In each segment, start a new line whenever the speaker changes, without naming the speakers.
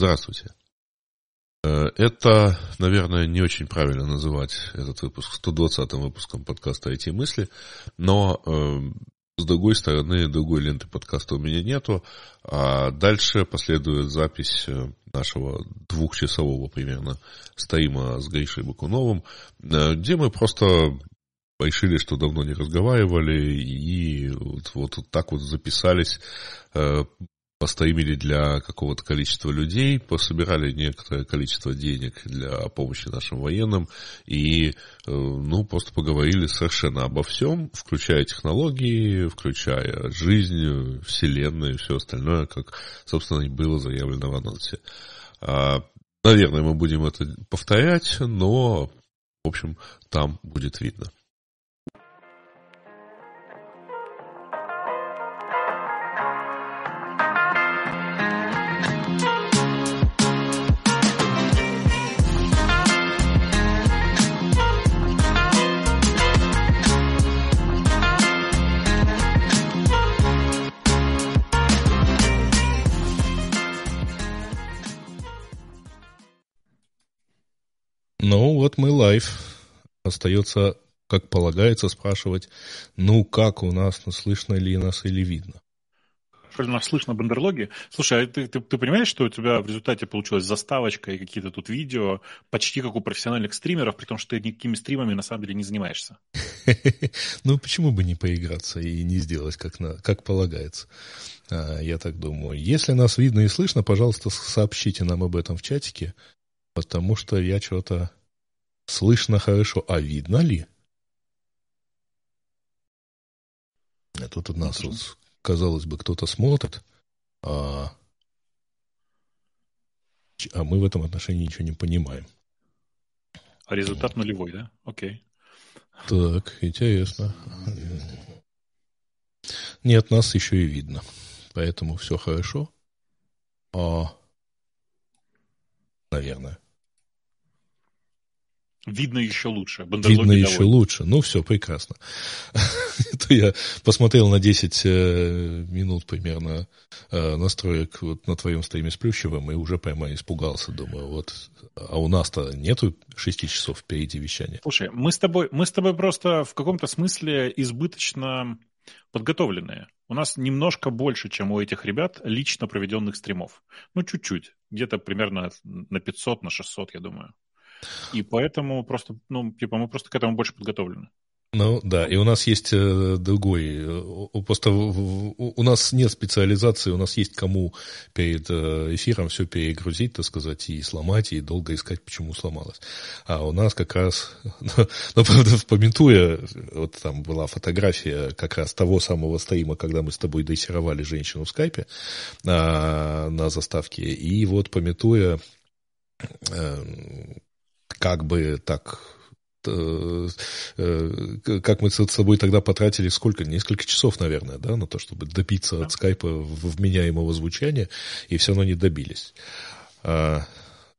Здравствуйте. Э, это, наверное, не очень правильно называть этот выпуск 120-м выпуском подкаста «IT-мысли», но э, с другой стороны, другой ленты подкаста у меня нету, а дальше последует запись э, нашего двухчасового примерно стрима с Гришей Бакуновым, где мы просто решили, что давно не разговаривали, и вот, вот так вот записались постримили для какого-то количества людей, пособирали некоторое количество денег для помощи нашим военным и, э, ну, просто поговорили совершенно обо всем, включая технологии, включая жизнь, вселенную и все остальное, как, собственно, и было заявлено в анонсе. А, наверное, мы будем это повторять, но, в общем, там будет видно.
Ну, вот мы live. Остается, как полагается, спрашивать, ну, как у нас, ну, слышно ли нас или видно?
Что нас слышно бандерлоги? Слушай, а ты, ты, ты понимаешь, что у тебя в результате получилась заставочка и какие-то тут видео, почти как у профессиональных стримеров, при том, что ты никакими стримами на самом деле не занимаешься?
Ну, почему бы не поиграться и не сделать, как, на, как полагается? А, я так думаю. Если нас видно и слышно, пожалуйста, сообщите нам об этом в чатике, потому что я что-то Слышно хорошо, а видно ли? Тут у нас, вот, казалось бы, кто-то смотрит, а, а мы в этом отношении ничего не понимаем.
А результат вот. нулевой, да? Окей.
Так, интересно. Нет, нас еще и видно. Поэтому все хорошо. А, наверное.
Видно еще лучше.
Видно еще лучше. Ну, все, прекрасно. Это я посмотрел на 10 э, минут примерно э, настроек вот на твоем стриме с Плющевым и уже прямо испугался. Думаю, вот, а у нас-то нету 6 часов впереди вещания.
Слушай, мы с тобой, мы с тобой просто в каком-то смысле избыточно подготовленные. У нас немножко больше, чем у этих ребят, лично проведенных стримов. Ну, чуть-чуть. Где-то примерно на 500, на 600, я думаю. И поэтому просто, ну, типа, мы просто к этому больше подготовлены.
Ну да, и у нас есть э, другой, э, просто у нас нет специализации, у нас есть кому перед э, эфиром все перегрузить, так сказать, и сломать, и долго искать, почему сломалось. А у нас как раз, ну, правда, вспоминуя, вот там была фотография как раз того самого стрима, когда мы с тобой дрессировали женщину в скайпе на, на заставке, и вот пометуя как бы так э, э, как мы с собой тогда потратили сколько? Несколько часов, наверное, да, на то, чтобы добиться да. от скайпа вменяемого звучания, и все равно не добились. А,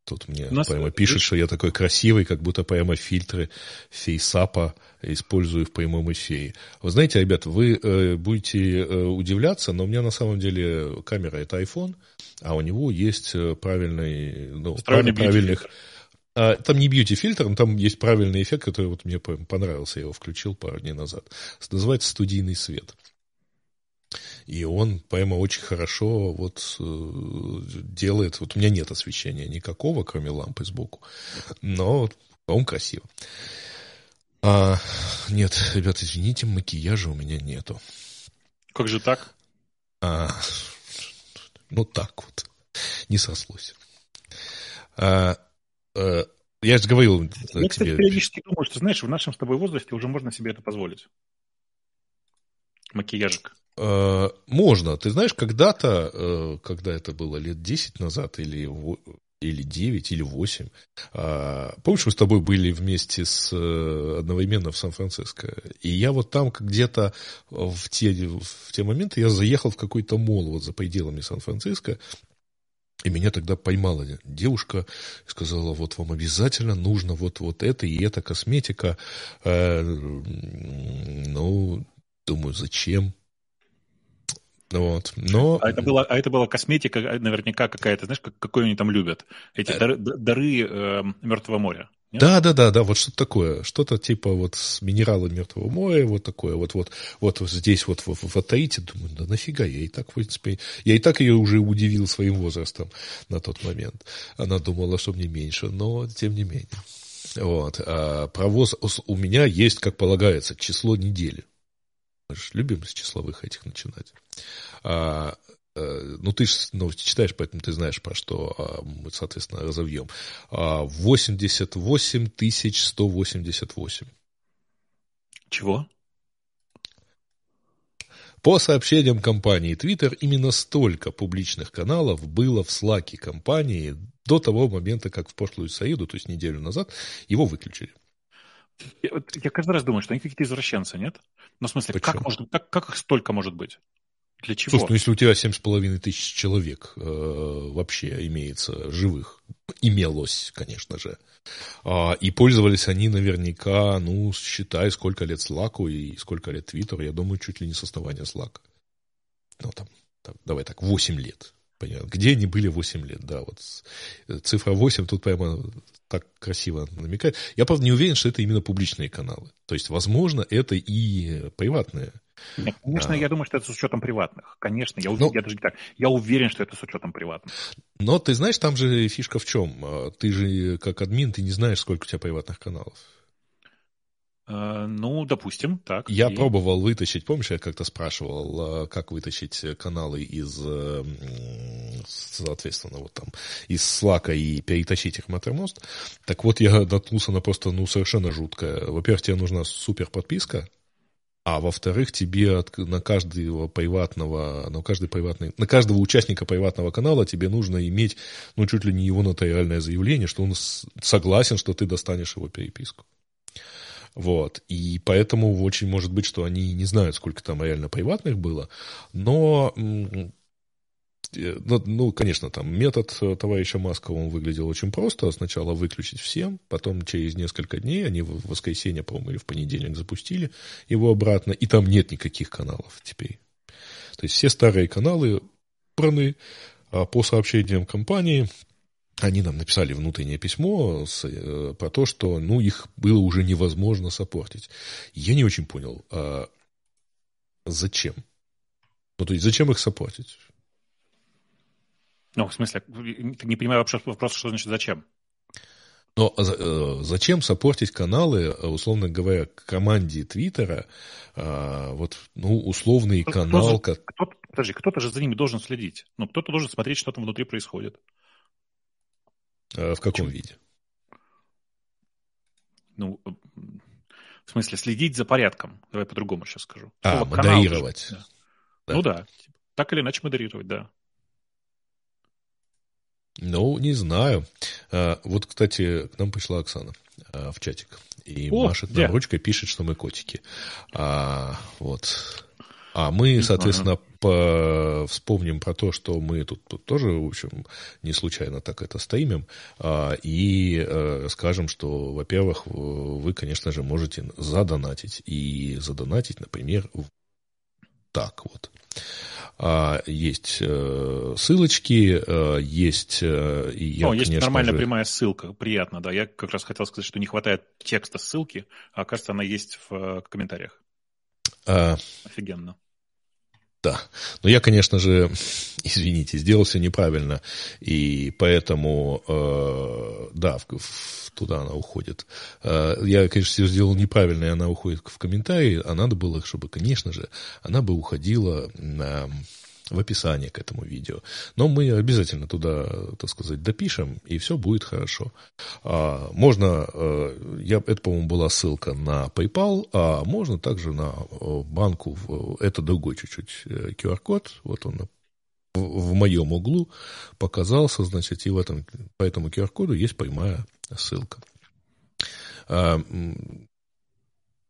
тут мне нас... прямо пишет, что я такой красивый, как будто прямо фильтры фейсапа использую в прямом эфире. Вы знаете, ребят, вы э, будете э, удивляться, но у меня на самом деле камера это iPhone, а у него есть э, правильный, ну, правильных... Фильтр а, там не бьюти-фильтр, там есть правильный эффект, который вот мне понравился, я его включил пару дней назад. Называется студийный свет. И он прямо очень хорошо вот э, делает... Вот у меня нет освещения никакого, кроме лампы сбоку, но он красиво. А, нет, ребят, извините, макияжа у меня нету.
Как же так?
А, ну так вот, не сослось. А, Э, я же говорил...
Я, кстати, тебе... периодически думаю, что, знаешь, в нашем с тобой возрасте уже можно себе это позволить. Макияжик.
Э, можно. Ты знаешь, когда-то, э, когда это было лет 10 назад или, или 9, или 8, помнишь, мы с тобой были вместе с, одновременно в Сан-Франциско, и я вот там где-то в те, в те моменты я заехал в какой-то мол вот за пределами Сан-Франциско, и меня тогда поймала девушка, сказала, вот вам обязательно нужно вот, вот это и это косметика. Э, ну, думаю, зачем? Вот. Но...
А это, была, а это была косметика, наверняка какая-то, знаешь, как, какой они там любят. Эти дары, дары э, Мертвого моря.
Да, да, да, да, вот что-то такое, что-то типа вот с минерала Мертвого моря, вот такое, вот, вот, вот здесь вот в, в, в Таите, думаю, да нафига, я и так, в принципе, я и так ее уже удивил своим возрастом на тот момент. Она думала, что мне меньше, но тем не менее. Вот. А провоз у меня есть, как полагается, число недели. Мы же любим с числовых этих начинать. А, ну, ты же ну, читаешь, поэтому ты знаешь, про что а, мы, соответственно, разовьем. 88 188.
Чего?
По сообщениям компании Twitter, именно столько публичных каналов было в слаке компании до того момента, как в прошлую среду, то есть неделю назад, его выключили.
Я, я каждый раз думаю, что они какие-то извращенцы, нет? Ну, в смысле, как, может, как, как их столько может быть? Для чего?
Слушай, ну если у тебя семь с половиной тысяч человек э, вообще имеется живых, имелось, конечно же, а, и пользовались они наверняка, ну, считай, сколько лет Слаку и сколько лет Твиттеру, я думаю, чуть ли не с основания Слака. Ну, там, там, давай так, 8 лет. Понятно. Где они были 8 лет, да, вот цифра 8 тут прямо так красиво намекает. Я, правда, не уверен, что это именно публичные каналы. То есть, возможно, это и приватные
нет, конечно, а... я думаю, что это с учетом приватных. Конечно, я, ну, я даже так, я уверен, что это с учетом приватных.
Но ты знаешь, там же фишка в чем? А, ты же как админ, ты не знаешь, сколько у тебя приватных каналов.
Uh, ну, допустим, так.
Я и... пробовал вытащить, помнишь, я как-то спрашивал, а, как вытащить каналы из, соответственно, вот там, из слака и перетащить их в Mattermost. Так вот, я наткнулся на просто, ну, совершенно жуткое. Во-первых, тебе нужна супер подписка, а во-вторых, тебе от, на каждого приватного, на каждый приватный, на каждого участника приватного канала тебе нужно иметь, ну, чуть ли не его нотариальное заявление, что он согласен, что ты достанешь его переписку. Вот. И поэтому очень может быть, что они не знают, сколько там реально приватных было, но Э, ну, ну, конечно, там метод э, товарища Маскова, он выглядел очень просто. Сначала выключить всем, потом через несколько дней, они в воскресенье, по-моему, или в понедельник запустили его обратно, и там нет никаких каналов теперь. То есть все старые каналы убраны, а по сообщениям компании они нам написали внутреннее письмо с, э, про то, что ну, их было уже невозможно сопортить. Я не очень понял, а зачем? Ну, то есть, зачем их сопортить?
Ну, в смысле, не понимаю вообще вопрос, что значит зачем?
Но э, зачем сопортить каналы, условно говоря, команде Твиттера, э, вот, ну, условный кто, канал...
Кто, кто, подожди, кто-то же за ними должен следить. Ну, кто-то должен смотреть, что там внутри происходит.
В каком виде?
Ну, в смысле, следить за порядком. Давай по-другому сейчас скажу.
А, Слово модерировать.
Канал, да. Да. Ну да, так или иначе модерировать, да.
Ну, не знаю. А, вот, кстати, к нам пришла Оксана а, в чатик. И О, машет нам ручкой, пишет, что мы котики. А, вот. А мы, соответственно, по... вспомним про то, что мы тут, тут тоже, в общем, не случайно так это стримим, а, и а, скажем, что, во-первых, вы, конечно же, можете задонатить. И задонатить, например, так вот. А, есть э, ссылочки, э, есть... Э,
и я, О, есть нормальная же... прямая ссылка, приятно, да. Я как раз хотел сказать, что не хватает текста ссылки, а кажется, она есть в комментариях. А... Офигенно.
Да. Но я, конечно же, извините, сделал все неправильно, и поэтому, э, да, в, в, туда она уходит. Э, я, конечно, все сделал неправильно, и она уходит в комментарии, а надо было, чтобы, конечно же, она бы уходила на в описании к этому видео. Но мы обязательно туда, так сказать, допишем, и все будет хорошо. А, можно, э, я, это, по-моему, была ссылка на PayPal, а можно также на э, банку, это другой чуть-чуть QR-код, э, вот он в, моем углу показался, значит, и в этом, по этому QR-коду есть прямая ссылка. А,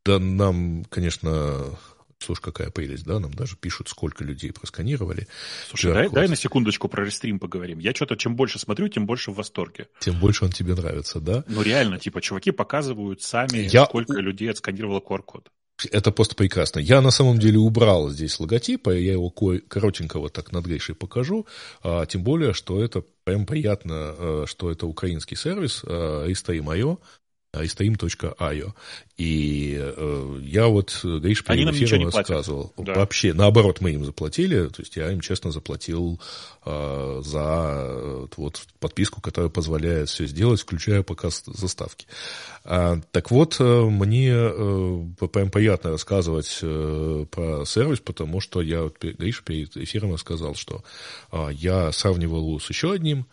да, нам, конечно, Слушай, какая прелесть, да? Нам даже пишут, сколько людей просканировали.
Слушай, дай, дай на секундочку про рестрим поговорим. Я что-то, чем больше смотрю, тем больше в восторге.
Тем больше он тебе нравится, да?
Ну, реально, типа, чуваки показывают сами, Я... сколько людей отсканировало QR-код.
Это просто прекрасно. Я на самом деле убрал здесь логотип, а я его коротенько вот так над Грейшей покажу. А, тем более, что это прям приятно, а, что это украинский сервис, а, Истаим.io, istaim.io. И э, я вот Гриш перед эфиром рассказывал. Да. Вообще, наоборот, мы им заплатили. То есть я им честно заплатил э, за э, вот подписку, которая позволяет все сделать, включая показ заставки. А, так вот, э, мне э, прям приятно рассказывать э, про сервис, потому что я вот Гриш перед эфиром рассказал, что э, я сравнивал с еще одним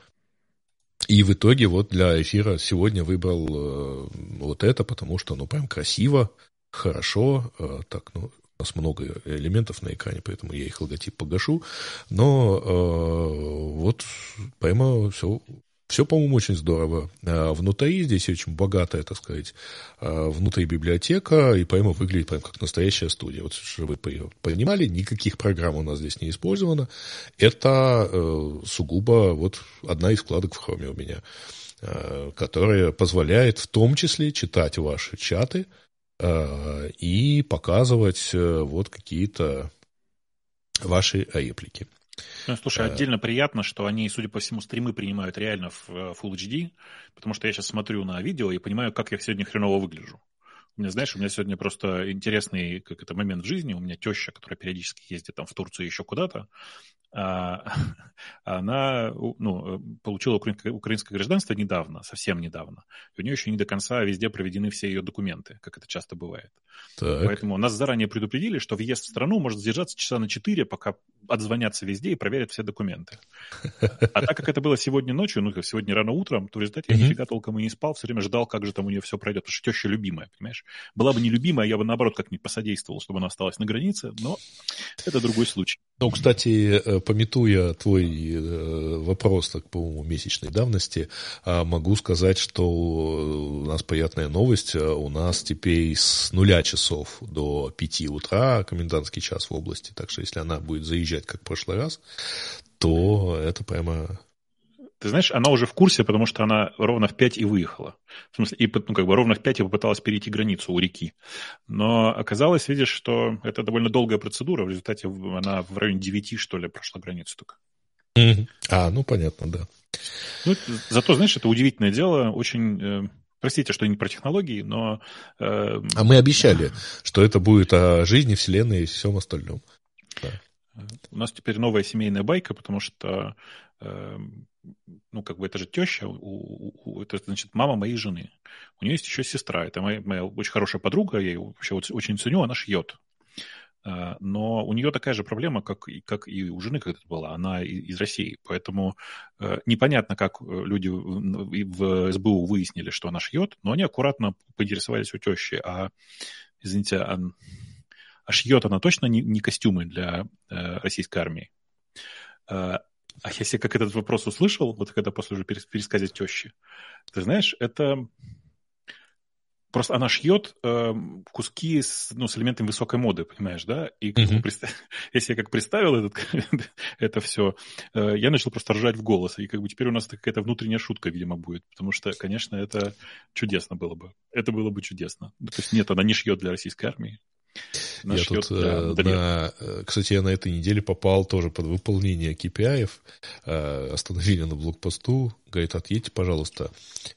и в итоге вот для эфира сегодня выбрал э, вот это, потому что, ну, прям красиво, хорошо, э, так, ну, у нас много элементов на экране, поэтому я их логотип погашу, но э, вот прямо все все, по-моему, очень здорово. А внутри здесь очень богатая, так сказать, а, внутри библиотека, и прямо выглядит прямо как настоящая студия. Вот, чтобы вы понимали, никаких программ у нас здесь не использовано. Это э, сугубо вот одна из вкладок в Chrome у меня, э, которая позволяет в том числе читать ваши чаты э, и показывать вот какие-то ваши реплики.
Ну, слушай, э. отдельно приятно, что они, судя по всему, стримы принимают реально в э, Full HD, потому что я сейчас смотрю на видео и понимаю, как я сегодня хреново выгляжу. Знаешь, у меня сегодня просто интересный как это, момент в жизни. У меня теща, которая периодически ездит там в Турцию еще куда-то, а, она ну, получила украинское гражданство недавно, совсем недавно. И у нее еще не до конца везде проведены все ее документы, как это часто бывает. Так. Поэтому нас заранее предупредили, что въезд в страну может задержаться часа на 4, пока отзвонятся везде и проверят все документы. А так как это было сегодня ночью, ну, сегодня рано утром, то в результате я нифига толком и не спал, все время ждал, как же там у нее все пройдет, потому что теща любимая, понимаешь? Была бы не любимая, я бы, наоборот, как-нибудь посодействовал, чтобы она осталась на границе, но это другой случай.
Ну, кстати, э, пометуя твой э, вопрос, так, по-моему, месячной давности, а, могу сказать, что у нас приятная новость. У нас теперь с нуля часов до пяти утра комендантский час в области. Так что если она будет заезжать, как в прошлый раз, то это прямо
ты знаешь, она уже в курсе, потому что она ровно в 5 и выехала. В смысле, и, ну, как бы ровно в 5 и попыталась перейти границу у реки. Но оказалось, видишь, что это довольно долгая процедура. В результате она в районе 9, что ли, прошла границу только.
А, ну понятно, да.
Ну, зато, знаешь, это удивительное дело, очень... Э, простите, что не про технологии, но...
Э, а мы обещали, что это будет о жизни, Вселенной и всем остальном. Да.
У нас теперь новая семейная байка, потому что э, ну, как бы это же теща, у, у, это, значит, мама моей жены. У нее есть еще сестра, это моя, моя очень хорошая подруга, я ее вообще очень ценю, она шьет. А, но у нее такая же проблема, как, как и у жены когда-то была, она из России. Поэтому э, непонятно, как люди в СБУ выяснили, что она шьет, но они аккуратно поинтересовались у тещи, а, извините, а, а шьет она точно не, не костюмы для э, российской армии? А, себе как этот вопрос услышал, вот когда после уже пересказе тещи, ты знаешь, это просто она шьет э, куски с, ну, с элементами высокой моды, понимаешь, да? И как mm-hmm. представ... если я как представил этот, это все, э, я начал просто ржать в голос. И как бы теперь у нас какая-то внутренняя шутка, видимо, будет. Потому что, конечно, это чудесно было бы. Это было бы чудесно. То есть нет, она не шьет для российской армии.
Я тут, э, на, э, кстати, я на этой неделе попал тоже под выполнение KPI, э, остановили на блокпосту, говорит, отъедьте, пожалуйста,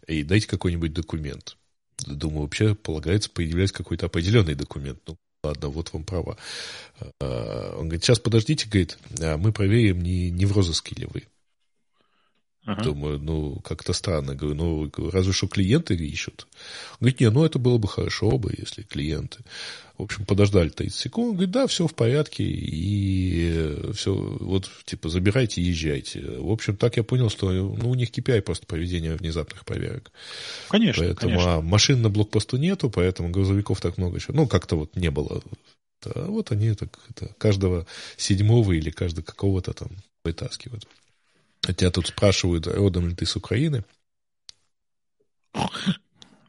и дайте какой-нибудь документ. Думаю, вообще полагается предъявлять какой-то определенный документ. Ну, ладно, вот вам права. Он говорит, сейчас подождите, говорит, а мы проверим, не, не в розыске ли вы. Ага. Думаю, ну, как-то странно. Говорю, ну, разве что клиенты ищут. Он говорит, не, ну, это было бы хорошо бы, если клиенты. В общем, подождали 30 секунд. Он говорит, да, все в порядке. И все, вот, типа, забирайте, езжайте. В общем, так я понял, что ну, у них KPI просто проведение внезапных проверок.
Конечно,
поэтому,
конечно.
А машин на блокпосту нету, поэтому грузовиков так много еще. Ну, как-то вот не было. А вот они так, это, каждого седьмого или каждого какого-то там вытаскивают. Тебя тут спрашивают, родом ли ты с Украины?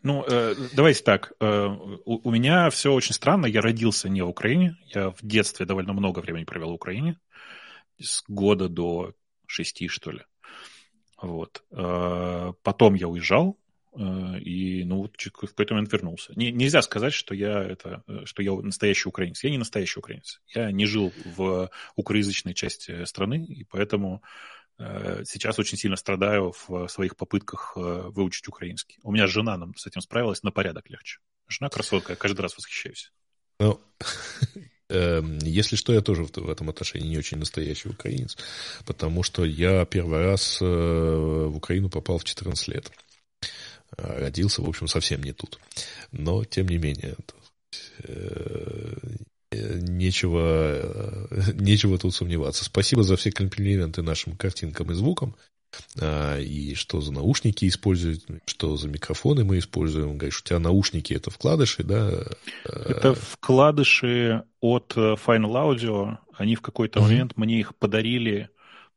Ну, э, давайте так. Э, у, у меня все очень странно. Я родился не в Украине. Я в детстве довольно много времени провел в Украине. С года до шести, что ли. Вот. Э, потом я уезжал. Э, и, ну, в какой-то момент вернулся. Не, нельзя сказать, что я, это, э, что я настоящий украинец. Я не настоящий украинец. Я не жил в украинской части страны, и поэтому сейчас очень сильно страдаю в своих попытках э, выучить украинский. У меня жена нам с этим справилась на порядок легче. Жена красотка, я каждый раз восхищаюсь.
Ну, эм, если что, я тоже в этом отношении не очень настоящий украинец, потому что я первый раз в Украину попал в 14 лет. Родился, в общем, совсем не тут. Но, тем не менее, э, нечего, э, нечего тут сомневаться. Спасибо за все комплименты нашим картинкам и звукам. А, и что за наушники используют, что за микрофоны мы используем. Говоришь, у тебя наушники это вкладыши, да?
Это вкладыши от Final Audio. Они в какой-то mm-hmm. момент мне их подарили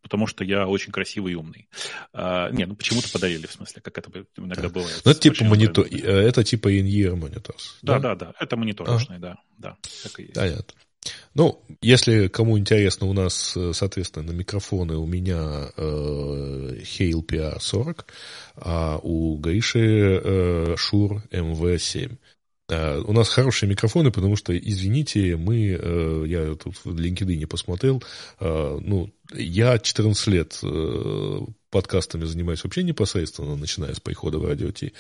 потому что я очень красивый и умный. А, не, ну почему-то подарили, в смысле, как это иногда бывает.
Ну, это типа монитор, э, это типа in-ear монитор.
Да, да, да, это мониторочный, да, да, так и есть.
Понятно. Ну, если кому интересно, у нас, э, соответственно, на микрофоны у меня э, Hale PR40, а у Гриши э, Shure MV7. Uh, у нас хорошие микрофоны, потому что, извините, мы, uh, я тут в LinkedIn посмотрел, uh, ну, я 14 лет подкастами занимаюсь вообще непосредственно, начиная с прихода в радио Ти,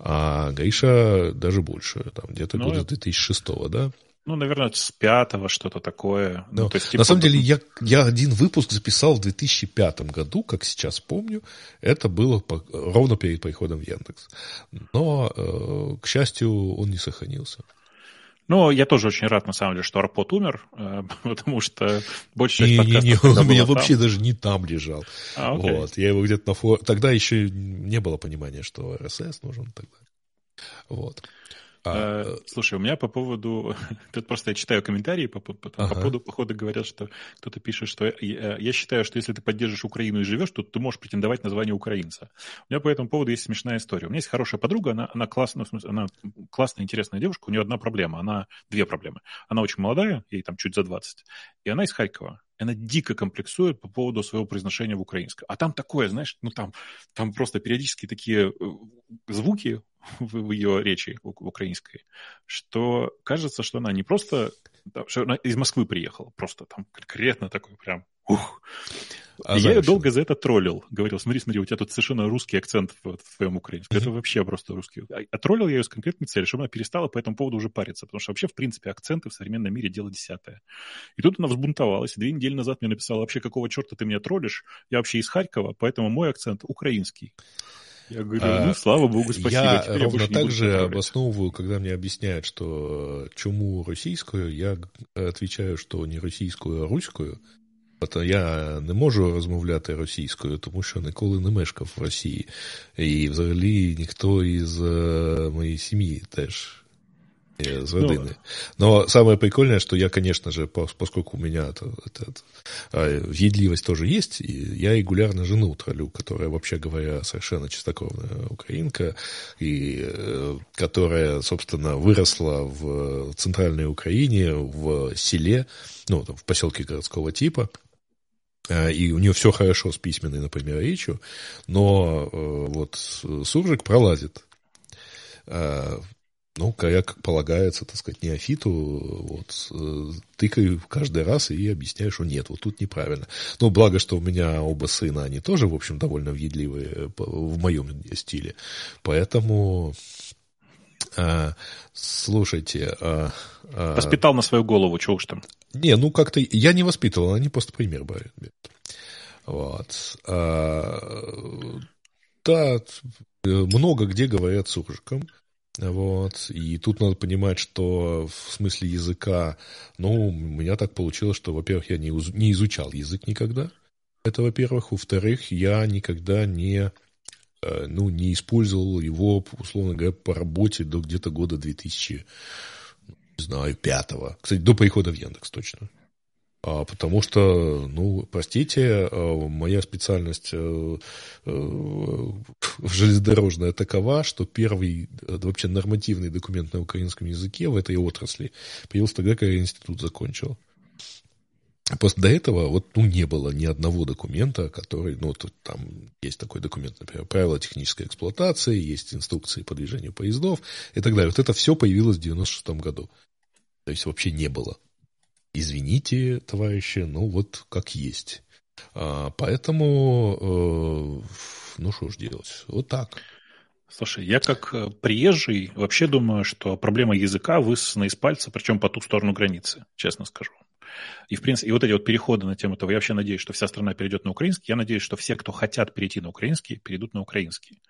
а Гриша даже больше, там где-то ну, года 2006 да?
Ну, наверное, с пятого что-то такое.
Ну,
то есть,
типа... На самом деле, я, я один выпуск записал в 2005 году, как сейчас помню. Это было по, ровно перед приходом в Яндекс. Но, э, к счастью, он не сохранился.
Ну, я тоже очень рад, на самом деле, что Арпот умер, э, потому что большая
часть не. Не, не, он у меня там. вообще даже не там лежал. А, вот, я его где-то на фор... Тогда еще не было понимания, что РСС нужен тогда. Вот.
А, э, Слушай, у меня по поводу... Тут просто я читаю комментарии по, по, по, ага. по поводу похода говорят, что кто-то пишет, что я, я считаю, что если ты поддержишь Украину и живешь, то ты можешь претендовать на звание украинца. У меня по этому поводу есть смешная история. У меня есть хорошая подруга, она, она, классная, смысле, она классная, интересная девушка, у нее одна проблема, она две проблемы. Она очень молодая, ей там чуть за 20, и она из Харькова она дико комплексует по поводу своего произношения в украинском. А там такое, знаешь, ну там, там просто периодически такие э, звуки в, в ее речи в украинской, что кажется, что она не просто, что она из Москвы приехала, просто там конкретно такой прям, ух. А я ее долго за это троллил. Говорил, смотри, смотри, у тебя тут совершенно русский акцент в, в твоем украинском. Это вообще просто русский. А, а троллил я ее с конкретной целью, чтобы она перестала по этому поводу уже париться. Потому что вообще, в принципе, акценты в современном мире дело десятое. И тут она взбунтовалась. Две недели назад мне написала, вообще, какого черта ты меня троллишь? Я вообще из Харькова, поэтому мой акцент украинский. Я говорю, ну, а, слава богу, спасибо.
Я ровно так же обосновываю, когда мне объясняют, что чуму российскую, я отвечаю, что не российскую, а русскую. Тобто я не можу розмовляти російською, тому що ніколи не мешкав в Росії. І взагалі ніхто із моєї сім'ї теж из родины. Ну, Но самое прикольное, что я, конечно же, поскольку у меня это, это, это, въедливость тоже есть, и я регулярно жену троллю, которая, вообще говоря, совершенно чистокровная украинка, и э, которая, собственно, выросла в центральной Украине, в селе, ну, в поселке городского типа, э, и у нее все хорошо с письменной, например, речью, но э, вот суржик пролазит ну, я, как полагается, так сказать, неофиту, вот, э, тыкаю каждый раз и объясняю, что нет, вот тут неправильно. Ну, благо, что у меня оба сына, они тоже, в общем, довольно въедливые э, в моем стиле. Поэтому, а, слушайте... А,
а, Воспитал на свою голову, чего уж там.
Не, ну, как-то я не воспитывал, они просто пример берут. Вот. А, да, много где говорят суржиком. Вот. И тут надо понимать, что в смысле языка, ну, у меня так получилось, что, во-первых, я не, не изучал язык никогда. Это, во-первых. Во-вторых, я никогда не, э, ну, не использовал его, условно говоря, по работе до где-то года 2000, не знаю, пятого. Кстати, до прихода в Яндекс точно. А, потому что, ну, простите, а, моя специальность э, э, железнодорожная такова, что первый э, вообще нормативный документ на украинском языке в этой отрасли появился тогда, когда я институт закончил. Просто до этого вот, ну, не было ни одного документа, который, ну, тут, там есть такой документ, например, правила технической эксплуатации, есть инструкции по движению поездов и так далее. Вот это все появилось в 96 году. То есть вообще не было. Извините, товарищи, ну вот как есть. А, поэтому, э, ну что ж делать, вот так.
Слушай, я как э, приезжий вообще думаю, что проблема языка высосана из пальца, причем по ту сторону границы, честно скажу. И, в принципе, и вот эти вот переходы на тему того, я вообще надеюсь, что вся страна перейдет на украинский. Я надеюсь, что все, кто хотят перейти на украинский, перейдут на украинский.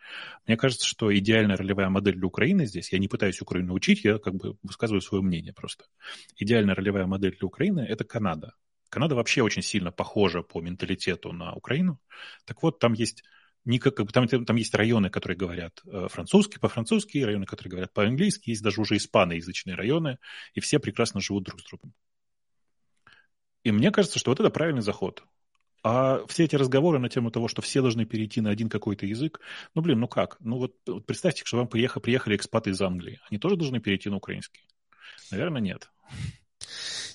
Мне кажется, что идеальная ролевая модель для Украины здесь, я не пытаюсь Украину учить, я как бы высказываю свое мнение просто. Идеальная ролевая модель для Украины – это Канада. Канада вообще очень сильно похожа по менталитету на Украину. Так вот, там есть никак, там, там есть районы, которые говорят э, французский, по-французски, районы, которые говорят по-английски, есть даже уже испаноязычные районы, и все прекрасно живут друг с другом. И мне кажется, что вот это правильный заход. А все эти разговоры на тему того, что все должны перейти на один какой-то язык, ну, блин, ну как? Ну, вот, вот представьте, что вам приехали, приехали экспаты из Англии. Они тоже должны перейти на украинский? Наверное, нет.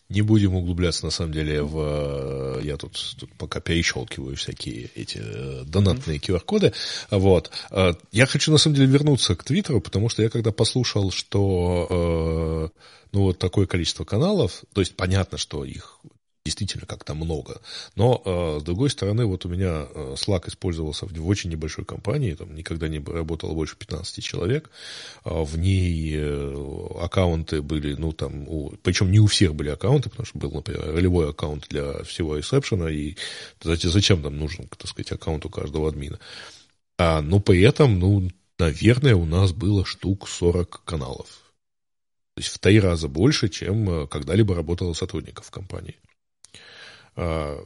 Не будем углубляться, на самом деле, в... Я тут, тут пока перещелкиваю всякие эти э, донатные QR-коды. Вот. Э, я хочу, на самом деле, вернуться к Твиттеру, потому что я когда послушал, что э, ну, вот такое количество каналов, то есть понятно, что их действительно как-то много. Но, э, с другой стороны, вот у меня э, Slack использовался в, очень небольшой компании, там никогда не работало больше 15 человек, э, в ней э, аккаунты были, ну, там, у, причем не у всех были аккаунты, потому что был, например, ролевой аккаунт для всего ресепшена, и зачем там нужен, так сказать, аккаунт у каждого админа. А, но при этом, ну, наверное, у нас было штук 40 каналов. То есть в три раза больше, чем когда-либо работало сотрудников в компании. А,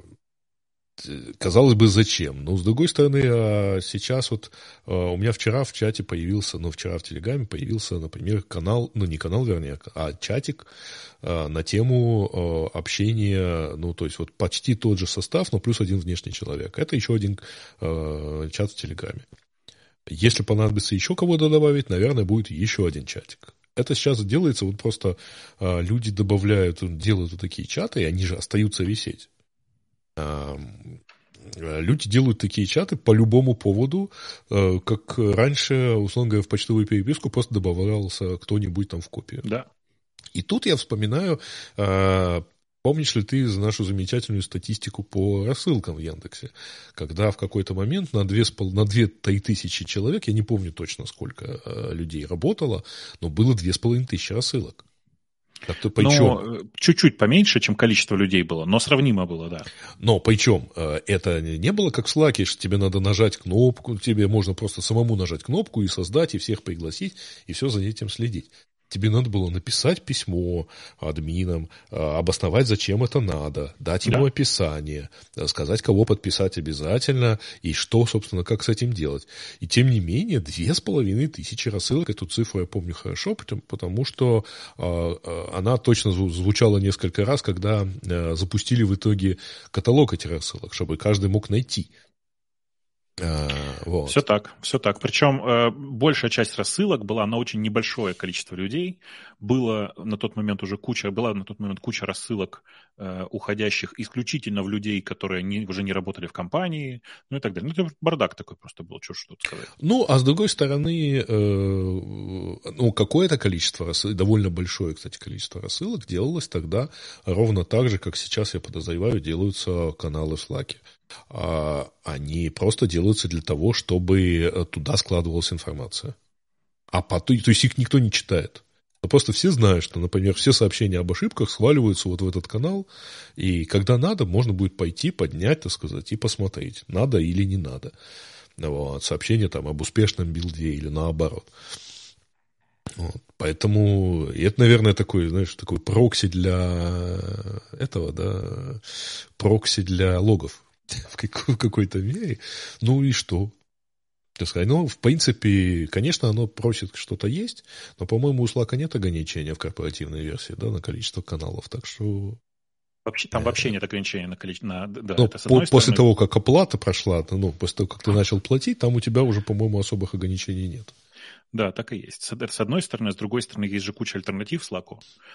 казалось бы, зачем? Но, с другой стороны, а, сейчас вот а, у меня вчера в чате появился, ну, вчера в Телеграме появился, например, канал, ну, не канал, вернее, а чатик на тему общения, ну, то есть вот почти тот же состав, но плюс один внешний человек. Это еще один чат в Телеграме. Если понадобится еще кого-то добавить, наверное, будет еще один чатик. Это сейчас делается, вот просто люди добавляют, делают вот такие чаты, и они же остаются висеть. Люди делают такие чаты по любому поводу, э, как раньше, условно говоря, в почтовую переписку просто добавлялся кто-нибудь там в копию.
Да.
И тут я вспоминаю, э, помнишь ли ты нашу замечательную статистику по рассылкам в Яндексе, когда в какой-то момент на 2,5 на 2 тысячи человек, я не помню точно сколько э, людей работало, но было 2,5 тысячи рассылок.
Так-то причем... Но э, чуть-чуть поменьше, чем количество людей было, но сравнимо было, да.
Но причем э, это не было как в Slack, что тебе надо нажать кнопку, тебе можно просто самому нажать кнопку и создать, и всех пригласить, и все за этим следить тебе надо было написать письмо админам, а, обосновать, зачем это надо, дать ему да. описание, э, сказать, кого подписать обязательно и что, собственно, как с этим делать. И тем не менее, две с половиной тысячи рассылок, эту цифру я помню хорошо, потому что а, а, она точно звучала несколько раз, когда э, запустили в итоге каталог этих рассылок, чтобы каждый мог найти.
А, вот. Все так, все так. Причем э, большая часть рассылок была на очень небольшое количество людей. Было на тот момент уже куча, была на тот момент куча рассылок, э, уходящих исключительно в людей, которые не, уже не работали в компании, ну и так далее. Ну, это бардак такой просто был, что что сказать.
Ну, а с другой стороны, э, ну, какое-то количество рассылок, довольно большое, кстати, количество рассылок делалось тогда ровно так же, как сейчас, я подозреваю, делаются каналы в Slack. А, они просто делаются для того, чтобы э, туда складывалась информация. А потом, то есть их никто не читает. Но просто все знают, что, например, все сообщения об ошибках сваливаются вот в этот канал, и когда надо, можно будет пойти, поднять, так сказать, и посмотреть, надо или не надо. Вот, сообщение там об успешном билде или наоборот. Вот, поэтому это, наверное, такой, знаешь, такой прокси для этого, да, прокси для логов в какой-то мере. Ну и что? Так сказать, ну, в принципе, конечно, оно просит что-то есть, но, по-моему, у Slack нет ограничения в корпоративной версии, да, на количество каналов, так что...
Вообще, там э, вообще нет ограничения на количество... На, да,
но это по, после стороны... того, как оплата прошла, ну, после того, как ты начал платить, там у тебя уже, по-моему, особых ограничений нет.
Да, так и есть. С одной стороны, с другой стороны, есть же куча альтернатив Slack.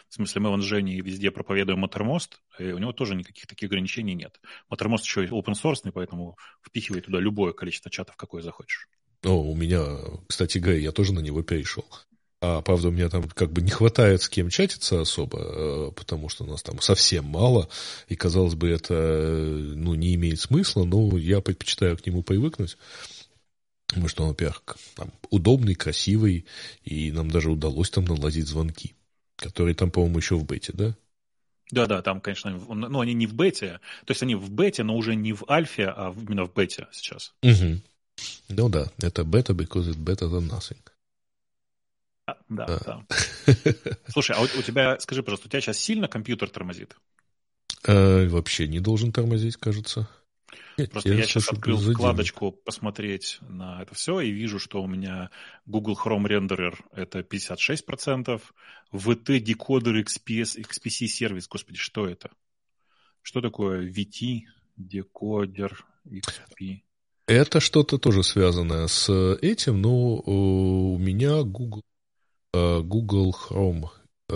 В смысле, мы вон с Женей везде проповедуем Mattermost, и у него тоже никаких таких ограничений нет. Mattermost еще и open source, поэтому впихивай туда любое количество чатов, какое захочешь.
О, у меня, кстати говоря, я тоже на него перешел. А, правда, у меня там как бы не хватает с кем чатиться особо, э, потому что нас там совсем мало, и, казалось бы, это ну, не имеет смысла, но я предпочитаю к нему привыкнуть. Потому что он, во-первых, там, удобный, красивый, и нам даже удалось там наладить звонки, которые там, по-моему, еще в бете, да?
Да-да, там, конечно, ну, они не в бете, то есть они в бете, но уже не в альфе, а именно в бете сейчас.
Угу. Ну да, это бета, because it's better than nothing.
Да, да. да. Слушай, а у, у тебя, скажи, пожалуйста, у тебя сейчас сильно компьютер тормозит?
Э, вообще не должен тормозить, кажется.
Просто я, я сейчас открыл вкладочку посмотреть на это все и вижу, что у меня Google Chrome Renderer это 56%, VT декодер XPS, XPC сервис, господи, что это? Что такое VT декодер XP?
Это что-то тоже связанное с этим, но у меня Google, э, Google Chrome э,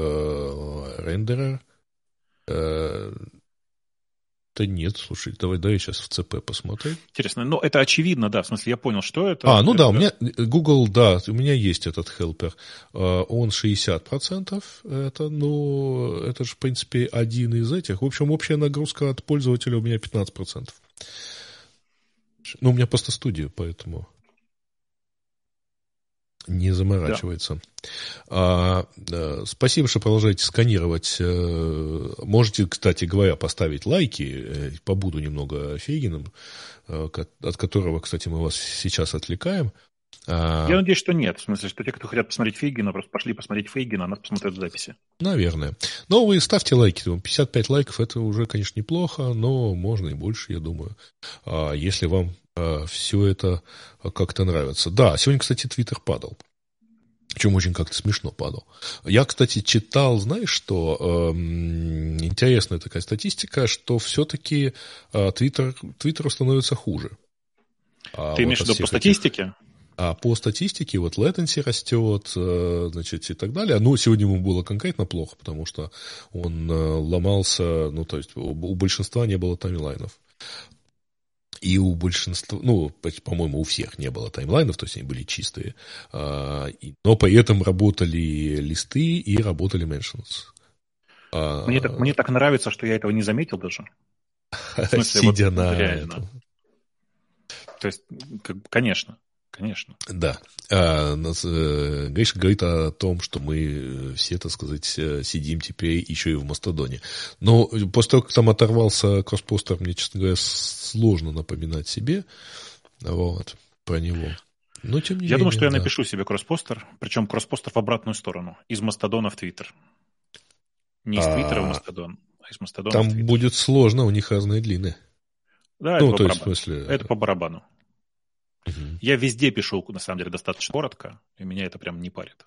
Renderer э, да нет, слушай, давай, я сейчас в ЦП посмотрю.
Интересно, но это очевидно, да, в смысле, я понял, что это.
А, ну
это...
да, у меня Google, да, у меня есть этот хелпер. Он 60%, это, ну, это же, в принципе, один из этих. В общем, общая нагрузка от пользователя у меня 15%. Ну, у меня просто студия, поэтому не заморачивается. Да. А, да, спасибо, что продолжаете сканировать. Э, можете, кстати говоря, поставить лайки. Э, побуду немного Фейгином, э, от которого, кстати, мы вас сейчас отвлекаем.
А, Я надеюсь, что нет. В смысле, что те, кто хотят посмотреть Фейгина, просто пошли посмотреть Фейгина, а нас посмотрят в записи.
Наверное. Но вы ставьте лайки. 55 лайков это уже, конечно, неплохо, но можно и больше, я думаю. А если вам все это как-то нравится. Да, сегодня, кстати, Твиттер падал. Причем очень как-то смешно падал. Я, кстати, читал, знаешь, что э, интересная такая статистика, что все-таки э, Твиттер, Твиттеру становится хуже.
А Ты вот имеешь в виду по статистике?
А по статистике вот latency растет, э, значит, и так далее. Но сегодня ему было конкретно плохо, потому что он э, ломался, ну, то есть у большинства не было таймлайнов. И у большинства, ну, по-моему, у всех не было таймлайнов, то есть они были чистые. А, но при этом работали листы и работали mentions.
А, мне так, мне так нравится, что я этого не заметил даже.
Смысле, Сидя вот, на реально. этом.
То есть, конечно. Конечно.
Да. А, э, Гриша говорит о том, что мы э, все, так сказать, э, сидим теперь еще и в Мастодоне. Но после того, как там оторвался кросспостер, мне, честно говоря, сложно напоминать себе вот, про него. Но, тем не
я менее, думаю, что я напишу себе кросспостер, причем кросспостер в обратную сторону, из Мастодона в Твиттер. Не из а, Твиттера в Мастодон, а из Мастодона
Там будет сложно, у них разные длины.
Да, ну, это, то по есть, в смысле... это по барабану. Угу. Я везде пишу, на самом деле, достаточно коротко, и меня это прям не парит.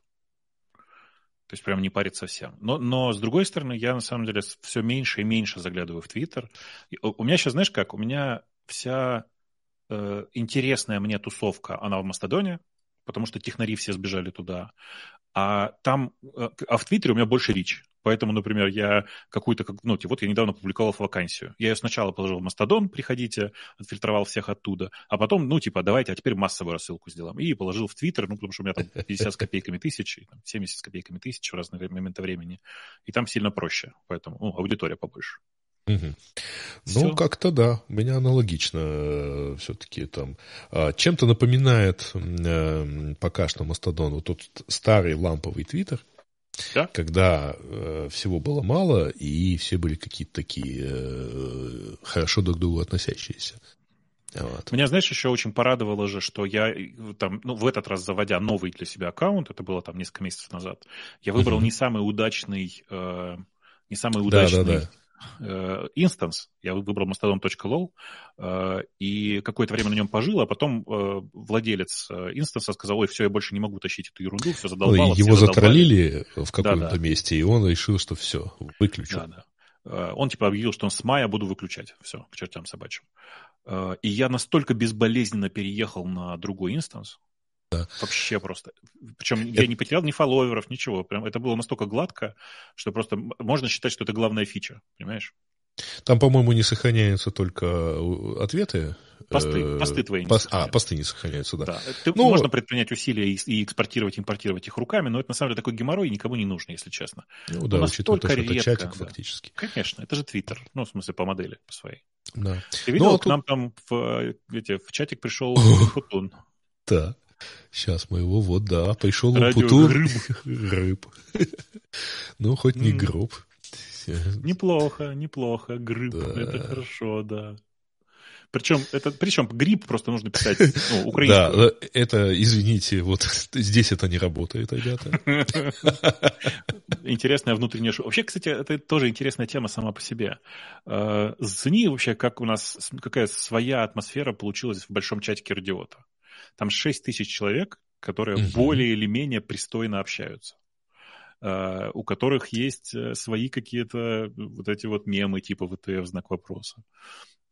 То есть прям не парит совсем. Но, но с другой стороны, я на самом деле все меньше и меньше заглядываю в Твиттер. У меня сейчас, знаешь как, у меня вся э, интересная мне тусовка, она в Мастодоне, потому что технари все сбежали туда. А там, э, а в Твиттере у меня больше рич. Поэтому, например, я какую-то, ну, вот я недавно публиковал вакансию. Я ее сначала положил в Мастодон, приходите, отфильтровал всех оттуда, а потом, ну, типа, давайте, а теперь массовую рассылку сделаем. И положил в Твиттер, ну, потому что у меня там 50 с копейками тысяч, 70 с копейками тысяч в разные моменты времени. И там сильно проще, поэтому, ну, аудитория побольше.
Угу. Ну, как-то да, у меня аналогично э, все-таки там. А, чем-то напоминает э, пока что Мастодон вот тот старый ламповый твиттер, да? когда э, всего было мало, и все были какие-то такие э, хорошо друг к другу относящиеся.
Вот. Меня, знаешь, еще очень порадовало же, что я э, там, ну, в этот раз заводя новый для себя аккаунт, это было там несколько месяцев назад, я выбрал uh-huh. не самый удачный, э, не самый удачный да, да, да инстанс, я выбрал mastodon.lol, э, и какое-то время на нем пожил, а потом э, владелец инстанса сказал, ой, все, я больше не могу тащить эту ерунду, все задолбало.
Его затроллили в каком-то да, да. месте, и он решил, что все, выключил. Да, да.
Он типа объявил, что он с мая буду выключать. Все, к чертям собачьим. И я настолько безболезненно переехал на другой инстанс, Да. Вообще просто. Причем это... я не потерял ни фолловеров, ничего. Прям это было настолько гладко, что просто можно считать, что это главная фича, понимаешь?
Там, по-моему, не сохраняются только э, ответы.
Посты, э, посты твои не
Пост, А, посты не сохраняются, да. да.
Ты, ну, можно предпринять усилия и, и экспортировать, импортировать их руками, но это на самом деле такой геморрой никому не нужен, если честно.
Ну да, учитывая то, что редко, это чатик да. фактически.
Конечно, это же Твиттер, ну, в смысле, по модели, по своей.
Да.
Ты видел, ну, а к тут... нам там в, эти, в чатик пришел Путун.
Да. Сейчас мы его, вот, да, пришел Путун. Рыб. Рыб. Ну, хоть не гроб.
Неплохо, неплохо. Гриб, да. это хорошо, да. Причем, это, причем гриб просто нужно писать ну, украинскую.
Да, это, извините, вот здесь это не работает, ребята.
Интересная внутренняя... Вообще, кстати, это тоже интересная тема сама по себе. Э, зацени вообще, как у нас, какая своя атмосфера получилась в большом чатике радиота. Там 6 тысяч человек, которые угу. более или менее пристойно общаются. Э, у которых есть э, свои какие-то вот эти вот мемы типа ВТФ, знак вопроса.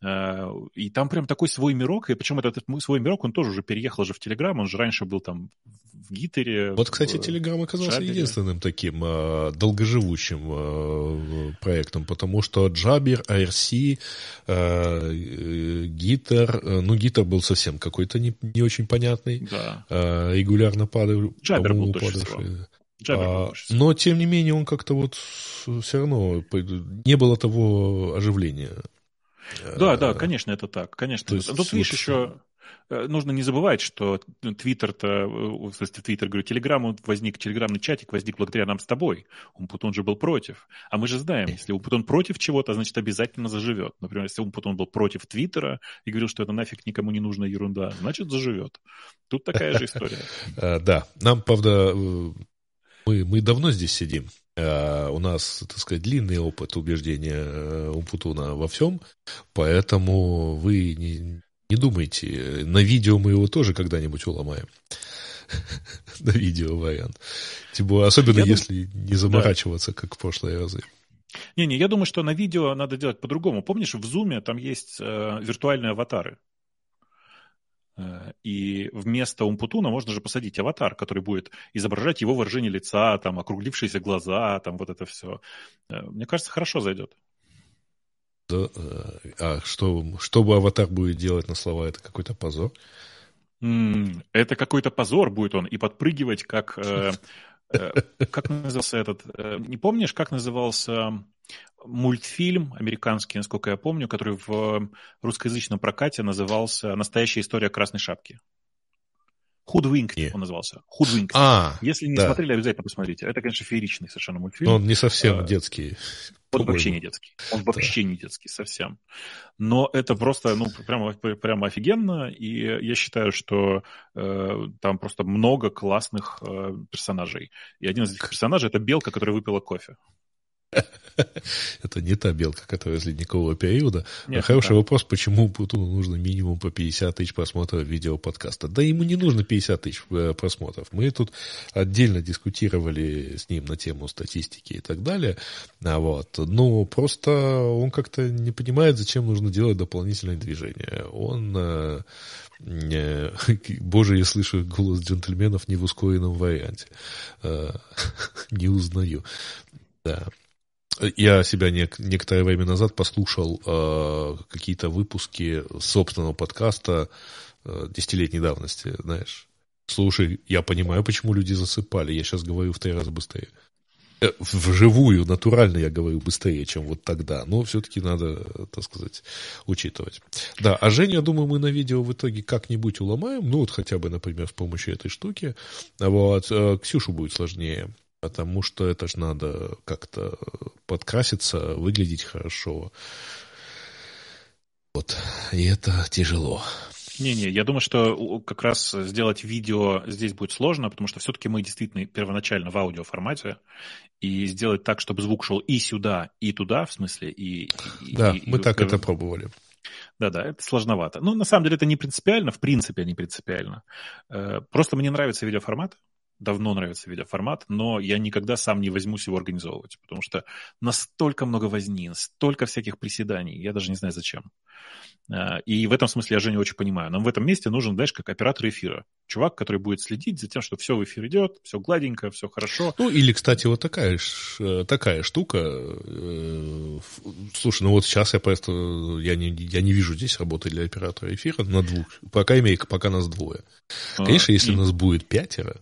Э, и там прям такой свой мирок, и причем этот свой мирок, он тоже уже переехал же в Телеграм, он же раньше был там в Гитере.
Вот, кстати, Телеграм оказался Джабере. единственным таким э, долгоживущим э, проектом, потому что Джабер, ARC, э, Гитер, ну, Гитер был совсем какой-то не, не очень понятный,
да.
э, регулярно падал,
Джабер был падавший.
А, но, тем не менее, он как-то вот все равно не было того оживления.
Да, да, конечно, это так. Конечно. То есть, Тут, вот, видишь, еще э, нужно не забывать, что Твиттер-то, э, в смысле, Твиттер, говорю, Телеграм возник, телеграмный чатик возник благодаря нам с тобой. Умпутун же был против. А мы же знаем, если Умпутун против чего-то, значит, обязательно заживет. Например, если Умпутун был против Твиттера и говорил, что это нафиг никому не нужная ерунда, значит, заживет. Тут такая же история.
Да, нам, правда, мы давно здесь сидим. Uh, у нас, так сказать, длинный опыт убеждения uh, Умпутуна во всем, поэтому вы не, не думайте, на видео мы его тоже когда-нибудь уломаем. на видео вариант. Тем более, особенно если не заморачиваться, как в прошлые разы.
Не-не, я думаю, что на видео надо делать по-другому. Помнишь, в Zoom там есть э, виртуальные аватары. Э, и вместо Умпутуна можно же посадить аватар, который будет изображать его выражение лица, там, округлившиеся глаза, там, вот это все. Э, мне кажется, хорошо зайдет.
Да, э, а что, что бы аватар будет делать на слова, это какой-то позор?
Это какой-то позор будет он, и подпрыгивать, как... Как назывался этот... Не помнишь, как назывался мультфильм американский, насколько я помню, который в русскоязычном прокате назывался «Настоящая история красной шапки». Худвинк он назывался. Худвинк.
А,
Если не да. смотрели, обязательно посмотрите. Это, конечно, фееричный совершенно мультфильм.
Но он не совсем а, детский.
Он вообще не детский. Он вообще да. не детский совсем. Но это просто, ну, прямо, прямо офигенно. И я считаю, что э, там просто много классных э, персонажей. И один из этих персонажей это белка, которая выпила кофе.
Это не та белка, которая из ледникового периода. Нет, Хороший да. вопрос, почему Путуну нужно минимум по 50 тысяч просмотров видеоподкаста. Да ему не нужно 50 тысяч э, просмотров. Мы тут отдельно дискутировали с ним на тему статистики и так далее. А вот. Но просто он как-то не понимает, зачем нужно делать дополнительное движение. Он э, Боже, я слышу голос джентльменов не в ускоренном варианте. Э, не узнаю. Да. Я себя не, некоторое время назад послушал э, какие-то выпуски собственного подкаста э, десятилетней давности, знаешь. Слушай, я понимаю, почему люди засыпали. Я сейчас говорю в три раза быстрее. Э, вживую, натурально я говорю быстрее, чем вот тогда. Но все-таки надо, так сказать, учитывать. Да, а Женя, я думаю, мы на видео в итоге как-нибудь уломаем. Ну, вот хотя бы, например, с помощью этой штуки. Вот. Э, Ксюшу будет сложнее потому что это же надо как-то подкраситься, выглядеть хорошо. Вот. И это тяжело.
Не-не, я думаю, что как раз сделать видео здесь будет сложно, потому что все-таки мы действительно первоначально в аудиоформате, и сделать так, чтобы звук шел и сюда, и туда, в смысле, и...
Да,
и,
мы и, так и, это пробовали.
Да-да, это сложновато. Ну, на самом деле, это не принципиально, в принципе, не принципиально. Э, просто мне нравится видеоформат, давно нравится видеоформат, но я никогда сам не возьмусь его организовывать, потому что настолько много возни, столько всяких приседаний, я даже не знаю зачем. А, и в этом смысле я Женю очень понимаю. Нам в этом месте нужен, знаешь, как оператор эфира. Чувак, который будет следить за тем, что все в эфир идет, все гладенько, все хорошо.
Ну, или, кстати, вот такая, э, такая штука. Э, слушай, ну вот сейчас я просто, я не, я не вижу здесь работы для оператора эфира на двух, пока имею, пока нас двое. А, Конечно, если и... нас будет пятеро,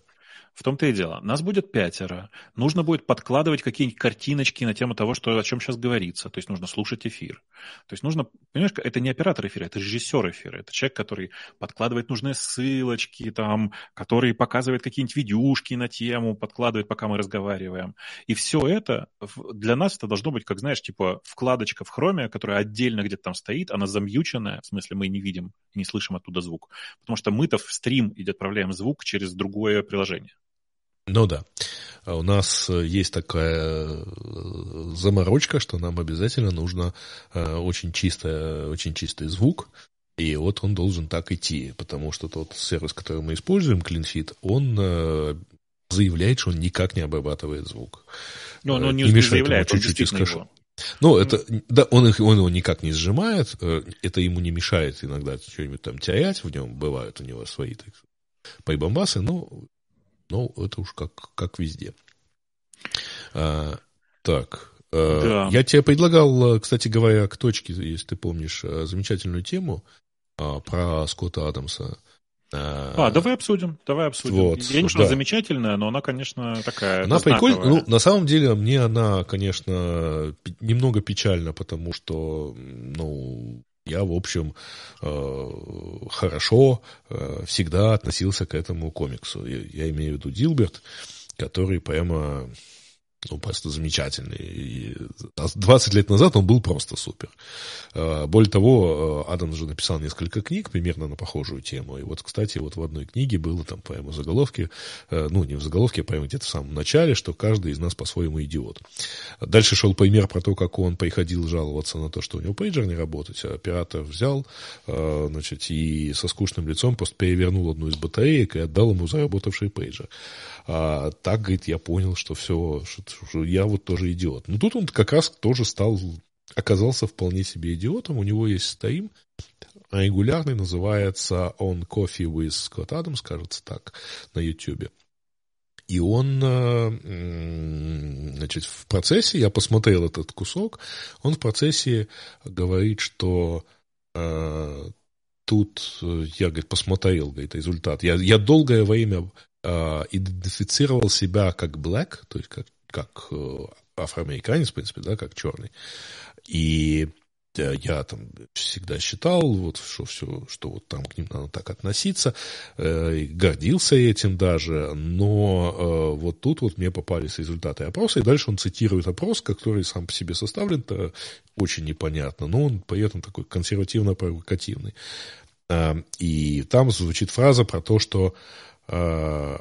в том-то и дело. Нас будет пятеро. Нужно будет подкладывать какие-нибудь картиночки на тему того, что, о чем сейчас говорится. То есть нужно слушать эфир. То есть нужно... Понимаешь, это не оператор эфира, это режиссер эфира. Это человек, который подкладывает нужные ссылочки, там, который показывает какие-нибудь видюшки на тему, подкладывает, пока мы разговариваем. И все это для нас это должно быть, как, знаешь, типа вкладочка в хроме, которая отдельно где-то там стоит, она замьюченная, в смысле мы не видим не слышим оттуда звук. Потому что мы-то в стрим и отправляем звук через другое приложение.
Ну да. А у нас э, есть такая э, заморочка, что нам обязательно нужно э, очень, чистое, очень чистый звук, и вот он должен так идти, потому что тот сервис, который мы используем, CleanFit, он заявляет, что он никак не обрабатывает звук.
Но он не, не заявляет, он чуть-чуть
искаш... его. Ну, это, да, он, их, он его никак не сжимает, это ему не мешает иногда что-нибудь там терять, в нем бывают у него свои так, прибамбасы, но ну, это уж как, как везде. А, так, а, да. я тебе предлагал, кстати говоря, к точке, если ты помнишь, а, замечательную тему а, про Скотта Адамса.
А, давай обсудим, давай обсудим. Вот, я не что да. замечательная, но она, конечно, такая
Она прикольная. Ну, на самом деле, мне она, конечно, немного печальна, потому что, ну, я, в общем, э, хорошо э, всегда относился к этому комиксу. Я имею в виду Дилберт, который прямо ну, просто замечательный. И 20 лет назад он был просто супер. А, более того, а, Адам же написал несколько книг примерно на похожую тему. И вот, кстати, вот в одной книге было там прямо заголовки, а, ну, не в заголовке, а прямо где-то в самом начале, что каждый из нас по-своему идиот. Дальше шел пример про то, как он приходил жаловаться на то, что у него пейджер не работает, а оператор взял, значит, и со скучным лицом просто перевернул одну из батареек и отдал ему заработавший пейджер. А, так, говорит, я понял, что все, что я вот тоже идиот. Но тут он как раз тоже стал, оказался вполне себе идиотом. У него есть стрим регулярный, называется On Coffee with Scott Adams, кажется так, на YouTube. И он, э, значит, в процессе, я посмотрел этот кусок, он в процессе говорит, что э, тут, э, я, говорит, посмотрел, говорит, результат. Я, я долгое время э, идентифицировал себя как black, то есть как, как э, афроамериканец, в принципе, да, как черный. И э, я там всегда считал, вот, что все, что вот там к ним надо так относиться, э, гордился этим даже, но э, вот тут вот мне попались результаты опроса, и дальше он цитирует опрос, который сам по себе составлен, то очень непонятно, но он при этом такой консервативно-провокативный. Э, и там звучит фраза про то, что э,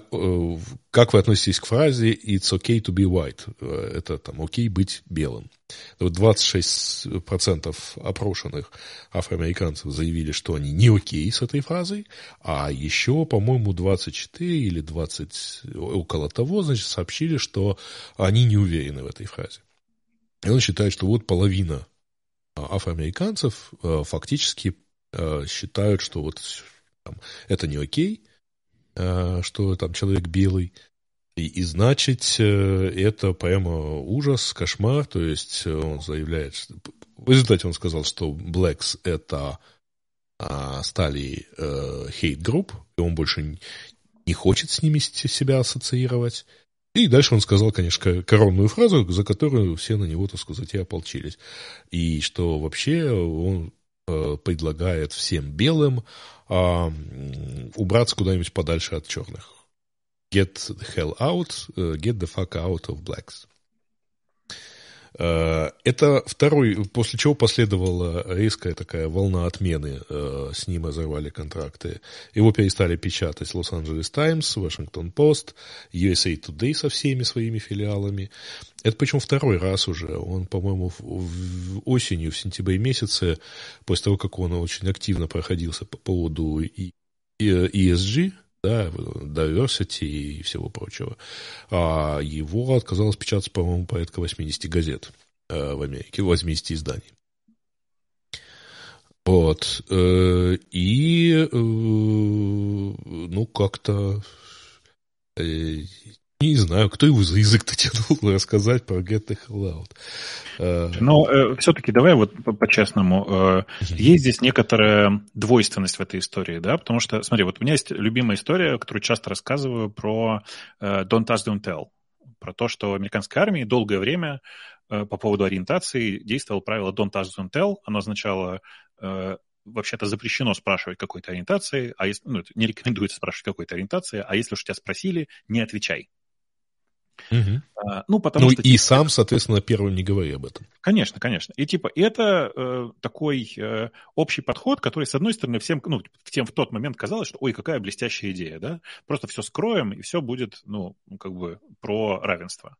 как вы относитесь к фразе «It's okay to be white»? Это там «окей быть белым». Вот 26% опрошенных афроамериканцев заявили, что они не окей с этой фразой, а еще, по-моему, 24 или 20, около того, значит, сообщили, что они не уверены в этой фразе. И он считает, что вот половина афроамериканцев э, фактически э, считают, что вот там, это не окей, э, что там человек белый, и, и значит, э, это прямо ужас, кошмар, то есть он заявляет, что... в результате он сказал, что Blacks это а, стали э, хейт-групп, и он больше не хочет с ними себя ассоциировать. И дальше он сказал, конечно, коронную фразу, за которую все на него, так сказать, и ополчились. И что вообще он Э, предлагает всем белым а, убраться куда-нибудь подальше от черных. Get the hell out, uh, get the fuck out of blacks. Э, это второй, после чего последовала резкая такая волна отмены, э, с ним разорвали контракты. Его перестали печатать Лос-Анджелес Таймс, Вашингтон Пост, USA Today со всеми своими филиалами. Это причем второй раз уже. Он, по-моему, в осенью, в сентябре месяце, после того, как он очень активно проходился по поводу ESG, да, diversity и всего прочего. А его отказалось печататься, по-моему, порядка 80 газет э, в Америке, 80 изданий. Вот. Э, и, э, ну, как-то не знаю, кто его за язык-то тянул рассказать про Get the Hell Out.
Э, Но э, все-таки давай вот по-честному. Э, есть здесь некоторая двойственность в этой истории, да, потому что, смотри, вот у меня есть любимая история, которую часто рассказываю про э, Don't Ask, Don't Tell, про то, что в американской армии долгое время э, по поводу ориентации действовало правило Don't Ask, Don't Tell. Оно означало э, вообще-то запрещено спрашивать какой-то ориентации, а если, ну, не рекомендуется спрашивать какой-то ориентации, а если уж тебя спросили, не отвечай.
Угу. Ну, потому ну, что... И сам, соответственно, первым не говори об этом.
Конечно, конечно. И типа это э, такой э, общий подход, который, с одной стороны, всем, ну, тем в тот момент казалось, что, ой, какая блестящая идея, да? Просто все скроем, и все будет, ну, как бы про равенство.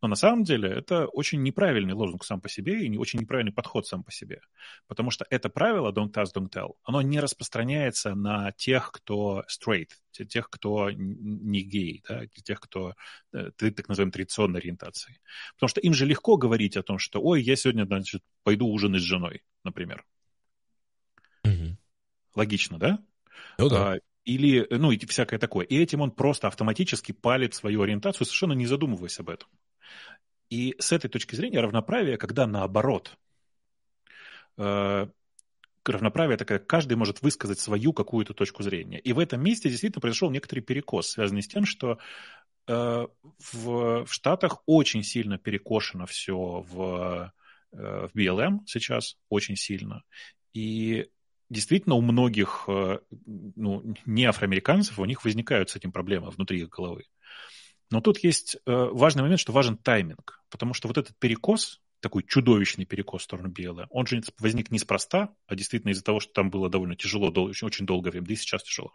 Но на самом деле это очень неправильный лозунг сам по себе и не очень неправильный подход сам по себе. Потому что это правило don't ask, don't tell, оно не распространяется на тех, кто straight, тех, кто не гей, да, тех, кто э, так называемой традиционной ориентации. Потому что им же легко говорить о том, что, ой, я сегодня, значит, пойду ужинать с женой, например. Угу. Логично, да?
Ну да.
Или, ну, и всякое такое. И этим он просто автоматически палит свою ориентацию, совершенно не задумываясь об этом. И с этой точки зрения равноправие, когда наоборот, э, равноправие такая, каждый может высказать свою какую-то точку зрения. И в этом месте действительно произошел некоторый перекос, связанный с тем, что э, в, в Штатах очень сильно перекошено все в, э, в BLM сейчас, очень сильно. И действительно у многих э, ну, не афроамериканцев, у них возникают с этим проблемы внутри их головы. Но тут есть э, важный момент, что важен тайминг, потому что вот этот перекос, такой чудовищный перекос в сторону BLM, он же возник неспроста, а действительно из-за того, что там было довольно тяжело, дол- очень, очень долгое время, да и сейчас тяжело,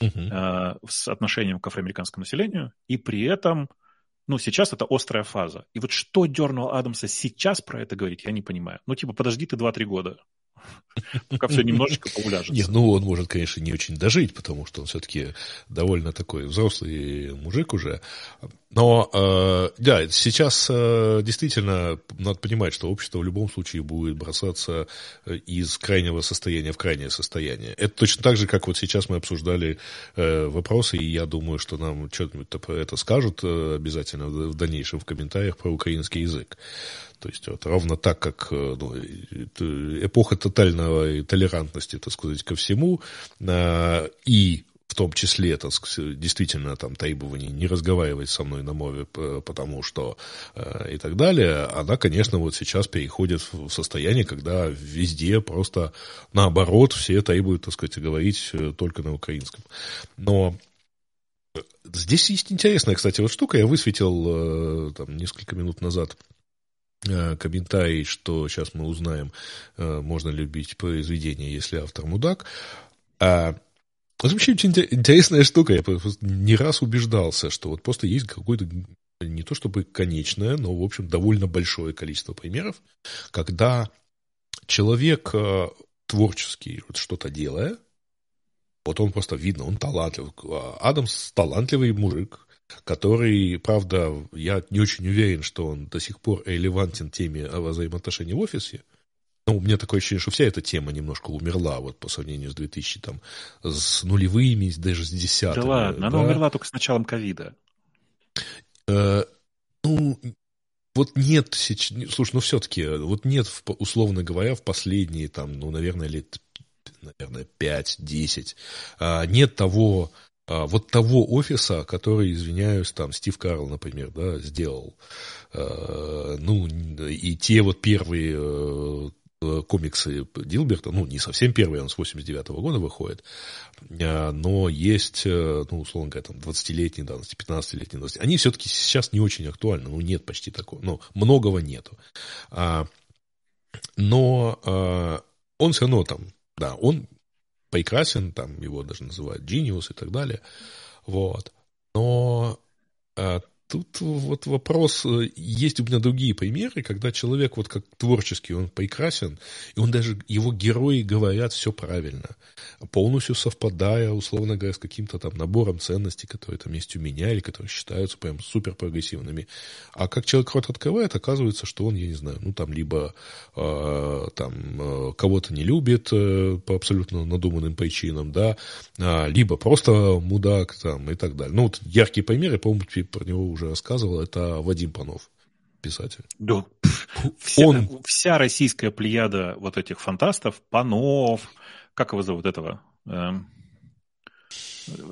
uh-huh. с отношением к афроамериканскому населению, и при этом, ну, сейчас это острая фаза. И вот что дернуло Адамса сейчас про это говорить, я не понимаю. Ну, типа, подожди ты 2-3 года. Пока все немножечко поуляжется.
Нет, ну он может, конечно, не очень дожить, потому что он все-таки довольно такой взрослый мужик уже. Но, э, да, сейчас э, действительно надо понимать, что общество в любом случае будет бросаться э, из крайнего состояния в крайнее состояние. Это точно так же, как вот сейчас мы обсуждали э, вопросы, и я думаю, что нам что-нибудь про это скажут э, обязательно в дальнейшем в комментариях про украинский язык. То есть вот ровно так, как э, ну, эпоха тотальной толерантности, так сказать, ко всему, а, и в том числе, так сказать, действительно там требование не разговаривать со мной на мове, потому что э, и так далее, она, конечно, вот сейчас переходит в состояние, когда везде просто наоборот все требуют, так сказать, говорить э, только на украинском. Но Здесь есть интересная, кстати, вот штука. Я высветил там, несколько минут назад Э, комментарий, что сейчас мы узнаем, э, можно любить произведение, если автор мудак. А это вообще очень интересная штука. Я не раз убеждался, что вот просто есть какое-то не то чтобы конечное, но, в общем, довольно большое количество примеров, когда человек э, творческий, вот что-то делая, вот он просто видно, он талантливый. Адамс талантливый мужик, который, правда, я не очень уверен, что он до сих пор релевантен теме о взаимоотношении в офисе. Ну, у меня такое ощущение, что вся эта тема немножко умерла вот по сравнению с 2000, там, с нулевыми, даже с десятыми.
Да ладно, да? она умерла только с началом ковида.
Э, ну, вот нет, слушай, ну все-таки, вот нет, условно говоря, в последние, там, ну, наверное, лет, наверное, 5-10, а, нет того вот того офиса, который, извиняюсь, там Стив Карл, например, да, сделал. А, ну, и те вот первые э, комиксы Дилберта, ну, не совсем первые, он с 89 -го года выходит, а, но есть, э, ну, условно говоря, там, 20-летней давности, 15-летней давности. Они все-таки сейчас не очень актуальны, ну, нет почти такого, ну, многого нету. Но он все равно там, да, он прекрасен, там его даже называют Genius и так далее. Вот. Но э, Тут вот вопрос, э, есть у меня другие примеры, когда человек вот как творческий, он прекрасен, и он даже, его герои говорят все правильно, полностью совпадая, условно говоря, с каким-то там набором ценностей, которые там есть у меня, или которые считаются прям супер прогрессивными. А как человек рот открывает, оказывается, что он, я не знаю, ну там либо э, там э, кого-то не любит э, по абсолютно надуманным причинам, да, э, либо просто мудак там и так далее. Ну вот яркие примеры, по-моему, про него уже рассказывал, это Вадим Панов, писатель.
Да, вся, Он... вся российская плеяда вот этих фантастов, Панов, как его зовут этого? Эм,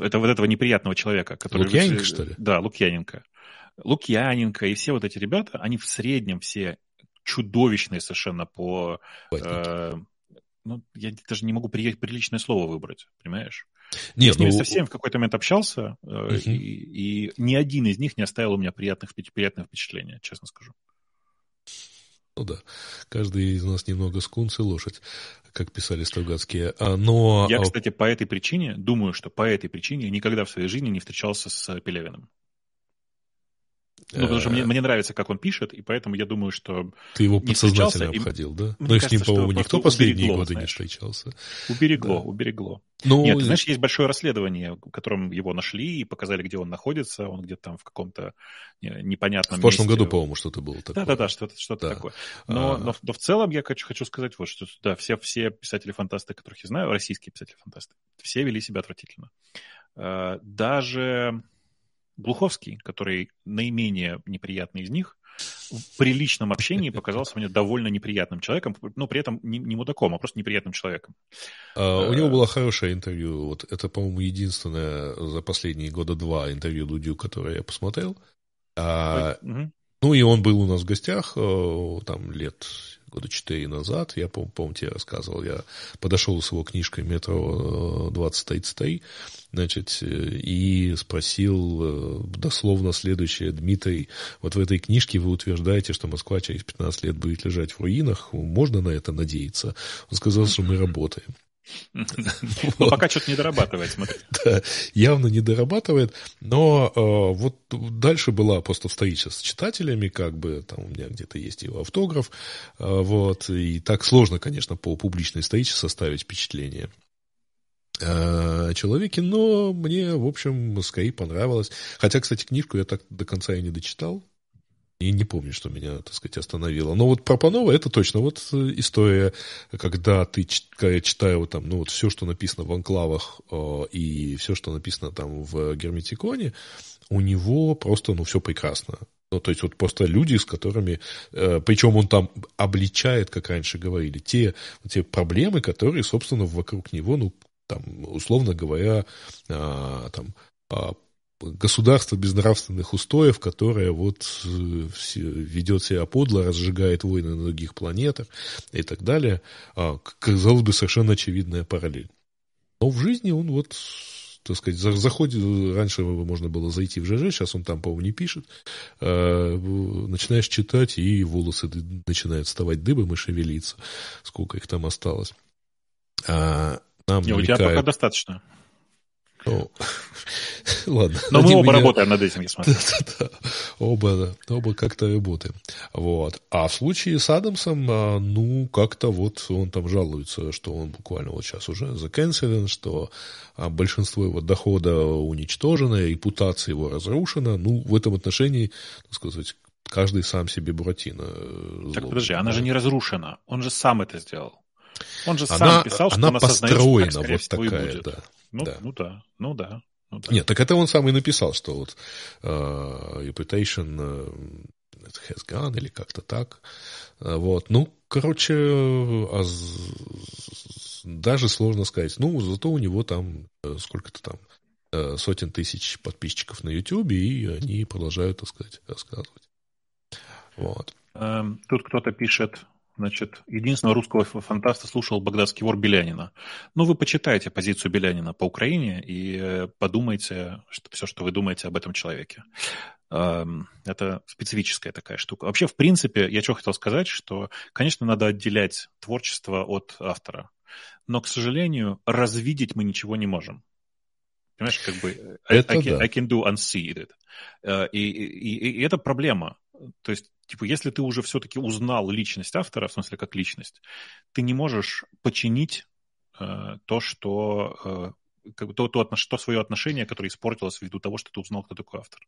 это вот этого неприятного человека, который...
Лукьяненко, что ли?
Да, Лукьяненко. Лукьяненко и все вот эти ребята, они в среднем все чудовищные совершенно по... Э, ну, я даже не могу приличное слово выбрать, понимаешь? Нет, я с ними ну... со всеми в какой-то момент общался, uh-huh. и, и ни один из них не оставил у меня приятных, приятных впечатлений, честно скажу.
Ну да, каждый из нас немного скунс и лошадь, как писали Стругацкие. А, но...
Я, а кстати, по этой причине, думаю, что по этой причине никогда в своей жизни не встречался с Пелевиным. Ну, потому что мне, мне нравится, как он пишет, и поэтому я думаю, что...
Ты его подсознательно обходил, и... да? И с ним, по-моему, никто последние уберегло, годы знаешь. не встречался.
Уберегло, да. уберегло. Ну, Нет, ты знаешь, есть большое расследование, в котором его нашли и показали, где он находится. Он где-то там в каком-то непонятном
В прошлом месте. году, по-моему, что-то было такое.
Да-да-да, что-то, что-то да. такое. Но, а... но, но в целом я хочу, хочу сказать вот, что да, все, все писатели-фантасты, которых я знаю, российские писатели-фантасты, все вели себя отвратительно. Э, даже Глуховский, который наименее неприятный из них, в приличном общении показался мне довольно неприятным человеком, но при этом не, не мудаком, а просто неприятным человеком.
А, у него было хорошее интервью. Вот это, по-моему, единственное за последние года два интервью Дудю, которое я посмотрел. А, угу. Ну и он был у нас в гостях э, там лет года четыре назад, я, помню, тебе рассказывал, я подошел с его книжкой «Метро 2033», значит, и спросил э, дословно следующее, Дмитрий, вот в этой книжке вы утверждаете, что Москва через 15 лет будет лежать в руинах, можно на это надеяться? Он сказал, что мы работаем.
Ну, пока что-то не дорабатывает, смотри.
Явно не дорабатывает, но э, вот дальше была просто встреча с читателями, как бы, там у меня где-то есть его автограф, э, вот, и так сложно, конечно, по публичной встрече составить впечатление человеке, но мне, в общем, скорее понравилось. Хотя, кстати, книжку я так до конца и не дочитал, и не помню, что меня, так сказать, остановило. Но вот про Панова это точно вот э, история, когда ты, когда я читаю там, ну вот все, что написано в анклавах э, и все, что написано там в Герметиконе, у него просто, ну, все прекрасно. Ну, то есть вот просто люди, с которыми, э, причем он там обличает, как раньше говорили, те, те проблемы, которые, собственно, вокруг него, ну, там, условно говоря, э, там, а, государство без нравственных устоев, которое вот э, ведет себя подло, разжигает войны на других планетах и так далее, а, казалось бы, совершенно очевидная параллель. Но в жизни он вот, так сказать, заходит, раньше можно было зайти в ЖЖ, сейчас он там, по-моему, не пишет, а, начинаешь читать, и волосы начинают вставать дыбом и шевелиться, сколько их там осталось.
А, нам не, намекает... У тебя пока достаточно.
Ну, ладно.
Но мы оба меня... работаем над этим, я смотрю.
Да, да, оба, оба как-то работаем. Вот. А в случае с Адамсом, а, ну, как-то вот он там жалуется, что он буквально вот сейчас уже заканцелен, что а, большинство его дохода уничтожено, репутация его разрушена. Ну, в этом отношении, так сказать, каждый сам себе Буратино.
Э, так подожди, она же не разрушена. Он же сам это сделал. Он же она, сам писал, что
она, она построена вот такая, да.
Ну да. ну да, ну да. Ну, да.
Нет, так это он сам и написал, что вот uh, reputation uh, has gone или как-то так. Uh, вот, ну, короче, а, даже сложно сказать. Ну, зато у него там э, сколько-то там э, сотен тысяч подписчиков на YouTube, и они продолжают, так сказать, рассказывать. Вот.
Эм, тут кто-то пишет, Значит, единственного русского фантаста слушал Багдадский вор Белянина. Ну, вы почитайте позицию Белянина по Украине и э, подумайте что, все, что вы думаете об этом человеке. Эм, это специфическая такая штука. Вообще, в принципе, я что хотел сказать, что, конечно, надо отделять творчество от автора. Но, к сожалению, развидеть мы ничего не можем. Понимаешь, как бы это I, can, да. I can do unsee it. И, и, и, и это проблема. То есть, типа, если ты уже все-таки узнал личность автора, в смысле, как личность, ты не можешь починить э, то, что э, как то, то, то свое отношение, которое испортилось ввиду того, что ты узнал, кто такой автор.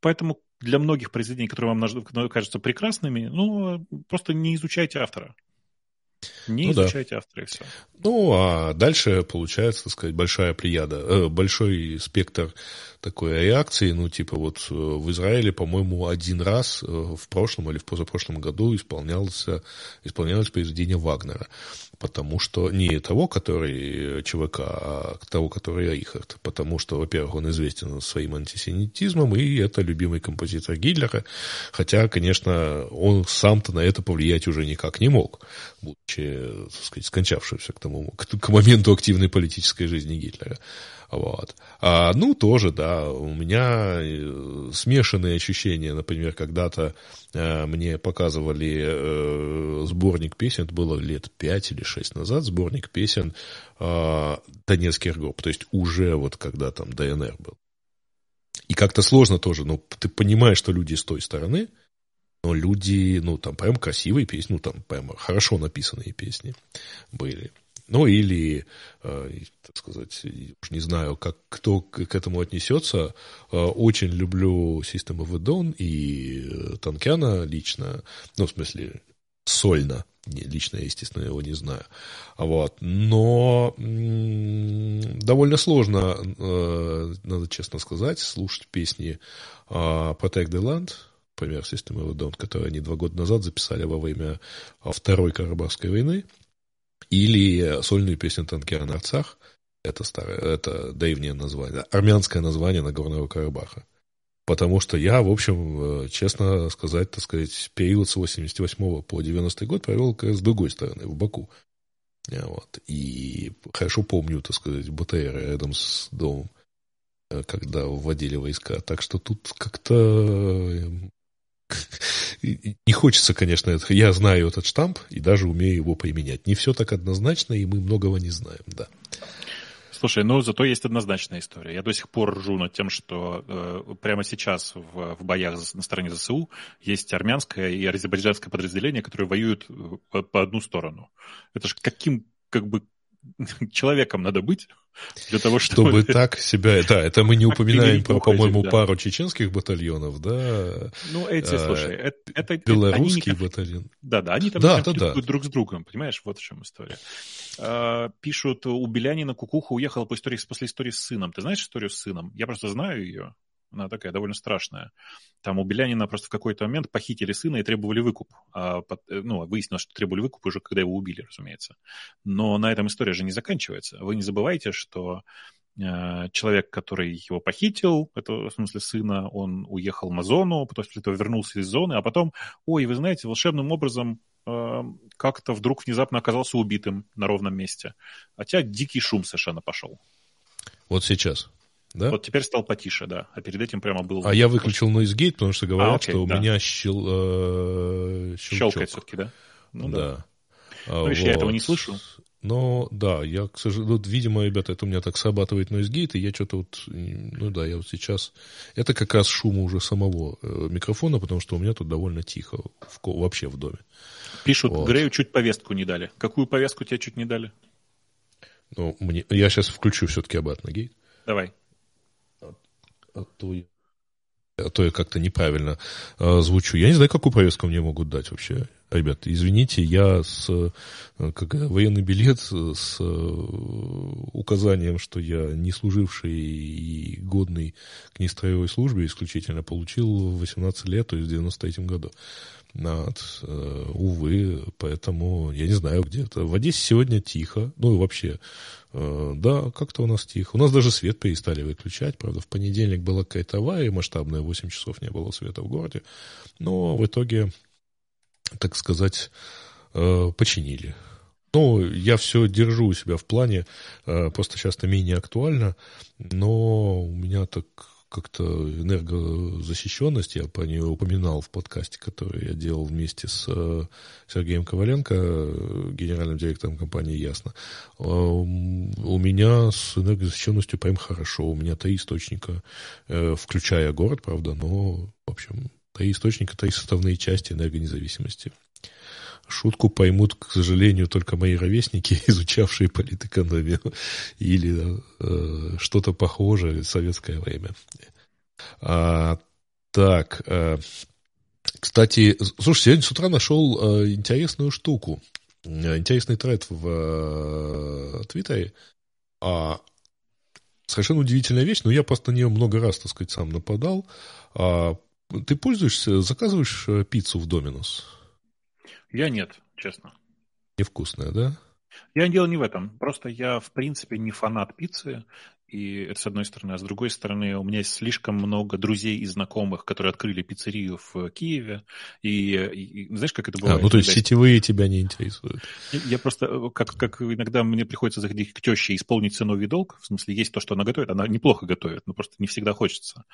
Поэтому для многих произведений, которые вам кажутся прекрасными, ну, просто не изучайте автора. Не ну, изучайте да. автора, и все.
Ну, а дальше получается, так сказать, большая плеяда, э, большой спектр такой реакции. Ну, типа вот э, в Израиле, по-моему, один раз э, в прошлом или в позапрошлом году исполнялось, исполнялось произведение Вагнера потому что не того, который ЧВК, а того, который Рихард, потому что, во-первых, он известен своим антисемитизмом, и это любимый композитор Гитлера, хотя, конечно, он сам-то на это повлиять уже никак не мог, будучи, так сказать, скончавшимся к тому, к, к моменту активной политической жизни Гитлера. Вот. А, ну, тоже, да, у меня э, смешанные ощущения, например, когда-то э, мне показывали э, сборник песен, это было лет пять или шесть назад, сборник песен э, Донецкий РГОП, то есть уже вот когда там ДНР был. И как-то сложно тоже, ну, ты понимаешь, что люди с той стороны, но люди, ну, там прям красивые песни, ну, там прям хорошо написанные песни были. Ну, или, э, так сказать, уж не знаю, как кто к этому отнесется. Э, очень люблю System of a Down и э, Танкяна лично. Ну, в смысле, сольно. Не, лично естественно, его не знаю. Вот. Но довольно сложно, надо честно сказать, слушать песни Protect the Land, например, System of которые они два года назад записали во время Второй Карабахской войны. Или сольную песню Танкера на Арцах. Это старое, это древнее название, армянское название Нагорного Карабаха. Потому что я, в общем, э, честно сказать, так сказать, период с 88 по 90 год провел как с другой стороны, в Баку. Э, вот. И хорошо помню, так сказать, БТР рядом с домом, э, когда вводили войска. Так что тут как-то не хочется, конечно, это. Я знаю этот штамп и даже умею его применять. Не все так однозначно, и мы многого не знаем, да.
Слушай, ну зато есть однозначная история. Я до сих пор ржу над тем, что э, прямо сейчас в, в боях на стороне ЗСУ есть армянское и азербайджанское подразделение, которые воюют э, по, по одну сторону. Это же каким как бы человеком надо быть для того,
чтобы... Чтобы так себя... Да, это мы не упоминаем, про, по-моему, да. пару чеченских батальонов, да.
Ну, эти, а, слушай, это... это
белорусский они, батальон.
Да, да, они там да, да, да. друг с другом, понимаешь? Вот в чем история. А, пишут, у Белянина Кукуха уехала по истории, после истории с сыном. Ты знаешь историю с сыном? Я просто знаю ее. Она такая довольно страшная. Там у Белянина просто в какой-то момент похитили сына и требовали выкуп. А, э, ну, выяснилось, что требовали выкуп уже, когда его убили, разумеется. Но на этом история же не заканчивается. Вы не забывайте, что э, человек, который его похитил, это в смысле сына, он уехал в Мазону, потом после этого вернулся из зоны, а потом, ой, вы знаете, волшебным образом э, как-то вдруг внезапно оказался убитым на ровном месте. Хотя дикий шум совершенно пошел.
Вот сейчас. Да?
Вот теперь стал потише, да. А перед этим прямо был...
А я выключил noise gate, потому что говорят, а, окей, что да. у меня щел, э, щелчок.
Щелкает все-таки, да?
Ну да. да.
Ну, вот. я этого не слышу.
Но да, я, к сожалению, вот, видимо, ребята, это у меня так срабатывает noise и я что-то вот, ну да, я вот сейчас... Это как раз шума уже самого э, микрофона, потому что у меня тут довольно тихо в, вообще в доме.
Пишут, вот. Грею чуть повестку не дали. Какую повестку тебе чуть не дали?
Ну, мне, я сейчас включу все-таки обратно гейт.
Давай
а то я, а то я как-то неправильно э, звучу. Я не знаю, какую повестку мне могут дать вообще. Ребят, извините, я с как, военный билет с указанием, что я не служивший и годный к нестроевой службе исключительно получил 18 лет, то есть в 93 году. Вот, э, увы, поэтому я не знаю где-то. В Одессе сегодня тихо, ну и вообще, э, да, как-то у нас тихо. У нас даже свет перестали выключать, правда, в понедельник была какая-то авария масштабная, 8 часов не было света в городе, но в итоге, так сказать, э, починили. Ну, я все держу у себя в плане, просто сейчас это менее актуально, но у меня так как-то энергозащищенность, я по ней упоминал в подкасте, который я делал вместе с э, Сергеем Коваленко, генеральным директором компании «Ясно». У меня с энергозащищенностью прям хорошо. У меня три источника, э, включая город, правда, но, в общем, три источника, три составные части энергонезависимости. Шутку поймут, к сожалению, только мои ровесники, изучавшие политэкономию или э, что-то похожее в советское время. А, так, э, кстати, слушай, сегодня с утра нашел э, интересную штуку, э, интересный тред в э, Твиттере. А, совершенно удивительная вещь, но я просто на нее много раз, так сказать, сам нападал. А, ты пользуешься, заказываешь э, пиццу в Доминос?
Я нет, честно.
Невкусная, да?
Я дело не в этом. Просто я, в принципе, не фанат пиццы. И это с одной стороны. А с другой стороны, у меня есть слишком много друзей и знакомых, которые открыли пиццерию в Киеве. И, и знаешь, как это бывает?
А, ну, то есть сетевые тебя не интересуют?
Я просто, как, как иногда мне приходится заходить к теще и исполнить сыновий долг, в смысле, есть то, что она готовит, она неплохо готовит, но просто не всегда хочется.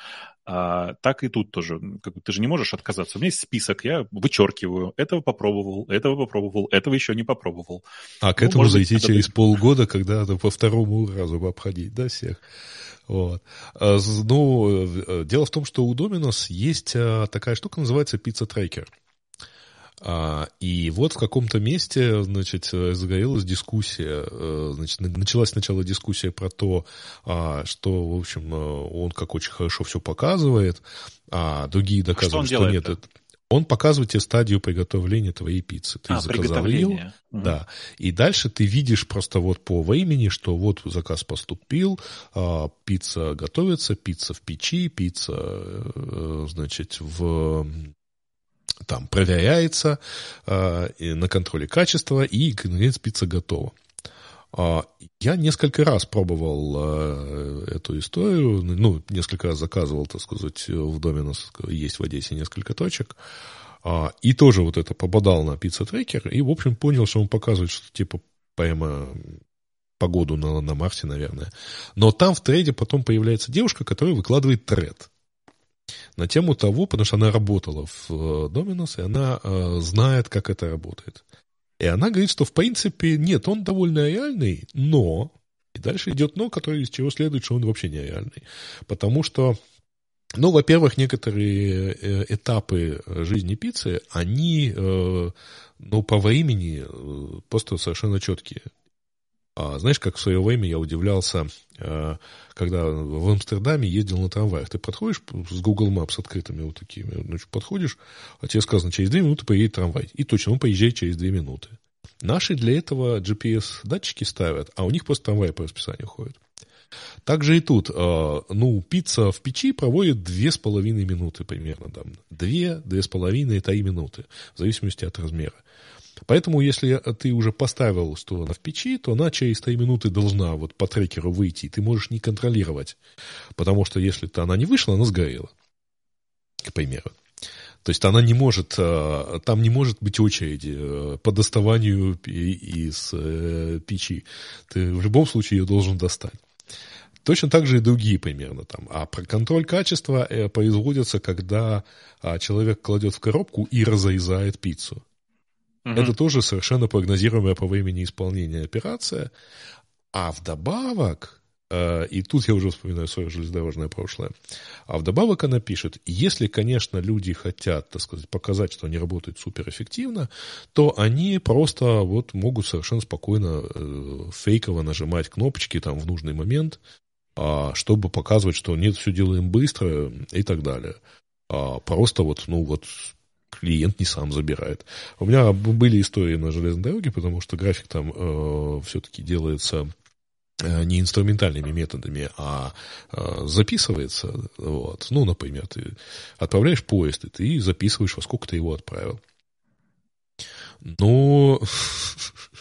А, так и тут тоже. Как, ты же не можешь отказаться. У меня есть список, я вычеркиваю. Этого попробовал, этого попробовал, этого еще не попробовал.
А к ну, этому зайти быть, через полгода, когда по второму разу обходить, да, всех. Вот. А, ну, э, дело в том, что у Доминос есть а, такая штука, называется пицца-трекер. А, и вот в каком-то месте, значит, загорелась дискуссия, э, значит, началась сначала дискуссия про то, что, в общем, э, он как очень хорошо все показывает, а другие доказывают, что, что нет. Это он показывает тебе стадию приготовления твоей пиццы. Ты а, заказал ее, угу. да, и дальше ты видишь просто вот по времени, что вот заказ поступил, а, пицца готовится, пицца в печи, пицца, э, значит, в там проверяется э, на контроле качества, и, наконец, пицца готова. А, я несколько раз пробовал э, эту историю, ну, несколько раз заказывал, так сказать, в доме, есть в Одессе несколько точек, а, и тоже вот это попадал на пицца-трекер, и, в общем, понял, что он показывает, что типа прямо погоду на, на Марсе, наверное. Но там в трейде потом появляется девушка, которая выкладывает тред на тему того, потому что она работала в э, и она э, знает, как это работает. И она говорит, что в принципе нет, он довольно реальный, но... И дальше идет но, который из чего следует, что он вообще нереальный. Потому что, ну, во-первых, некоторые э, этапы жизни пиццы, они, э, ну, по времени э, просто совершенно четкие. А знаешь, как в свое время я удивлялся, э, когда в Амстердаме ездил на трамваях. Ты подходишь с Google Maps открытыми вот такими, значит, подходишь, а тебе сказано, через 2 минуты поедет трамвай. И точно, он поезжает через 2 минуты. Наши для этого GPS-датчики ставят, а у них просто трамвай по расписанию ходит. Также и тут, э, ну, пицца в печи проводит 2,5 минуты примерно, там, 2, 2,5, 3 минуты, в зависимости от размера. Поэтому, если ты уже поставил, что она в печи, то она через 3 минуты должна вот по трекеру выйти, и ты можешь не контролировать. Потому что если -то она не вышла, она сгорела. К примеру. То есть она не может, э, там не может быть очереди э, по доставанию из э, печи. Ты в любом случае ее должен достать. Точно так же и другие примерно там. А про контроль качества производится, когда а, человек кладет в коробку и разрезает пиццу. Угу. Это тоже совершенно прогнозируемая по времени исполнения операция. А вдобавок, э, и тут я уже вспоминаю свое железнодорожное прошлое, а вдобавок она пишет, если, конечно, люди хотят, так сказать, показать, что они работают суперэффективно, то они просто вот могут совершенно спокойно э, фейково нажимать кнопочки там в нужный момент, а, чтобы показывать, что нет, все делаем быстро и так далее. А, просто вот, ну вот клиент не сам забирает. У меня были истории на железной дороге, потому что график там э, все-таки делается э, не инструментальными методами, а э, записывается. Вот. Ну, например, ты отправляешь поезд, и ты записываешь, во сколько ты его отправил. Но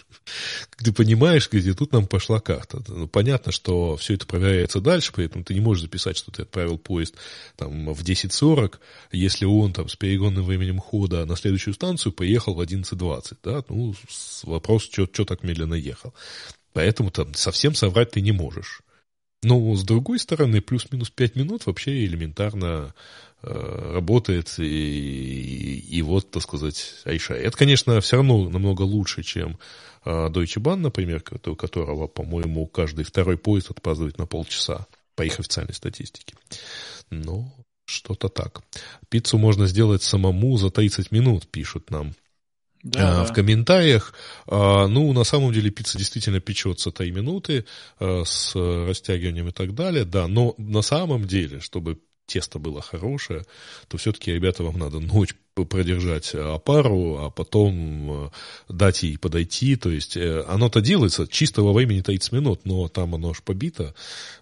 ты понимаешь, где тут нам пошла карта. Ну, понятно, что все это проверяется дальше, поэтому ты не можешь записать, что ты отправил поезд там, в 10.40, если он там с перегонным временем хода на следующую станцию поехал в 11.20. Да? Ну, вопрос, что так медленно ехал. Поэтому там совсем соврать ты не можешь. Но, с другой стороны, плюс-минус 5 минут вообще элементарно э, работает, и, и, и вот, так сказать, Айша. Это, конечно, все равно намного лучше, чем э, Deutsche Bahn, например, у которого, по-моему, каждый второй поезд отпаздывает на полчаса по их официальной статистике. Но что-то так. Пиццу можно сделать самому за 30 минут, пишут нам да, а, в да. комментариях. А, ну, на самом деле пицца действительно печется 3 минуты а, с растягиванием и так далее, да, но на самом деле, чтобы тесто было хорошее, то все-таки, ребята, вам надо ночь продержать опару, а потом дать ей подойти. То есть э, оно-то делается чисто во времени 30 минут, но там оно аж побито,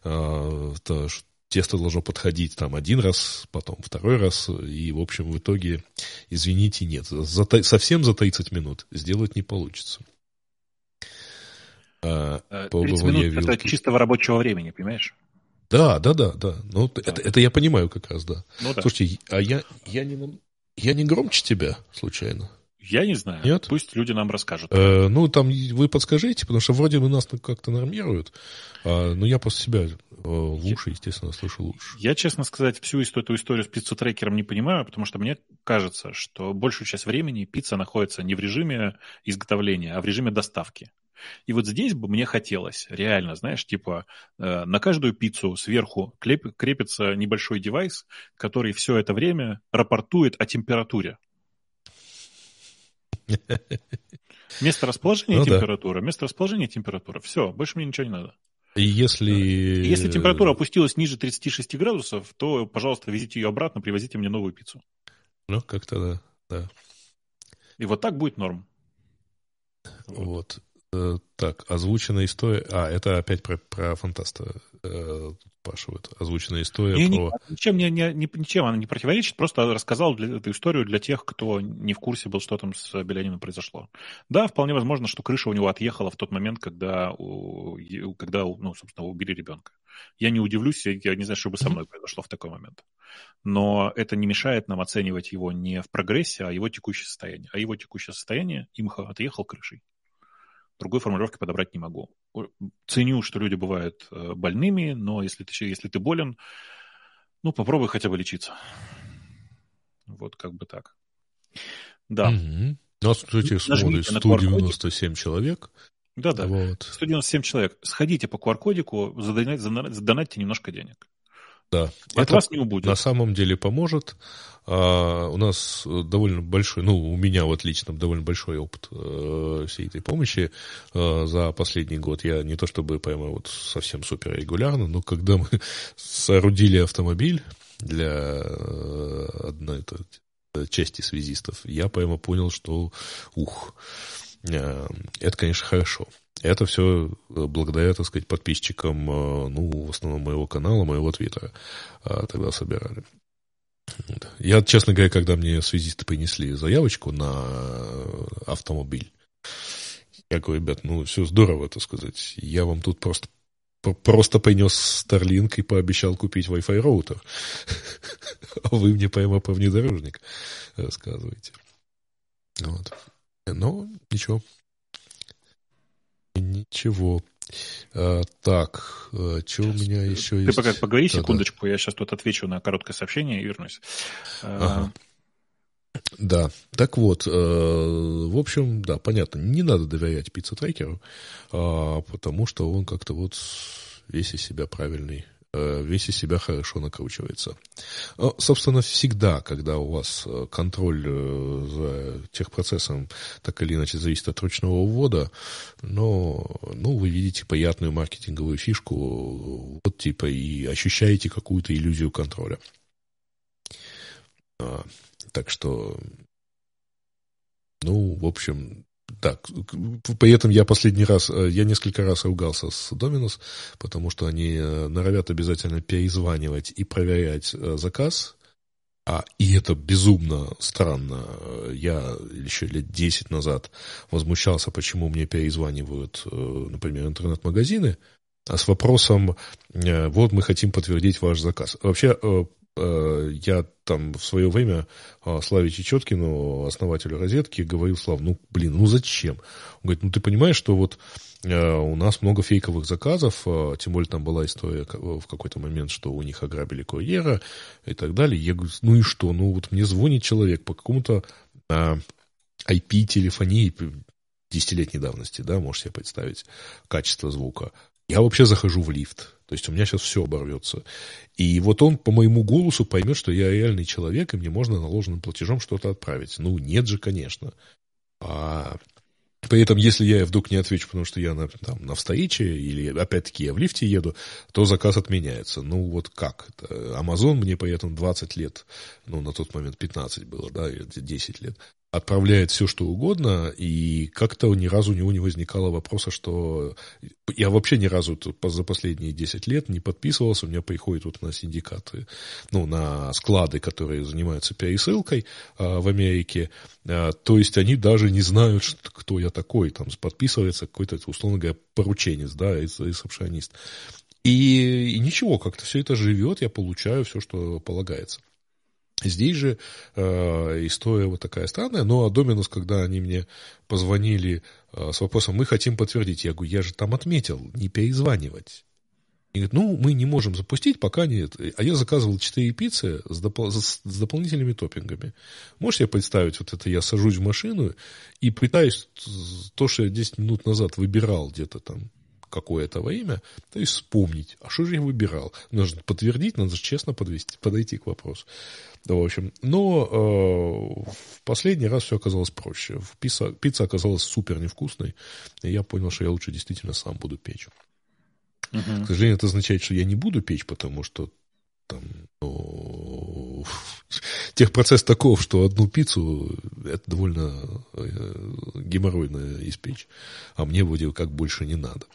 то, тесто должно подходить там один раз, потом второй раз, и, в общем, в итоге, извините, нет, за, совсем за 30 минут сделать не получится.
А, 30 э, минут вилки. это чистого рабочего времени, понимаешь?
Да, да, да, да. Ну, да. Это, это я понимаю как раз, да. Ну, да. Слушайте, а я, я, не, я не громче тебя, случайно?
Я не знаю. Нет? Пусть люди нам расскажут.
Э, ну, там вы подскажите, потому что вроде бы нас как-то нормируют. А, но я после себя э, лучше, естественно, слышу лучше.
Я, честно сказать, всю эту историю с пиццу-трекером не понимаю, потому что мне кажется, что большую часть времени пицца находится не в режиме изготовления, а в режиме доставки. И вот здесь бы мне хотелось, реально, знаешь, типа э, на каждую пиццу сверху клеп, крепится небольшой девайс, который все это время рапортует о температуре. Место расположения ну, температура, да. место расположения температура. Все, больше мне ничего не надо.
Если...
Если температура опустилась ниже 36 градусов, то, пожалуйста, везите ее обратно, привозите мне новую пиццу.
Ну, как-то да, да.
И вот так будет норм.
Вот. вот. Э, так, озвученная история... А, это опять про, про фантаста э, спрашивают. Озвученная история не, про...
Ничем, не, не, ничем она не противоречит, просто рассказал для, эту историю для тех, кто не в курсе был, что там с Белянином произошло. Да, вполне возможно, что крыша у него отъехала в тот момент, когда, у, когда ну, собственно, убили ребенка. Я не удивлюсь, я не знаю, что бы со мной произошло в такой момент. Но это не мешает нам оценивать его не в прогрессе, а его текущее состояние. А его текущее состояние, имха отъехал крышей. Другой формулировки подобрать не могу. Ценю, что люди бывают э, больными, но если ты, если ты болен, ну, попробуй хотя бы лечиться. Вот как бы так. Да.
Mm-hmm. Нас, кстати, смотрит 197 человек.
Да-да, вот. 197 человек. Сходите по QR-кодику, задонатьте немножко денег.
Да.
От это вас не убудет.
На самом деле поможет. А, у нас довольно большой, ну, у меня вот лично довольно большой опыт э, всей этой помощи э, за последний год. Я не то чтобы прямо вот совсем супер регулярно, но когда мы соорудили автомобиль для э, одной этой части связистов, я прямо понял, что ух, э, это, конечно, хорошо. Это все э, благодаря, так сказать, подписчикам, э, ну, в основном моего канала, моего твиттера э, тогда собирали. Я, честно говоря, когда мне связисты принесли заявочку на автомобиль, я говорю, ребят, ну, все здорово, так сказать. Я вам тут просто просто принес Starlink и пообещал купить Wi-Fi роутер. А вы мне прямо про внедорожник рассказываете. Вот. Но ничего, Ничего. А, так, а, что у меня еще
Ты
есть?
пока поговори да, секундочку, да. я сейчас тут отвечу на короткое сообщение и вернусь.
А, ага. Да, так вот, э, в общем, да, понятно, не надо доверять пицца-трекеру, э, потому что он как-то вот весь из себя правильный Э, весь из себя хорошо накручивается. А, собственно, всегда, когда у вас э, контроль э, за техпроцессом так или иначе зависит от ручного ввода, но ну, вы видите приятную маркетинговую фишку, вот типа и ощущаете какую-то иллюзию контроля. А, так что, ну, в общем, так, при этом я последний раз, э, я несколько раз ругался с Доминус, потому что они э, норовят обязательно перезванивать и проверять э, заказ, а, и это безумно странно. Я еще лет 10 назад возмущался, почему мне перезванивают, например, интернет-магазины, а с вопросом, вот мы хотим подтвердить ваш заказ. Вообще, я там в свое время э, Славе Чечеткину, основателю «Розетки», говорил, Слав, ну, блин, ну зачем? Он говорит, ну, ты понимаешь, что вот э, у нас много фейковых заказов, э, тем более там была история в какой-то момент, что у них ограбили курьера и так далее. Я говорю, ну и что? Ну, вот мне звонит человек по какому-то э, IP-телефонии десятилетней давности, да, можешь себе представить качество звука. Я вообще захожу в лифт. То есть у меня сейчас все оборвется. И вот он по моему голосу поймет, что я реальный человек, и мне можно наложенным платежом что-то отправить. Ну, нет же, конечно. А при этом, если я вдруг не отвечу, потому что я на, там, на встрече, или опять-таки я в лифте еду, то заказ отменяется. Ну, вот как? Амазон мне при этом 20 лет, ну, на тот момент 15 было, да, 10 лет, отправляет все, что угодно, и как-то ни разу у него не возникало вопроса, что я вообще ни разу за последние 10 лет не подписывался, у меня приходят вот на синдикаты, ну, на склады, которые занимаются пересылкой а, в Америке, а, то есть они даже не знают, что, кто я такой, там подписывается какой-то, условно говоря, порученец, да, ресепшионист. И, и ничего, как-то все это живет, я получаю все, что полагается. Здесь же э, история вот такая странная, но Доминус, когда они мне позвонили э, с вопросом, мы хотим подтвердить, я говорю, я же там отметил, не перезванивать. И говорит, ну, мы не можем запустить, пока нет. А я заказывал 4 пиццы с, с, с дополнительными топпингами. Можешь себе представить, вот это я сажусь в машину и пытаюсь то, что я 10 минут назад выбирал где-то там какое-то во имя, то есть вспомнить, а что же я выбирал. Нужно подтвердить, надо честно подвести, подойти к вопросу. Да, в общем, но э, в последний раз все оказалось проще. Пицца, пицца оказалась супер невкусной, и я понял, что я лучше действительно сам буду печь. Угу. К сожалению, это означает, что я не буду печь, потому что там, ну, техпроцесс таков, что одну пиццу это довольно э, геморройно испечь, а мне вроде как больше не надо.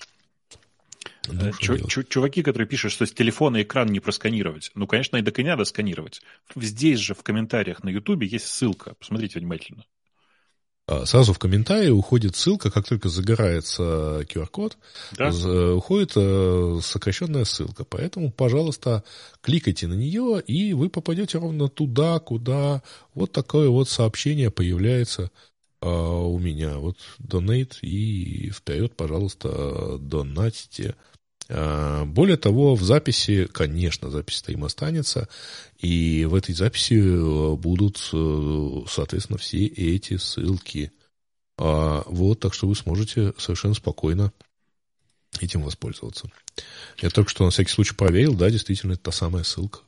Ну, чуваки, которые пишут, что с телефона экран не просканировать. Ну, конечно, и так и надо сканировать. Здесь же в комментариях на Ютубе есть ссылка. Посмотрите внимательно.
А, сразу в комментарии уходит ссылка, как только загорается QR-код, да? уходит э, сокращенная ссылка. Поэтому, пожалуйста, кликайте на нее, и вы попадете ровно туда, куда вот такое вот сообщение появляется а, у меня. Вот донейт, и вперед, пожалуйста, донатите. А, более того, в записи, конечно, запись-то им останется, и в этой записи э, будут, э, соответственно, все эти ссылки. А, вот, так что вы сможете совершенно спокойно этим воспользоваться. Я только что на всякий случай проверил, да, действительно, это та самая ссылка,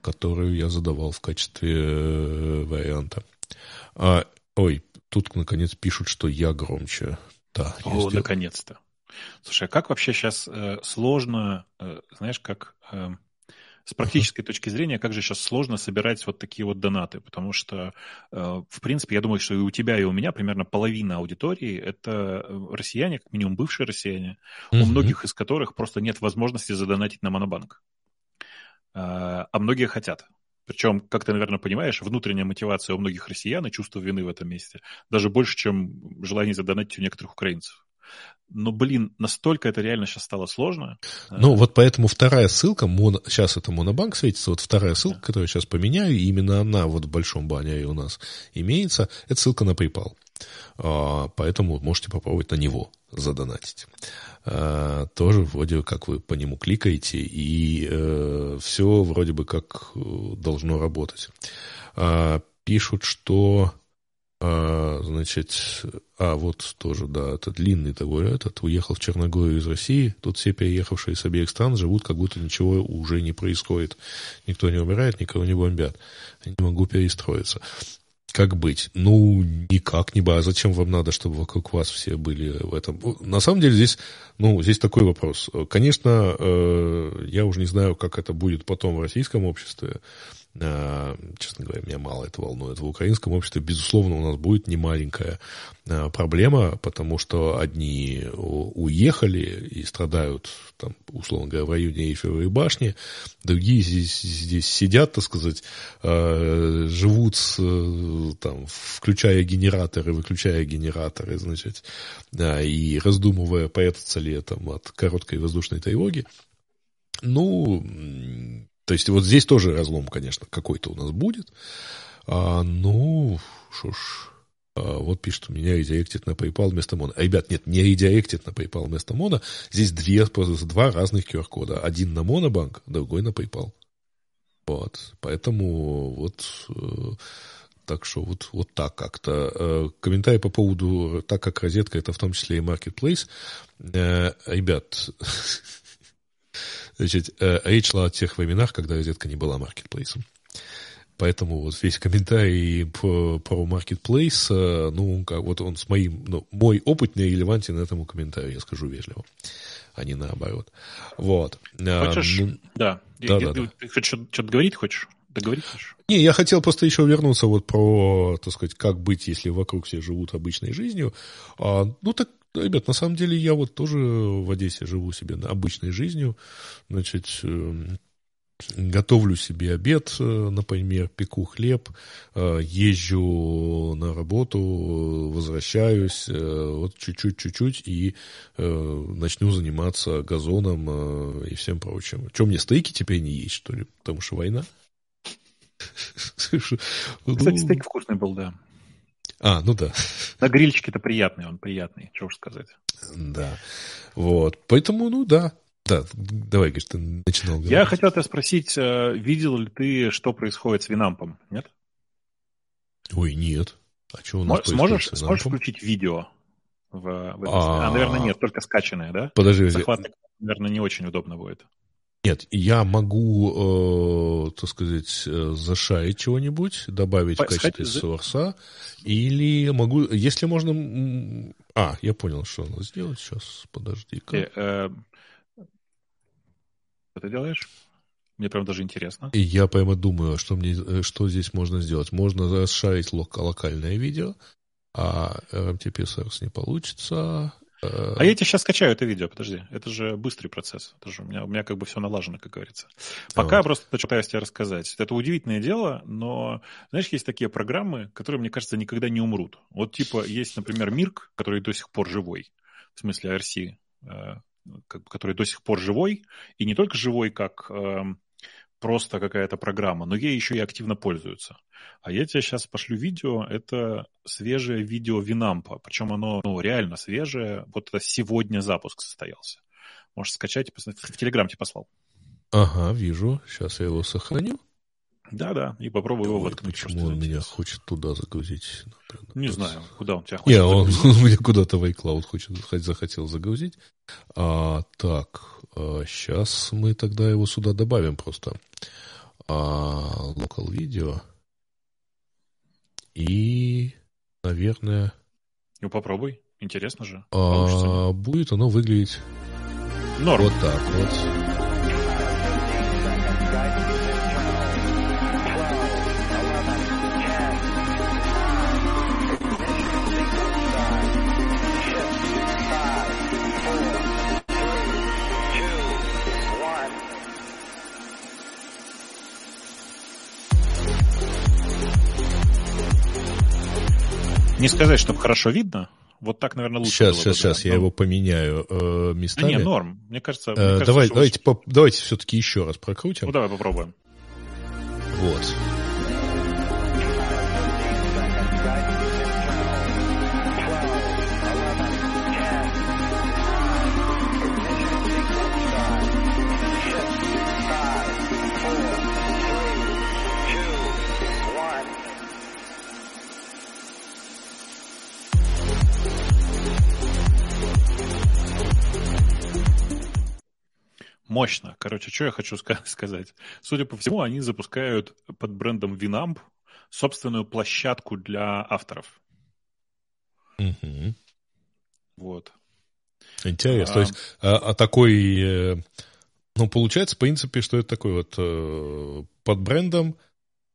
которую я задавал в качестве э, варианта. А, ой, тут, наконец, пишут, что я громче. Да,
О, наконец-то. Слушай, а как вообще сейчас э, сложно, э, знаешь, как э, с практической uh-huh. точки зрения, как же сейчас сложно собирать вот такие вот донаты? Потому что, э, в принципе, я думаю, что и у тебя, и у меня примерно половина аудитории это э, россияне, как минимум бывшие россияне, uh-huh. у многих из которых просто нет возможности задонатить на Монобанк. Э, а многие хотят. Причем, как ты, наверное, понимаешь, внутренняя мотивация у многих россиян и чувство вины в этом месте даже больше, чем желание задонатить у некоторых украинцев. Но, блин, настолько это реально сейчас стало сложно.
Ну, вот поэтому вторая ссылка, моно, сейчас это Монобанк светится, вот вторая ссылка, да. которую я сейчас поменяю, именно она вот в большом баннере у нас имеется, это ссылка на PayPal. А, поэтому можете попробовать на него задонатить. А, тоже вроде как вы по нему кликаете, и э, все вроде бы как э, должно работать. А, пишут, что а, значит, а вот тоже, да, это длинный такой этот, уехал в Черногорию из России, тут все переехавшие с обеих стран живут, как будто ничего уже не происходит. Никто не умирает, никого не бомбят. Не могу перестроиться. Как быть? Ну, никак не бы. А зачем вам надо, чтобы вокруг вас все были в этом? На самом деле здесь, ну, здесь такой вопрос. Конечно, э, я уже не знаю, как это будет потом в российском обществе. А, честно говоря, меня мало это волнует. В украинском обществе, безусловно, у нас будет немаленькая а, проблема, потому что одни уехали и страдают, там, условно говоря, в районе Эйфелевой башни, другие здесь, здесь сидят, так сказать, а, живут, там, включая генераторы, выключая генераторы, значит, и раздумывая, прятаться ли там от короткой воздушной тревоги. Ну, То есть вот здесь тоже разлом, конечно, какой-то у нас будет. А, ну, что ж, а, вот пишет, меня редиректит на PayPal вместо Моно. А, ребят, нет, не редиректит на PayPal вместо Моно. Здесь две, два разных QR-кода. Один на Монобанк, другой на PayPal. Вот. Поэтому вот э, так что вот, вот так как-то. Э, комментарий по поводу, так как розетка, это в том числе и Marketplace. Э, ребят, значит, речь шла о тех временах, когда розетка не была маркетплейсом. Поэтому вот весь комментарий про, про Marketplace, э, ну, как вот он с моим, ну, мой опыт не релевантен этому комментарию, я скажу вежливо, а не наоборот. Вот.
А, хочешь, ну, да. да, я, да. хочешь что-то говорить хочешь? Договорить хочешь?
Не, я хотел просто еще вернуться вот про, так сказать, как быть, если вокруг все живут обычной жизнью. А, ну, так Ребят, на самом деле я вот тоже в Одессе живу себе обычной жизнью. Значит, эм, готовлю себе обед, э, например, пеку хлеб, э, езжу на работу, возвращаюсь, э, вот чуть-чуть, чуть-чуть и начну заниматься газоном и всем прочим. Чем мне стейки теперь не есть, что ли? Потому что война.
Кстати, стейк вкусный был, да.
А, ну да.
На грильчике-то приятный, он приятный, что уж сказать.
Да. Вот. Поэтому, ну да, да, давай, говоришь, ты начинал говорить.
Я хотел тебя спросить, э, видел ли ты, что происходит с Винампом, нет?
Ой, нет. А что у нас
сможешь, сможешь включить видео в, в а, а, наверное, нет, только скачанное, да?
Подожди.
Захват, наверное, не очень удобно будет.
Нет, я могу, э, так сказать, э, зашарить чего-нибудь, добавить По, в качестве сходи, сорса, или могу, если можно... А, я понял, что надо сделать сейчас, подожди-ка. Э, э,
что ты делаешь? Мне прям даже интересно.
И я прямо думаю, что, мне, э, что здесь можно сделать. Можно расшарить лок- локальное видео, а RMTP-сервис не получится.
Э, а я тебе сейчас скачаю это видео, подожди. Это же быстрый процесс. Это же у меня, у меня как бы все налажено, как говорится. Пока вот. я просто пытаюсь тебе рассказать. Это удивительное дело, но, знаешь, есть такие программы, которые, мне кажется, никогда не умрут. Вот типа есть, например, Мирк, который до сих пор живой, в смысле RC, который до сих пор живой, и не только живой, как э, просто какая-то программа, но ей еще и активно пользуются. А я тебе сейчас пошлю видео, это свежее видео Винампа, причем оно ну, реально свежее, вот это сегодня запуск состоялся. Можешь скачать, в Телеграм тебе послал.
Ага, вижу, сейчас я его сохраню.
Да-да, и попробуй его
воткнуть. Почему он меня хочет туда загрузить?
Например, Не знаю, куда он тебя хочет
Не, он, он меня куда-то в iCloud хочет, захотел загрузить. А, так, а, сейчас мы тогда его сюда добавим просто. А, local video. И, наверное...
Ну, попробуй. Интересно же.
А, будет оно выглядеть
Норм.
вот так вот.
Не сказать, чтобы хорошо видно. Вот так, наверное, лучше.
Сейчас, сейчас, сейчас, я его поменяю э, местами.
Да не, норм. Мне кажется... Мне
э,
кажется
давай, давайте, по, давайте все-таки еще раз прокрутим.
Ну, давай попробуем.
Вот.
Мощно. Короче, что я хочу сказать. Судя по всему, они запускают под брендом Winamp собственную площадку для авторов.
Угу.
Вот.
Интересно. А, То есть, а, а такой... Э, ну, получается, в принципе, что это такой вот э, под брендом,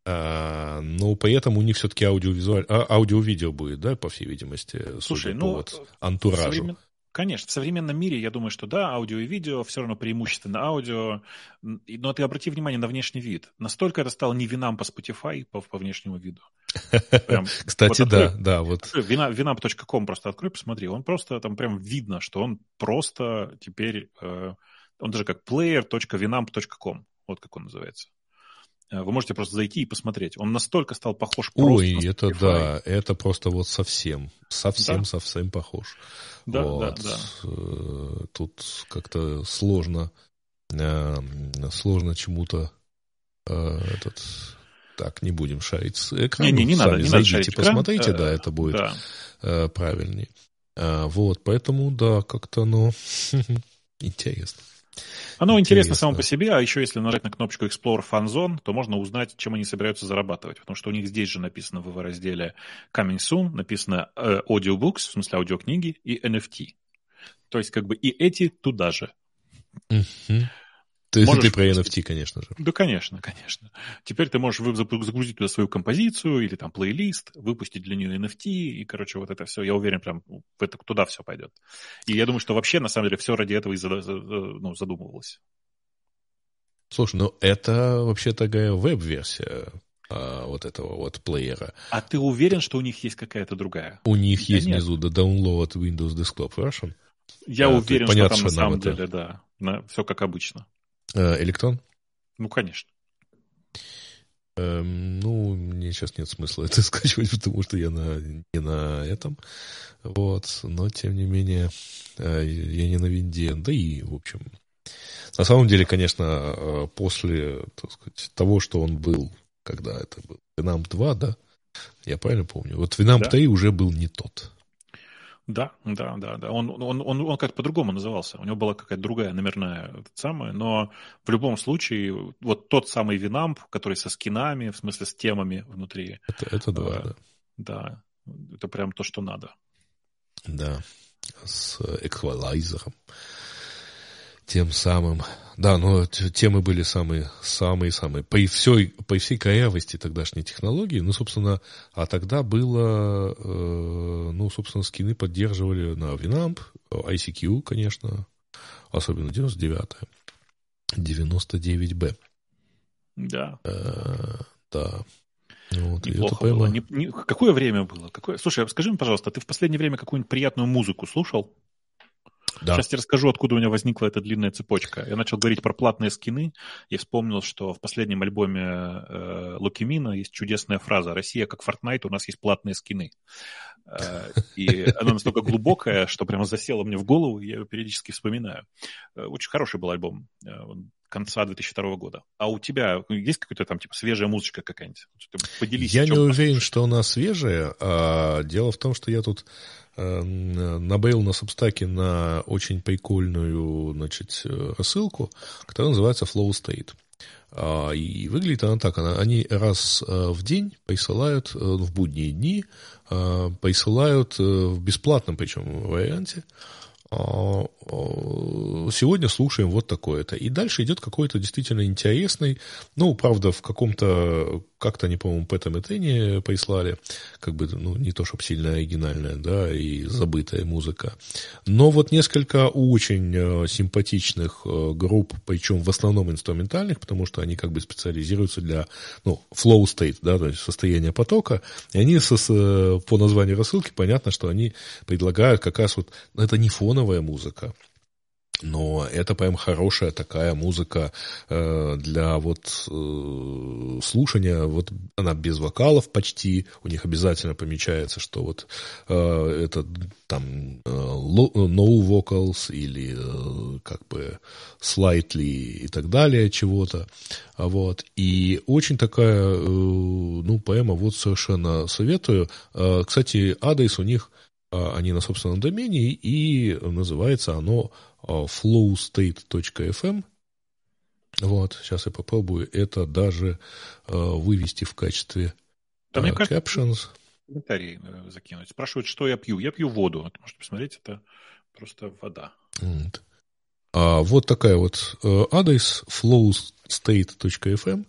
а, но при этом у них все-таки аудиовизуаль... а, аудио-видео будет, да, по всей видимости,
Слушай,
ну,
по
вот антуражу. Современ...
Конечно, в современном мире, я думаю, что да, аудио и видео, все равно преимущественно аудио. Но ты обрати внимание на внешний вид. Настолько это стало не винам по Spotify, по, по внешнему виду.
Прям, Кстати, вот да, открой, да. Вот.
Vinamp.com просто открой, посмотри. Он просто, там прям видно, что он просто теперь, э, он даже как player.vinamp.com. Вот как он называется. Э, вы можете просто зайти и посмотреть. Он настолько стал похож
просто Ой, на это да, это просто вот совсем, совсем, да. совсем похож.
Да, вот. да, да.
Э, тут как-то сложно, э, сложно чему-то этот... Так, не будем шарить с экраном.
Не, не, не
Сами
надо, не
зайдите,
надо
посмотрите, да, это будет да. правильнее. Вот, поэтому, да, как-то, ну, интересно.
Оно интересно, интересно само по себе, а еще если нажать на кнопочку Explore Fun Zone, то можно узнать, чем они собираются зарабатывать. Потому что у них здесь же написано в разделе Coming Soon, написано э, Audiobooks, в смысле аудиокниги, и NFT. То есть как бы и эти туда же.
Uh-huh. Ты, можешь ты про NFT, конечно же.
Да, конечно, конечно. Теперь ты можешь загрузить туда свою композицию или там плейлист, выпустить для нее NFT, и, короче, вот это все, я уверен, прям это, туда все пойдет. И я думаю, что вообще, на самом деле, все ради этого и ну, задумывалось.
Слушай, ну это вообще такая веб-версия а, вот этого вот плеера.
А ты уверен, что у них есть какая-то другая?
У них да есть нет. внизу the download Windows Desktop Version.
Я а, уверен, понятно, что там на самом это... деле, да, на, все как обычно.
Э, электрон?
Ну, конечно.
Эм, ну, мне сейчас нет смысла это скачивать, потому что я на, не на этом. Вот. Но, тем не менее, э, я не на винде. Да и, в общем, на самом деле, конечно, э, после так сказать, того, что он был, когда это был Winamp 2, да, я правильно помню. Вот Winamp да. 3 уже был не тот.
Да, да, да, да. Он, он, он, он как-то по-другому назывался. У него была какая-то другая номерная самая, но в любом случае вот тот самый Winamp, который со скинами, в смысле с темами внутри.
Это, это да, э,
да. Да, это прям то, что надо.
Да, с эквалайзером тем самым. Да, но темы были самые, самые, самые. По всей, по всей корявости тогдашней технологии, ну, собственно, а тогда было, э, ну, собственно, скины поддерживали на Winamp, ICQ, конечно, особенно 99-е, 99B.
Да.
Э, да. Вот,
Неплохо было. Не, не, какое время было? Какое... Слушай, скажи мне, пожалуйста, ты в последнее время какую-нибудь приятную музыку слушал? Да. Сейчас я расскажу, откуда у меня возникла эта длинная цепочка. Я начал говорить про платные скины и вспомнил, что в последнем альбоме э, Лукимина есть чудесная фраза «Россия как Fortnite, у нас есть платные скины». Э, и она настолько глубокая, что прямо засела мне в голову, и я ее периодически вспоминаю. Э, очень хороший был альбом э, конца 2002 года. А у тебя есть какая-то там типа свежая музычка какая-нибудь?
Поделись. Я не уверен, что она свежая. А дело в том, что я тут набейл на Субстаке на очень прикольную значит, рассылку, которая называется Flow State. А, и выглядит она так. Они раз э, в день присылают, э, в будние дни, присылают в бесплатном причем варианте а, сегодня слушаем вот такое-то. И дальше идет какой-то действительно интересный, ну, правда, в каком-то, как-то они, по-моему, Пэта Метене прислали, как бы, ну, не то, чтобы сильно оригинальная, да, и забытая музыка. Но вот несколько очень э, симпатичных э, групп, причем в основном инструментальных, потому что они как бы специализируются для, ну, flow state, да, то есть состояние потока, и они со, с, по названию рассылки, понятно, что они предлагают как раз вот, ну, это не фон фоновая музыка. Но это прям хорошая такая музыка э, для вот э, слушания. Вот она без вокалов почти. У них обязательно помечается, что вот э, это там э, no vocals или э, как бы slightly и так далее чего-то. Вот. И очень такая, э, ну, поэма вот совершенно советую. Э, кстати, адрес у них а, они на собственном домене, и называется оно а, flowstate.fm. Вот, сейчас я попробую это даже э, вывести в качестве
да, мне кажется, captions. Комментарий э, закинуть. Спрашивают, что я пью. Я пью воду. Вот, можете посмотреть, это просто вода.
Вот, а, вот такая вот э, адрес flowstate.fm.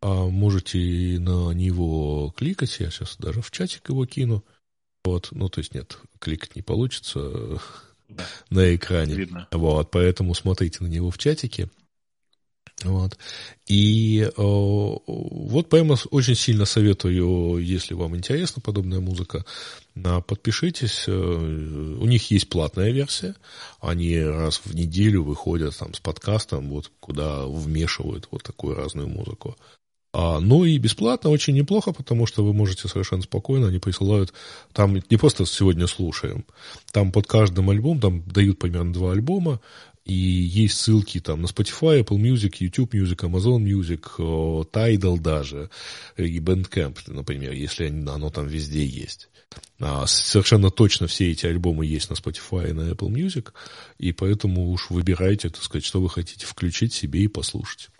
А можете на него кликать. Я сейчас даже в чатик его кину. Вот, ну, то есть нет, кликать не получится да. на экране. Видно. Вот, поэтому смотрите на него в чатике. Вот. И э, вот поэма очень сильно советую, если вам интересна подобная музыка, на, подпишитесь. Э, у них есть платная версия. Они раз в неделю выходят там с подкастом, вот куда вмешивают вот такую разную музыку. А, ну и бесплатно очень неплохо, потому что вы можете совершенно спокойно, они присылают, там не просто сегодня слушаем, там под каждым альбомом, там дают примерно два альбома, и есть ссылки там на Spotify, Apple Music, YouTube Music, Amazon Music, Tidal даже, и Bandcamp, например, если оно там везде есть. А совершенно точно все эти альбомы есть на Spotify и на Apple Music, и поэтому уж выбирайте, так сказать, что вы хотите включить себе и послушать.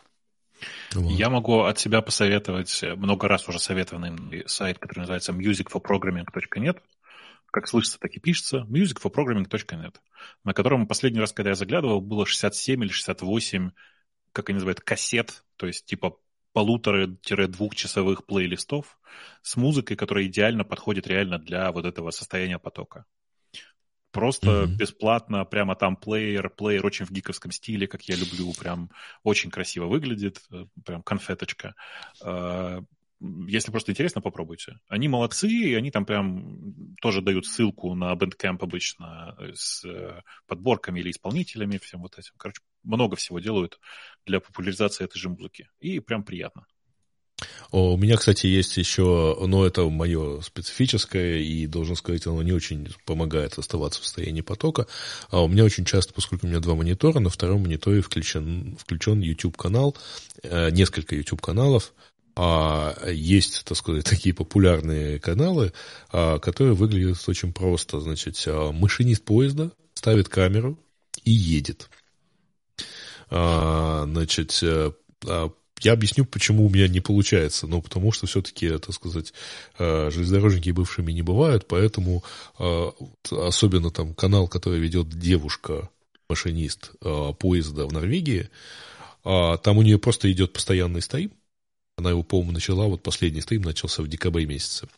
Я могу от себя посоветовать много раз уже советованный сайт, который называется musicforprogramming.net как слышится, так и пишется, musicforprogramming.net, на котором последний раз, когда я заглядывал, было 67 или 68, как они называют, кассет, то есть типа полутора-двухчасовых плейлистов с музыкой, которая идеально подходит реально для вот этого состояния потока. Просто mm-hmm. бесплатно, прямо там плеер, плеер очень в гиковском стиле, как я люблю, прям очень красиво выглядит, э, прям конфеточка. А, если просто интересно, попробуйте. Они молодцы, и они там прям тоже дают ссылку на Bandcamp обычно с э, подборками или исполнителями, всем вот этим. Короче, много всего делают для популяризации этой же музыки. И прям приятно.
У меня, кстати, есть еще, но это мое специфическое, и, должен сказать, оно не очень помогает оставаться в состоянии потока. А у меня очень часто, поскольку у меня два монитора, на втором мониторе включен, включен YouTube-канал, э, несколько YouTube-каналов, а есть, так сказать, такие популярные каналы, а, которые выглядят очень просто. Значит, а, машинист поезда ставит камеру и едет. А, значит, э, я объясню, почему у меня не получается. Ну, потому что все-таки, так сказать, железнодорожники бывшими не бывают, поэтому особенно там канал, который ведет девушка, машинист поезда в Норвегии, там у нее просто идет постоянный стрим, она его, по-моему, начала, вот последний стрим начался в декабре месяце.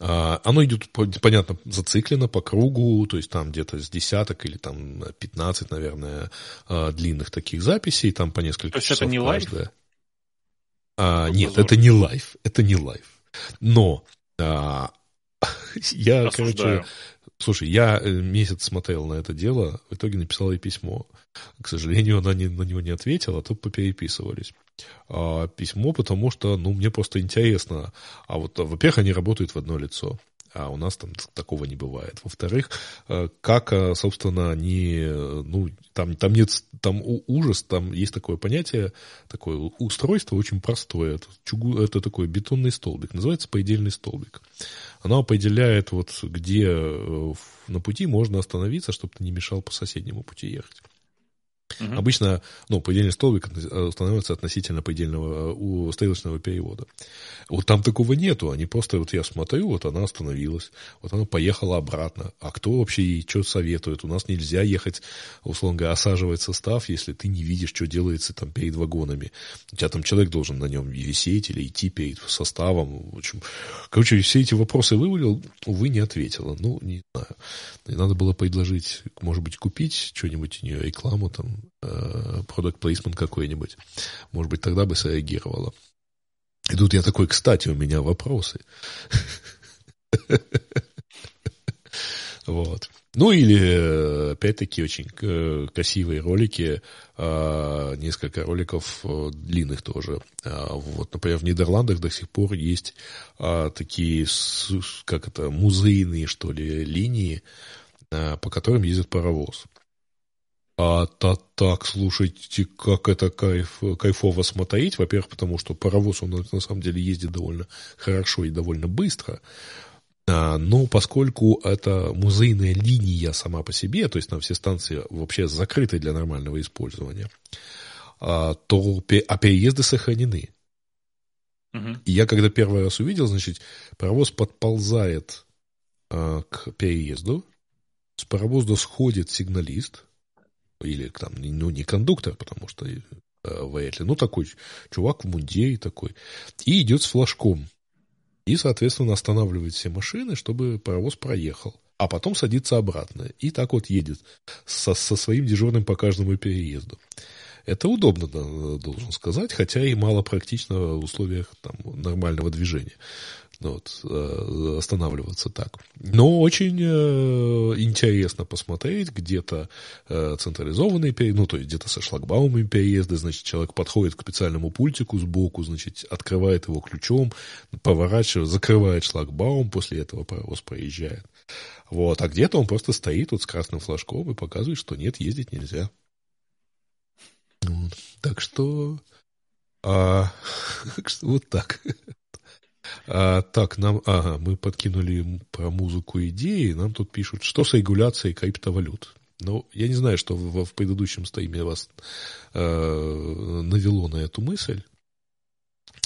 А, оно идет, понятно, зациклено по кругу, то есть там где-то с десяток или там 15, наверное, а, длинных таких записей, там по несколько то есть часов это не каждая. live? А, нет, это не live, это не live. Но а, я, Осуждаю. короче, слушай, я э, месяц смотрел на это дело, в итоге написал ей письмо. К сожалению, она не, на него не ответила, а то попереписывались. А, письмо, потому что, ну, мне просто интересно. А вот, во-первых, они работают в одно лицо а у нас там такого не бывает. Во-вторых, э, как, э, собственно, они, ну, там, там нет, там ужас, там есть такое понятие, такое устройство очень простое. Это, чугу, это такой бетонный столбик, называется поедельный столбик. Оно определяет, вот где э, на пути можно остановиться, чтобы ты не мешал по соседнему пути ехать. Угу. Обычно, ну, предельный столбик становится относительно предельного у стрелочного перевода. Вот там такого нету. Они просто, вот я смотрю, вот она остановилась, вот она поехала обратно. А кто вообще ей что советует? У нас нельзя ехать, условно говоря, осаживать состав, если ты не видишь, что делается там перед вагонами. У тебя там человек должен на нем висеть или идти перед составом. В общем, короче, все эти вопросы вывалил, увы, не ответила. Ну, не знаю. И надо было предложить, может быть, купить что-нибудь у нее, рекламу там, Э, product placement какой-нибудь. Может быть, тогда бы среагировала. И тут я такой, кстати, у меня вопросы. Вот. Ну или, э, опять-таки, очень э, красивые ролики, несколько роликов длинных тоже. Вот, например, в Нидерландах до сих пор есть такие, как это, музейные, что ли, линии, по которым ездит паровоз. А та так, слушайте, как это кайф, кайфово смотреть. Во-первых, потому что паровоз, он на самом деле ездит довольно хорошо и довольно быстро. А, но поскольку это музейная линия сама по себе, то есть там все станции вообще закрыты для нормального использования, а, то а переезды сохранены. Угу. И я когда первый раз увидел, значит, паровоз подползает а, к переезду, с паровоза сходит сигналист – или там, ну, не кондуктор, потому что э, вряд ли, ну, такой чувак в мундире такой, и идет с флажком. И, соответственно, останавливает все машины, чтобы паровоз проехал. А потом садится обратно. И так вот едет со, со своим дежурным по каждому переезду. Это удобно, должен сказать, хотя и мало практично в условиях там, нормального движения. Ну, вот, э, останавливаться так. Но очень э, интересно посмотреть, где-то э, централизованные переезды, ну, то есть где-то со шлагбаумами переезды, значит, человек подходит к специальному пультику сбоку, значит, открывает его ключом, поворачивает, закрывает шлагбаум, после этого паровоз проезжает. Вот, а где-то он просто стоит вот с красным флажком и показывает, что нет, ездить нельзя. Вот. Так что, а, вот так. А, так, нам, ага, мы подкинули про музыку идеи, нам тут пишут, что с регуляцией криптовалют. Ну, я не знаю, что в, в предыдущем стриме вас э, навело на эту мысль.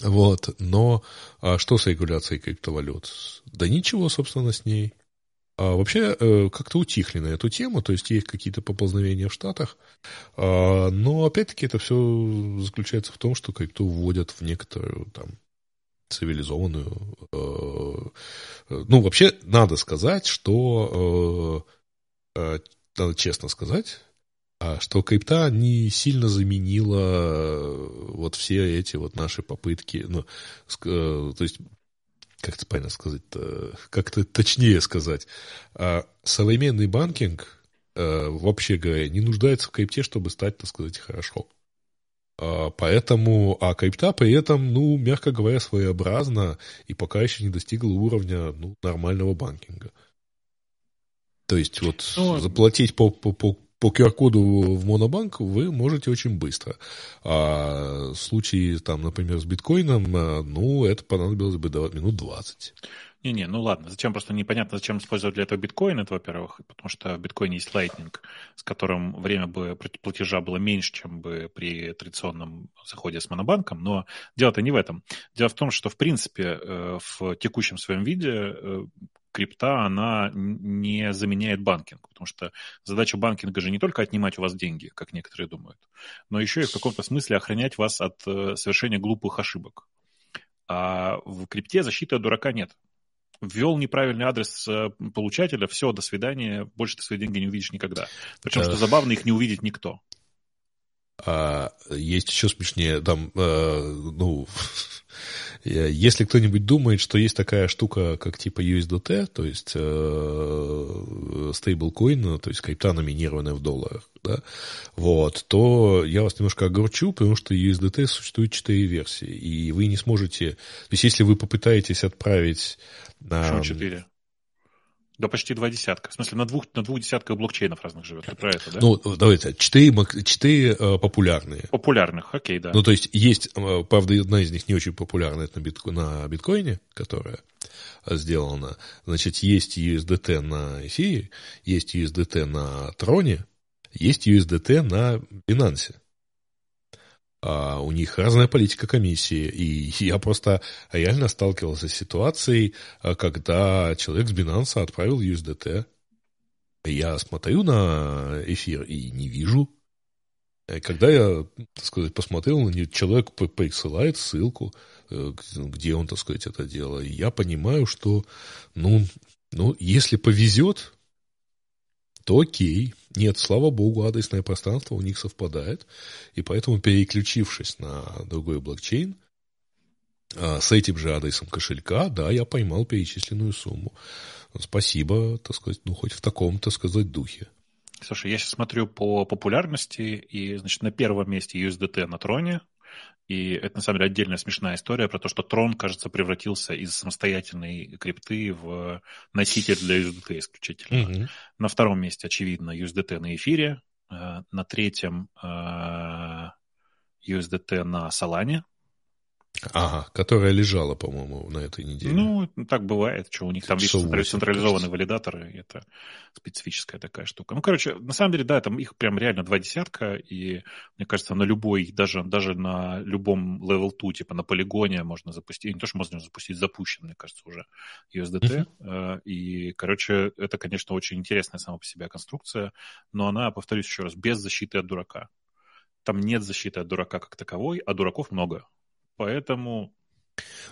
Вот, но а что с регуляцией криптовалют? Да ничего, собственно, с ней. А вообще э, как-то утихли на эту тему, то есть есть какие-то поползновения в Штатах, а, но опять-таки это все заключается в том, что крипту вводят в некоторую там цивилизованную. Э, э, ну, вообще, надо сказать, что, э, надо честно сказать, а, что крипта не сильно заменила вот все эти вот наши попытки, ну, то есть, как это правильно сказать, как-то точнее сказать, а, современный банкинг, вообще говоря, не нуждается в крипте, чтобы стать, так сказать, хорошо. А, поэтому, а крипта при этом, ну, мягко говоря, своеобразна и пока еще не достигла уровня ну, нормального банкинга. То есть вот ну, заплатить по, по, по, по QR-коду в монобанк вы можете очень быстро. А в случае, там, например, с биткоином, а, ну, это понадобилось бы минут 20.
Не-не, ну ладно, зачем просто непонятно, зачем использовать для этого биткоин, это во-первых, потому что в биткоине есть Lightning, с которым время бы платежа было меньше, чем бы при традиционном заходе с монобанком, но дело-то не в этом. Дело в том, что, в принципе, э, в текущем своем виде э, крипта, она не заменяет банкинг, потому что задача банкинга же не только отнимать у вас деньги, как некоторые думают, но еще и в каком-то смысле охранять вас от э, совершения глупых ошибок. А в крипте защиты от дурака нет ввел неправильный адрес э, получателя, все, до свидания, больше ты свои деньги не увидишь никогда. Причем, что забавно, их не увидит никто.
А, есть еще смешнее, там, э, ну, если кто-нибудь думает, что есть такая штука, как типа USDT, то есть э, стейблкоин, то есть крипта, номинированная в долларах, да, вот, то я вас немножко огорчу, потому что USDT существует четыре версии, и вы не сможете, то есть если вы попытаетесь отправить
Почему четыре? Да почти два десятка. В смысле, на двух, на двух десятках блокчейнов разных живет. Ты про это, да?
Ну, давайте, четыре, четыре э, популярные.
Популярных, окей, да.
Ну, то есть, есть, э, правда, одна из них не очень популярная, это на, битко, на биткоине, которая сделана. Значит, есть USDT на эфире, есть USDT на троне, есть USDT на Binance а у них разная политика комиссии. И я просто реально сталкивался с ситуацией, а, когда человек с Binance отправил USDT. Я смотрю на эфир и не вижу. Когда я, так сказать, посмотрел человек присылает ссылку, э, где он, так сказать, это делал. И я понимаю, что, ну, ну, если повезет, то окей. Нет, слава богу, адресное пространство у них совпадает, и поэтому, переключившись на другой блокчейн, а, с этим же адресом кошелька, да, я поймал перечисленную сумму. Спасибо, так сказать, ну, хоть в таком, так сказать, духе.
Слушай, я сейчас смотрю по популярности, и, значит, на первом месте USDT на троне, и это, на самом деле, отдельная смешная история про то, что Трон, кажется, превратился из самостоятельной крипты в носитель для USDT исключительно. Mm-hmm. На втором месте, очевидно, USDT на эфире. Э, на третьем USDT э, на Солане.
Ага, которая лежала, по-моему, на этой неделе.
Ну, так бывает, что у них там есть централизованные валидаторы, это специфическая такая штука. Ну, короче, на самом деле, да, там их прям реально два десятка, и мне кажется, на любой, даже, даже на любом level 2, типа на полигоне можно запустить, не то, что можно запустить, запущен, мне кажется, уже USDT, uh-huh. и, короче, это, конечно, очень интересная сама по себе конструкция, но она, повторюсь еще раз, без защиты от дурака. Там нет защиты от дурака как таковой, а дураков много. Поэтому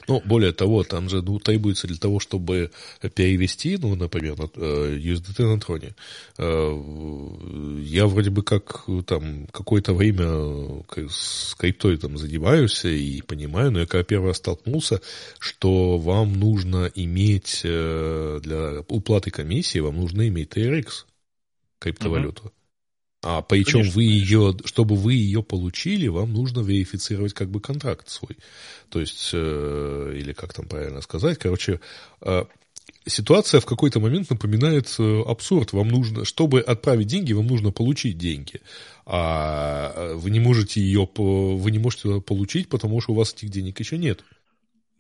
Ну, более того, там же ну, требуется для того, чтобы перевести, ну, например, USDT на троне. Я вроде бы как там какое-то время с криптой там занимаюсь и понимаю, но я когда первый раз столкнулся, что вам нужно иметь для уплаты комиссии, вам нужно иметь TRX криптовалюту. Угу. А причем конечно, вы ее, чтобы вы ее получили, вам нужно верифицировать как бы контракт свой. То есть, э, или как там правильно сказать, короче, э, ситуация в какой-то момент напоминает э, абсурд. Вам нужно, чтобы отправить деньги, вам нужно получить деньги. А э, вы не можете ее, вы не можете получить, потому что у вас этих денег еще нет.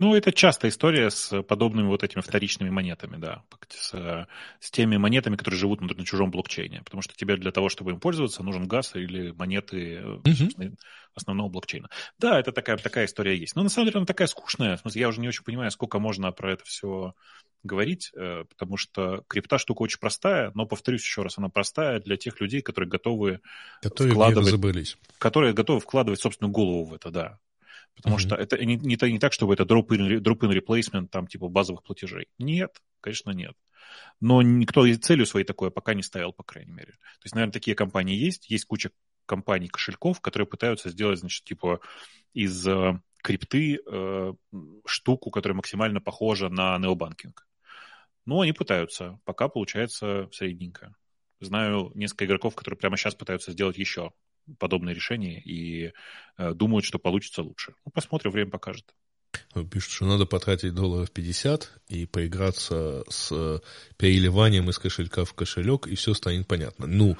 Ну, это частая история с подобными вот этими вторичными монетами, да, с, с теми монетами, которые живут на, на чужом блокчейне, потому что тебе для того, чтобы им пользоваться, нужен газ или монеты mm-hmm. основного блокчейна. Да, это такая, такая история есть. Но на самом деле она такая скучная, в смысле, я уже не очень понимаю, сколько можно про это все говорить, э, потому что крипта штука очень простая, но, повторюсь еще раз, она простая для тех людей, которые готовы
которые вкладывать,
которые готовы вкладывать собственную голову в это, да. Потому mm-hmm. что это не, не, не так, чтобы это drop-in, drop-in replacement там типа базовых платежей. Нет, конечно, нет. Но никто и целью своей такое пока не ставил, по крайней мере. То есть, наверное, такие компании есть. Есть куча компаний кошельков, которые пытаются сделать, значит, типа из э, крипты э, штуку, которая максимально похожа на необанкинг. Ну, они пытаются. Пока получается средненько. Знаю несколько игроков, которые прямо сейчас пытаются сделать еще подобные решения и э, думают, что получится лучше. Ну, посмотрим, время покажет.
Пишут, что надо потратить долларов 50 и поиграться с переливанием из кошелька в кошелек, и все станет понятно. Ну,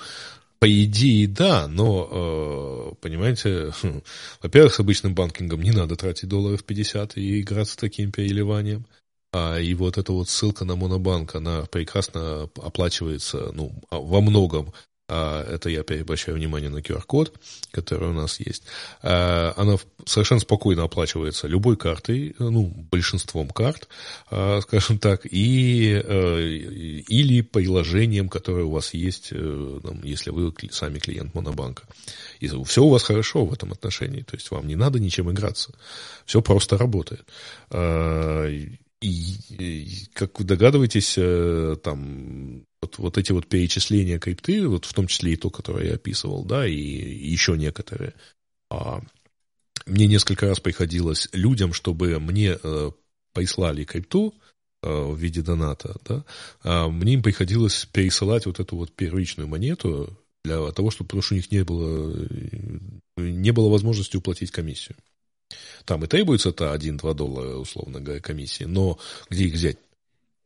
по идее, да, но, э, понимаете, во-первых, с обычным банкингом не надо тратить долларов 50 и играться с таким переливанием. А, и вот эта вот ссылка на Монобанк, она прекрасно оплачивается, ну, во многом а, это я опять обращаю внимание на QR-код, который у нас есть, а, она совершенно спокойно оплачивается любой картой, ну, большинством карт, а, скажем так, и, э, или приложением, которое у вас есть, э, если вы сами клиент Монобанка. И все у вас хорошо в этом отношении, то есть вам не надо ничем играться, все просто работает. И, и, как вы догадываетесь, э, там вот, вот эти вот перечисления крипты, вот в том числе и то, которое я описывал, да, и, и еще некоторые, а, мне несколько раз приходилось людям, чтобы мне э, прислали крипту э, в виде доната, да, а мне им приходилось пересылать вот эту вот первичную монету для того, чтобы, потому что у них не было, не было возможности уплатить комиссию. Там и требуется это 1-2 доллара, условно говоря, комиссии, но где их взять?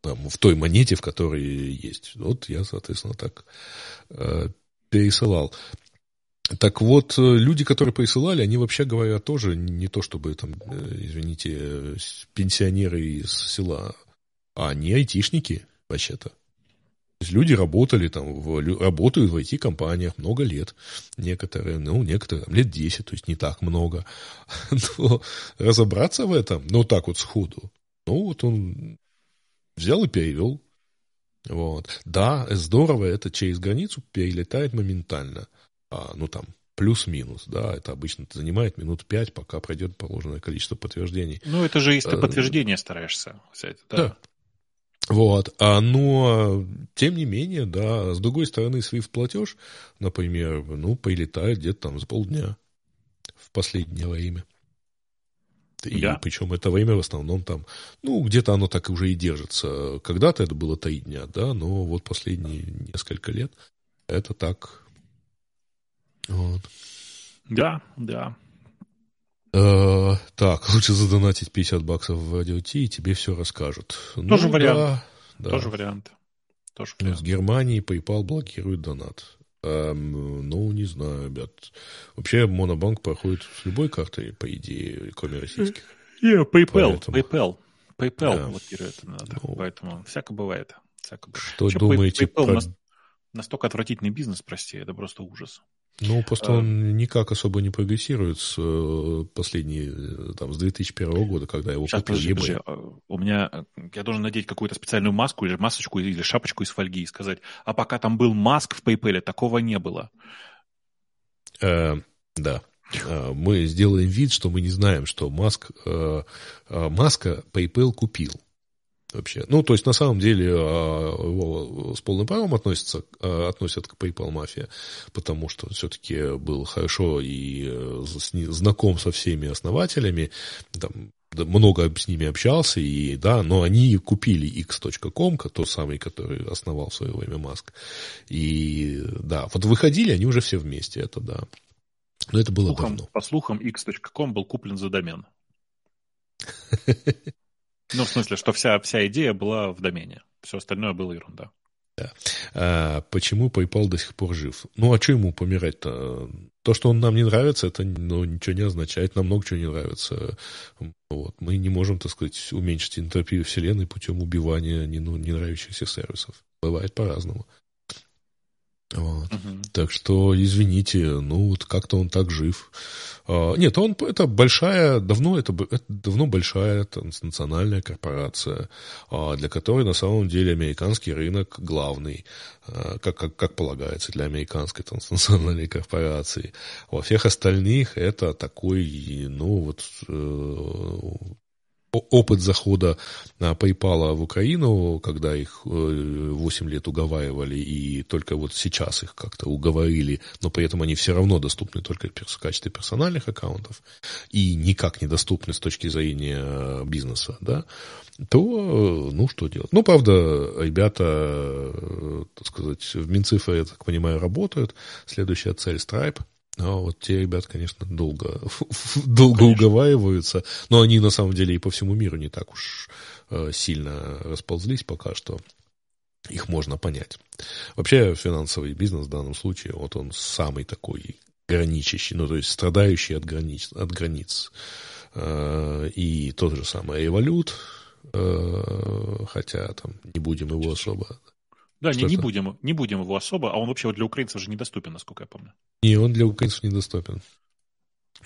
Там, в той монете, в которой есть. Вот я, соответственно, так э, пересылал. Так вот, люди, которые присылали, они, вообще говоря, тоже не то чтобы, там, э, извините, пенсионеры из села, а они айтишники, вообще-то есть люди работали там, в, работают в IT-компаниях много лет. Некоторые, ну, некоторые там, лет 10, то есть не так много. Но разобраться в этом, ну, так вот сходу, ну, вот он взял и перевел. Вот. Да, здорово, это через границу перелетает моментально. А, ну, там, плюс-минус, да, это обычно занимает минут пять, пока пройдет положенное количество подтверждений.
Ну, это же если ты э, подтверждение стараешься взять, да. да.
Вот, а, но, тем не менее, да, с другой стороны, SWIFT платеж, например, ну, прилетает где-то там за полдня в последнее время. И да. причем это время в основном там, ну, где-то оно так уже и держится. Когда-то это было три дня, да, но вот последние несколько лет это так. Вот.
Да, да.
Э, так, лучше задонатить 50 баксов в радио Ти, и тебе все расскажут.
Тоже ну, вариант. Да, да. Тоже вариант.
Тоже вариант. С Германии PayPal блокирует донат. Эм, ну, не знаю, ребят. Вообще, Монобанк проходит с любой картой, по идее, кроме российских.
Yeah, PayPal, Поэтому... PayPal. PayPal да. блокирует надо. Ну, Поэтому всяко бывает. Всяко
бывает. Что Вообще, думаете PayPal
про... настолько отвратительный бизнес, прости, это просто ужас.
Ну, просто а, он никак особо не прогрессирует с э, последней, э, там, с 2001 года, когда его
Сейчас, купил подожди, подожди, а, У меня, э, я должен надеть какую-то специальную маску или масочку, или шапочку из фольги и сказать, а пока там был маск в PayPal, такого не было.
Э, да. мы сделаем вид, что мы не знаем, что Маск, Маска PayPal купил вообще. Ну, то есть, на самом деле, его с полным правом относятся, относят к PayPal мафия, потому что все-таки был хорошо и знаком со всеми основателями, там, много с ними общался, и, да, но они купили x.com, тот самый, который основал в свое время Маск. И да, вот выходили они уже все вместе, это да. Но это было
слухам,
давно.
По слухам, x.com был куплен за домен. Ну, в смысле, что вся, вся идея была в домене. Все остальное было ерунда.
Да. А, почему PayPal до сих пор жив? Ну, а что ему помирать-то? То, что он нам не нравится, это ну, ничего не означает. Нам много чего не нравится. Вот. Мы не можем, так сказать, уменьшить энтропию Вселенной путем убивания не, ну, не нравящихся сервисов. Бывает по-разному. Вот. Угу. Так что, извините, ну вот как-то он так жив. А, нет, он это большая, давно это, это давно большая транснациональная корпорация, а, для которой на самом деле американский рынок главный, а, как, как, как полагается для американской транснациональной корпорации. Во всех остальных это такой, ну вот э, опыт захода PayPal в Украину, когда их 8 э, лет уговаривали, и только вот сейчас их как-то уговорили, но при этом они все равно доступны только в качестве персональных аккаунтов и никак не доступны с точки зрения э, бизнеса, да, то, э, ну, что делать? Ну, правда, ребята, так сказать, в Минцифре, я так понимаю, работают. Следующая цель Stripe – а вот те ребят, конечно, долго, долго конечно. уговариваются, но они на самом деле и по всему миру не так уж э, сильно расползлись пока что. Их можно понять. Вообще финансовый бизнес в данном случае, вот он самый такой граничащий, ну то есть страдающий от границ. От границ. Э, и тот же самый револют, э, хотя там не будем его особо
да, не, не, будем, не будем его особо, а он вообще для украинцев же недоступен, насколько я помню.
Не, он для украинцев недоступен.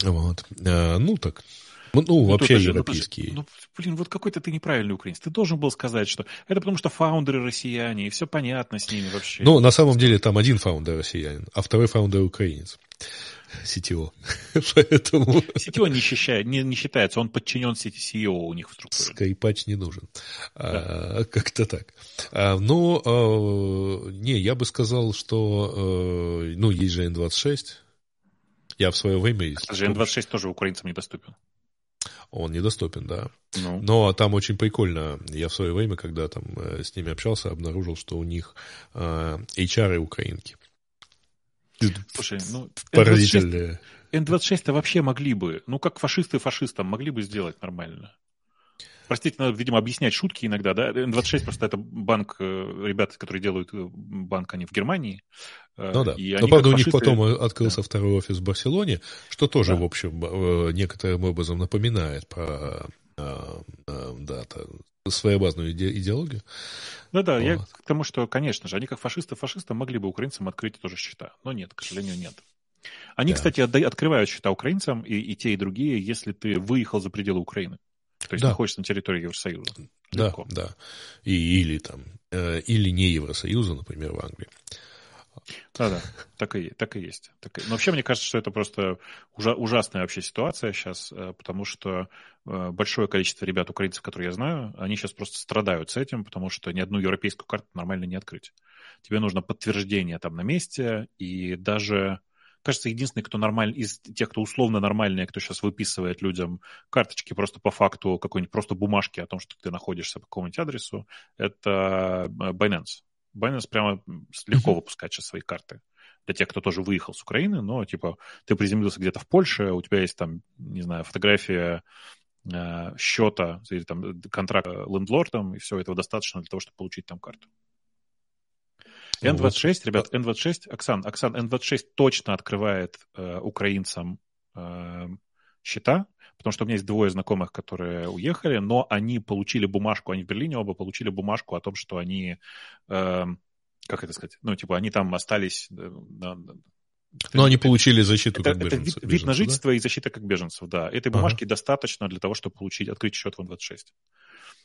Вот. А, ну так. Ну, ну вообще же, европейские.
Ну, блин, вот какой-то ты неправильный украинец. Ты должен был сказать, что это потому что фаундеры россияне, и все понятно с ними вообще.
Ну, на самом деле там один фаундер россиянин, а второй фаундер украинец. CTO.
Поэтому... CTO не, считает, не, не считается, он подчинен CEO у них в структуре.
Скайпач не нужен. Да. А, как-то так. А, но, а, не, я бы сказал, что, а, ну, есть же N26. Я в свое время...
А же N26 тоже украинцам недоступен.
Он недоступен, да. Ну. Но там очень прикольно. Я в свое время, когда там э, с ними общался, обнаружил, что у них э, HR украинки.
Слушай, ну, Поразительные. Н-26-то вообще могли бы, ну, как фашисты фашистам, могли бы сделать нормально. Простите, надо, видимо, объяснять шутки иногда, да? Н-26 просто это банк, э, ребята, которые делают э, банк, они в Германии.
Э, ну да. Но, правда, у них потом открылся да. второй офис в Барселоне, что тоже, да. в общем, некоторым образом напоминает про да, своеобразную идеологию.
Да-да, вот. я к тому, что, конечно же, они как фашисты фашистам могли бы украинцам открыть тоже счета, но нет, к сожалению, нет. Они, да. кстати, открывают счета украинцам, и, и те, и другие, если ты выехал за пределы Украины. То есть да. находишься на территории Евросоюза.
Да, да. И, или там, э, или не Евросоюза, например, в Англии.
Да-да, так и, так и есть. Так и... Но вообще, мне кажется, что это просто ужа- ужасная вообще ситуация сейчас, э, потому что э, большое количество ребят, украинцев, которые я знаю, они сейчас просто страдают с этим, потому что ни одну европейскую карту нормально не открыть. Тебе нужно подтверждение там на месте, и даже кажется, единственный, кто нормальный, из тех, кто условно нормальный, кто сейчас выписывает людям карточки просто по факту какой-нибудь просто бумажки о том, что ты находишься по какому-нибудь адресу, это э, Binance. Binance прямо легко выпускает сейчас свои карты для тех, кто тоже выехал с Украины, но, типа, ты приземлился где-то в Польше, у тебя есть там, не знаю, фотография э, счета или там контракт лендлордом, и все этого достаточно для того, чтобы получить там карту. N26, вот. ребят, N26, Оксан, Оксан, N26 точно открывает э, украинцам э, счета, потому что у меня есть двое знакомых, которые уехали, но они получили бумажку, они в Берлине оба получили бумажку о том, что они, э, как это сказать, ну, типа, они там остались... Э, на,
но они получили защиту
это,
как беженцев.
Это вид, вид на жительство да? и защита как беженцев, да. Этой бумажки ага. достаточно для того, чтобы получить, открыть счет в N26.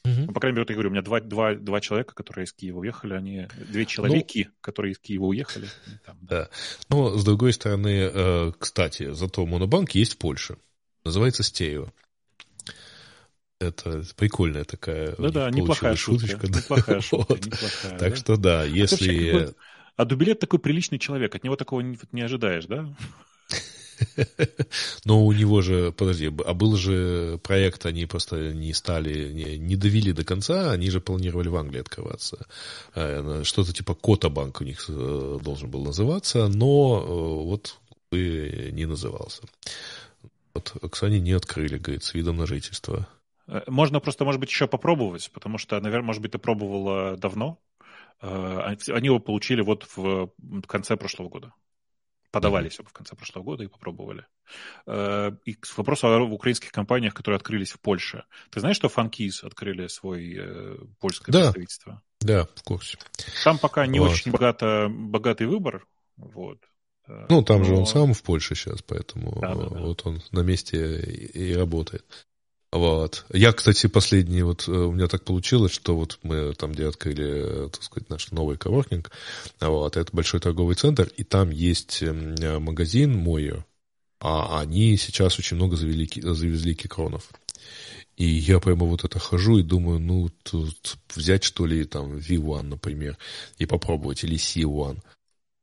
Угу. по крайней мере, вот я говорю, у меня два, два, два человека, которые из Киева уехали, они две человеки, ну, которые из Киева уехали.
Там, да. да. Но, с другой стороны, э, кстати, зато монобанк есть в Польше. Называется Стеево. Это прикольная такая
да-да, неплохая
шуточка.
шутка. Неплохая шутка, неплохая,
Так что да, если...
А Дубилет такой приличный человек, от него такого не, не ожидаешь, да?
Но у него же, подожди, а был же проект, они просто не стали, не, не довели до конца, они же планировали в Англии открываться. Э, что-то типа Кота-банк у них э, должен был называться, но э, вот не назывался. Вот Оксане не открыли, говорит, с видом на жительство.
Можно просто, может быть, еще попробовать, потому что, наверное, может быть, ты пробовала давно. Они его получили вот в конце прошлого года подавались mm-hmm. в конце прошлого года и попробовали. Э, и к вопросу о украинских компаниях, которые открылись в Польше. Ты знаешь, что Фанкиз открыли свой э, польское да. представительство?
Да, в курсе.
Там пока не вот. очень богато, богатый выбор. Вот.
Э, ну, там Но... же он сам в Польше сейчас, поэтому да, да, да. вот он на месте и работает. Вот. Я, кстати, последний, вот э, у меня так получилось, что вот мы там, где открыли, так сказать, наш новый коворкинг, вот, это большой торговый центр, и там есть эм, магазин мой, а они сейчас очень много завели, завезли кикронов. И я прямо вот это хожу и думаю, ну, тут взять, что ли, там, V1, например, и попробовать, или C1.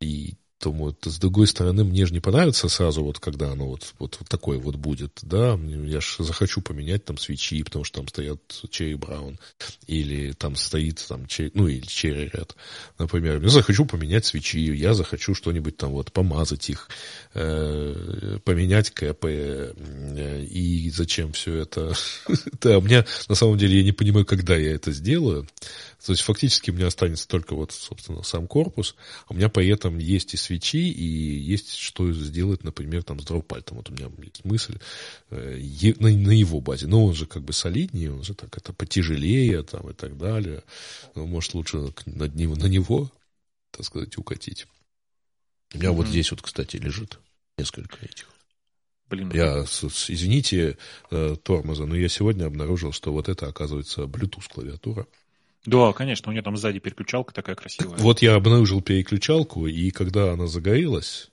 И Думаю, с другой стороны, мне же не понравится сразу, вот когда оно вот, вот, вот такое вот будет, да, я же захочу поменять там свечи, потому что там стоят Черри Браун, или там стоит там, черри, ну, или Черри Ред, например. Я захочу поменять свечи, я захочу что-нибудь там вот помазать их, э, поменять КП, э, и зачем все это? Да, у меня, на самом деле, я не понимаю, когда я это сделаю, то есть фактически у меня останется только вот, собственно, сам корпус, а у меня при этом есть и свечи, и есть что сделать, например, там с дропальтом. Вот у меня есть мысль э, на, на его базе. Но он же как бы солиднее, он же так это потяжелее там и так далее. Ну, может, лучше над него, на него, так сказать, укатить. У меня mm-hmm. вот здесь вот, кстати, лежит несколько этих. Блин, я, извините, э, тормоза, но я сегодня обнаружил, что вот это, оказывается, Bluetooth клавиатура.
Да, конечно, у нее там сзади переключалка такая красивая.
Вот я обнаружил переключалку, и когда она загорелась,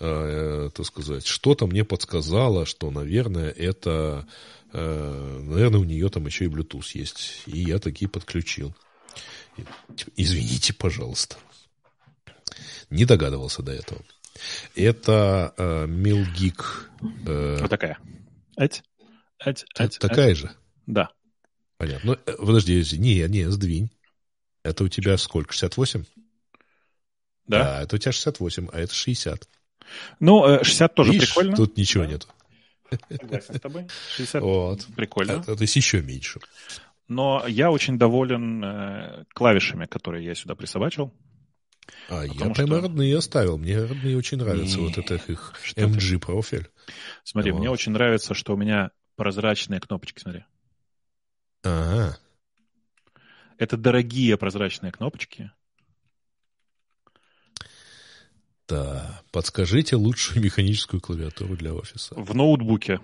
э, так сказать, что-то мне подсказало, что, наверное, это, э, наверное, у нее там еще и Bluetooth есть. И я такие подключил. Извините, пожалуйста. Не догадывался до этого. Это э, Милгик.
Э, вот такая. Эть,
эть, эть, такая эть. же?
Да.
Понятно. Ну, э, подожди, не, не, сдвинь. Это у тебя сколько, 68? Да. Да, это у тебя 68, а это 60.
Ну, 60 э, тоже Видишь, прикольно.
тут ничего да. нет.
Согласен с тобой. 60 вот. прикольно.
Это, то есть еще меньше.
Но я очень доволен э, клавишами, которые я сюда присобачил.
А я что... прямо родные оставил. Мне родные очень нравятся. Вот это их MG профиль.
Смотри, вот. мне очень нравится, что у меня прозрачные кнопочки, смотри.
Ага.
Это дорогие прозрачные кнопочки.
Да, подскажите лучшую механическую клавиатуру для офиса.
В ноутбуке.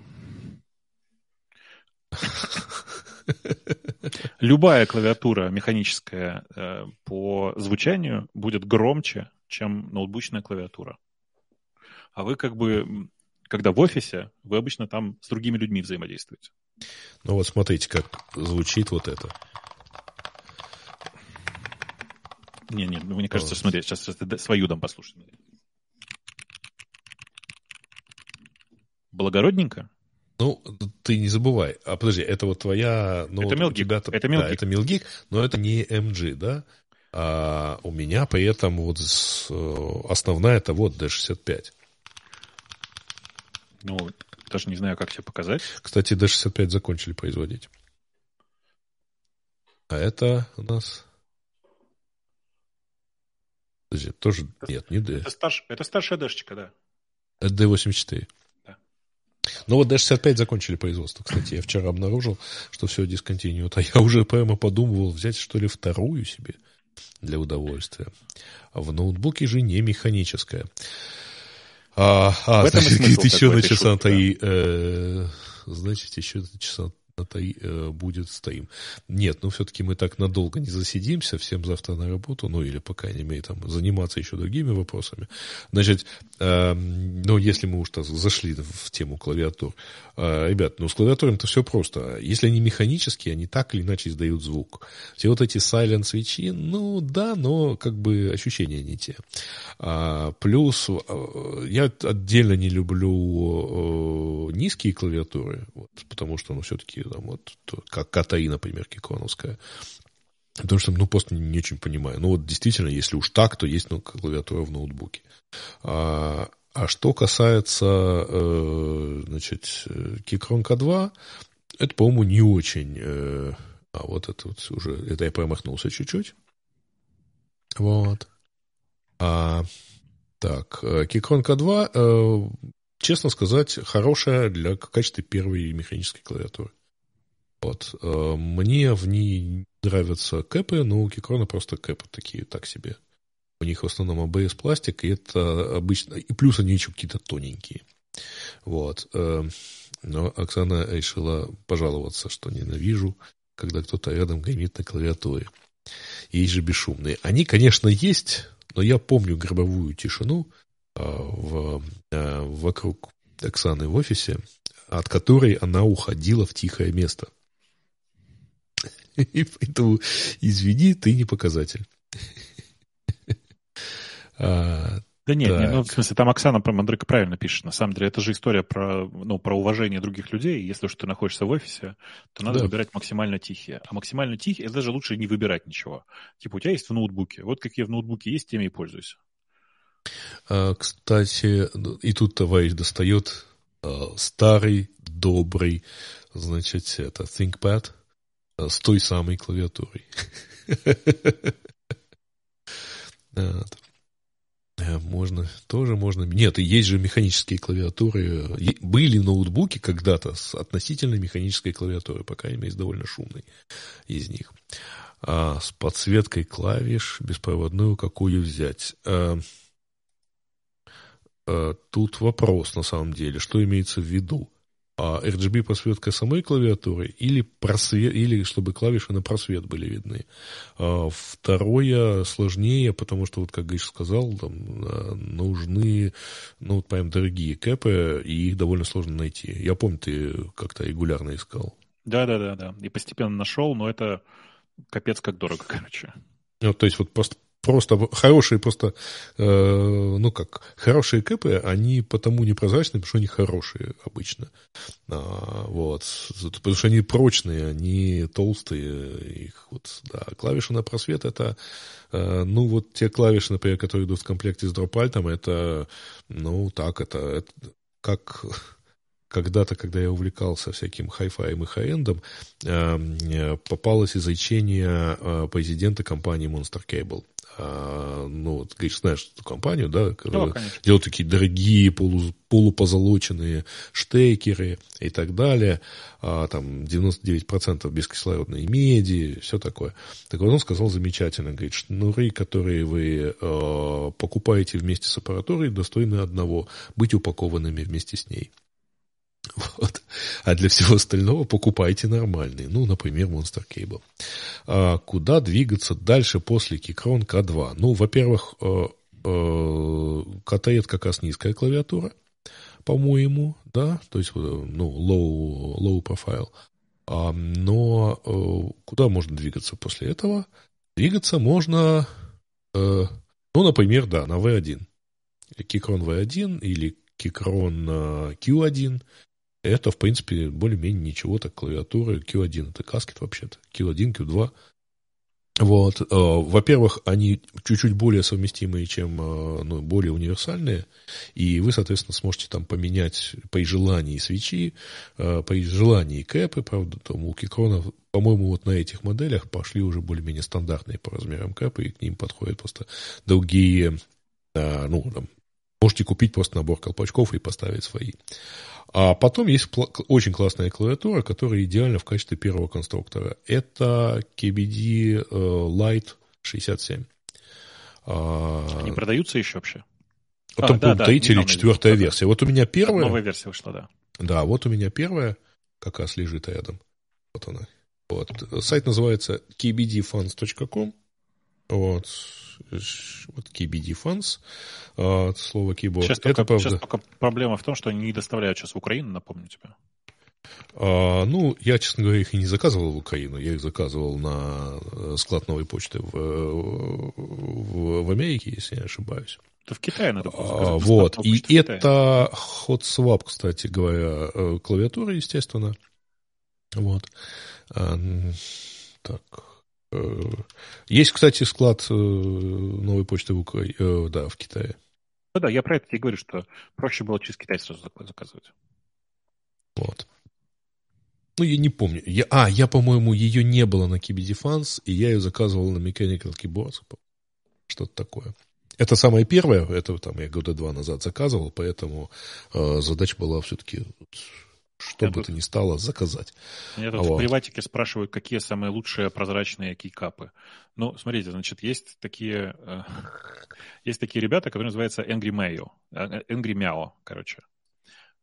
Любая клавиатура механическая э, по звучанию будет громче, чем ноутбучная клавиатура. А вы как бы, когда в офисе, вы обычно там с другими людьми взаимодействуете.
Ну вот смотрите, как звучит вот это.
Не-не, ну, мне кажется, смотри, сейчас, сейчас свою дам послушать. Благородненько?
Ну, ты не забывай. А подожди, это вот твоя... Ну,
это Мелгик.
Тебя, это Мелгик. Да, это Мелгик, но это не MG, да? А у меня при этом вот э, основная это вот D65.
Ну, даже не знаю, как тебе показать.
Кстати, D65 закончили производить. А это у нас... Подожди, тоже... Нет, не D.
Это, старш... это старшая Дэшечка, да.
Это D84. Да. Ну вот D65 закончили производство, кстати. Я вчера обнаружил, что все дисконтинует. А я уже прямо подумывал взять, что ли, вторую себе для удовольствия. А в ноутбуке же не механическая. А, а значит, говорит, еще на часам и, э, значит, еще на будет стоим. Нет, ну все-таки мы так надолго не засидимся, всем завтра на работу, ну или, по крайней мере, там, заниматься еще другими вопросами. Значит, э, ну, если мы уж зашли в тему клавиатур, э, ребят, ну, с клавиатурами-то все просто. Если они механические, они так или иначе издают звук. Все вот эти silent свечи, ну, да, но как бы ощущения не те. А, плюс э, я отдельно не люблю э, низкие клавиатуры, вот, потому что, ну, все-таки, там, вот, как КТИ, например, киконовская, Потому что, ну, просто не очень понимаю. Ну, вот действительно, если уж так, то есть ну, клавиатура в ноутбуке. А, а что касается, э, значит, Keychron K2, это, по-моему, не очень... Э, а вот это вот уже... Это я промахнулся чуть-чуть. Вот. А, так, Keychron K2, э, честно сказать, хорошая для в качестве первой механической клавиатуры. Вот. Э, мне в ней нравятся кэпы, но у Кикрона просто кэпы такие, так себе. У них в основном ABS пластик, и это обычно... И плюс они еще какие-то тоненькие. Вот. Э, но Оксана решила пожаловаться, что ненавижу, когда кто-то рядом гремит на клавиатуре. Есть же бесшумные. Они, конечно, есть, но я помню гробовую тишину э, в, вокруг Оксаны в офисе, от которой она уходила в тихое место – И поэтому, извини, ты не показатель.
А, да нет, не, ну, в смысле, там Оксана про Мандрыка правильно пишет. На самом деле, это же история про, ну, про уважение других людей. Если уж ты находишься в офисе, то надо да. выбирать максимально тихие. А максимально тихие, это даже лучше не выбирать ничего. Типа, у тебя есть в ноутбуке. Вот какие в ноутбуке есть, теми и пользуйся.
А, кстати, и тут товарищ достает а, старый, добрый, значит, это ThinkPad – с той самой клавиатурой. Э, можно, тоже можно. Нет, есть же механические клавиатуры. Были ноутбуки когда-то с относительно механической клавиатурой, по крайней мере, с довольно шумной из них. А с подсветкой клавиш беспроводную какую взять? А, а, тут вопрос на самом деле, что имеется в виду RGB просветка самой клавиатуры или, просвет, или чтобы клавиши на просвет были видны. А второе сложнее, потому что, вот как Гриш сказал, там а, нужны, ну, вот прям дорогие кэпы, и их довольно сложно найти. Я помню, ты как-то регулярно искал.
Да-да-да, да. и постепенно нашел, но это капец как дорого, короче.
Ну, то есть вот просто просто хорошие, просто, э, ну как, хорошие КП, они потому непрозрачные, потому что они хорошие обычно. А, вот. Потому что они прочные, они толстые. Их вот, да. Клавиши на просвет это, э, ну вот те клавиши, например, которые идут в комплекте с дропальтом, это, ну так, это, это как когда-то, когда я увлекался всяким хай-фаем и хай-эндом, э, попалось изречение э, президента компании Monster Cable. А, ну, вот, говоришь, знаешь эту компанию, да, которая да, делают такие дорогие полу, полупозолоченные штекеры и так далее, а, там 99% бескислородной меди, все такое. Так вот он сказал замечательно, говорит, шнуры, которые вы э, покупаете вместе с аппаратурой, достойны одного, быть упакованными вместе с ней. Вот. А для всего остального покупайте нормальные. Ну, например, Monster Cable. А куда двигаться дальше после Keychron K2? Ну, во-первых, э, э, KT как раз низкая клавиатура, по-моему, да, то есть, ну, low, low profile. А, но э, куда можно двигаться после этого? Двигаться можно, ну, например, да, на V1. Keychron V1 или Keychron Q1 это, в принципе, более-менее ничего, так клавиатура Q1, это каскет вообще-то, Q1, Q2. Вот, э, во-первых, они чуть-чуть более совместимые, чем, э, ну, более универсальные, и вы, соответственно, сможете там поменять при желании свечи, э, при желании кэпы, правда, там у Кикрона, по-моему, вот на этих моделях пошли уже более-менее стандартные по размерам кэпы, и к ним подходят просто другие, ну, там, можете купить просто набор колпачков и поставить свои. А потом есть очень классная клавиатура, которая идеальна в качестве первого конструктора. Это KBD э, Lite 67.
А, Они продаются еще вообще?
А, там, да, да, третья или четвертая версия. Вот у меня первая...
Новая версия вышла, да.
Да, вот у меня первая как раз лежит рядом. Вот она. Вот. Сайт называется kbdfunds.com. Вот. Вот KBD Funds, а, слово keyboard.
Сейчас, Это только, сейчас только проблема в том, что они не доставляют сейчас в Украину, напомню тебе.
А, ну, я, честно говоря, их и не заказывал в Украину. Я их заказывал на э, склад новой почты в, в, в Америке, если не ошибаюсь.
Это в Китае надо.
А, вот. И это HotSwap, кстати говоря, э, клавиатура, естественно. Вот. А, так. Э, есть, кстати, склад новой почты в, Укра... да, в Китае.
Ну да, я про это тебе говорю, что проще было через Китай сразу заказывать.
Вот. Ну, я не помню. Я, а, я, по-моему, ее не было на Key Defense, и я ее заказывал на Mechanical Keyboards. Что-то такое. Это самое первое, это там я года два назад заказывал, поэтому э, задача была все-таки, что я бы тут... то ни стало, заказать.
Меня тут вот. в приватике спрашивают, какие самые лучшие прозрачные кейкапы. Ну, смотрите, значит, есть такие, э, есть такие ребята, которые называются Angry Mayo, э, Angry Meow, короче.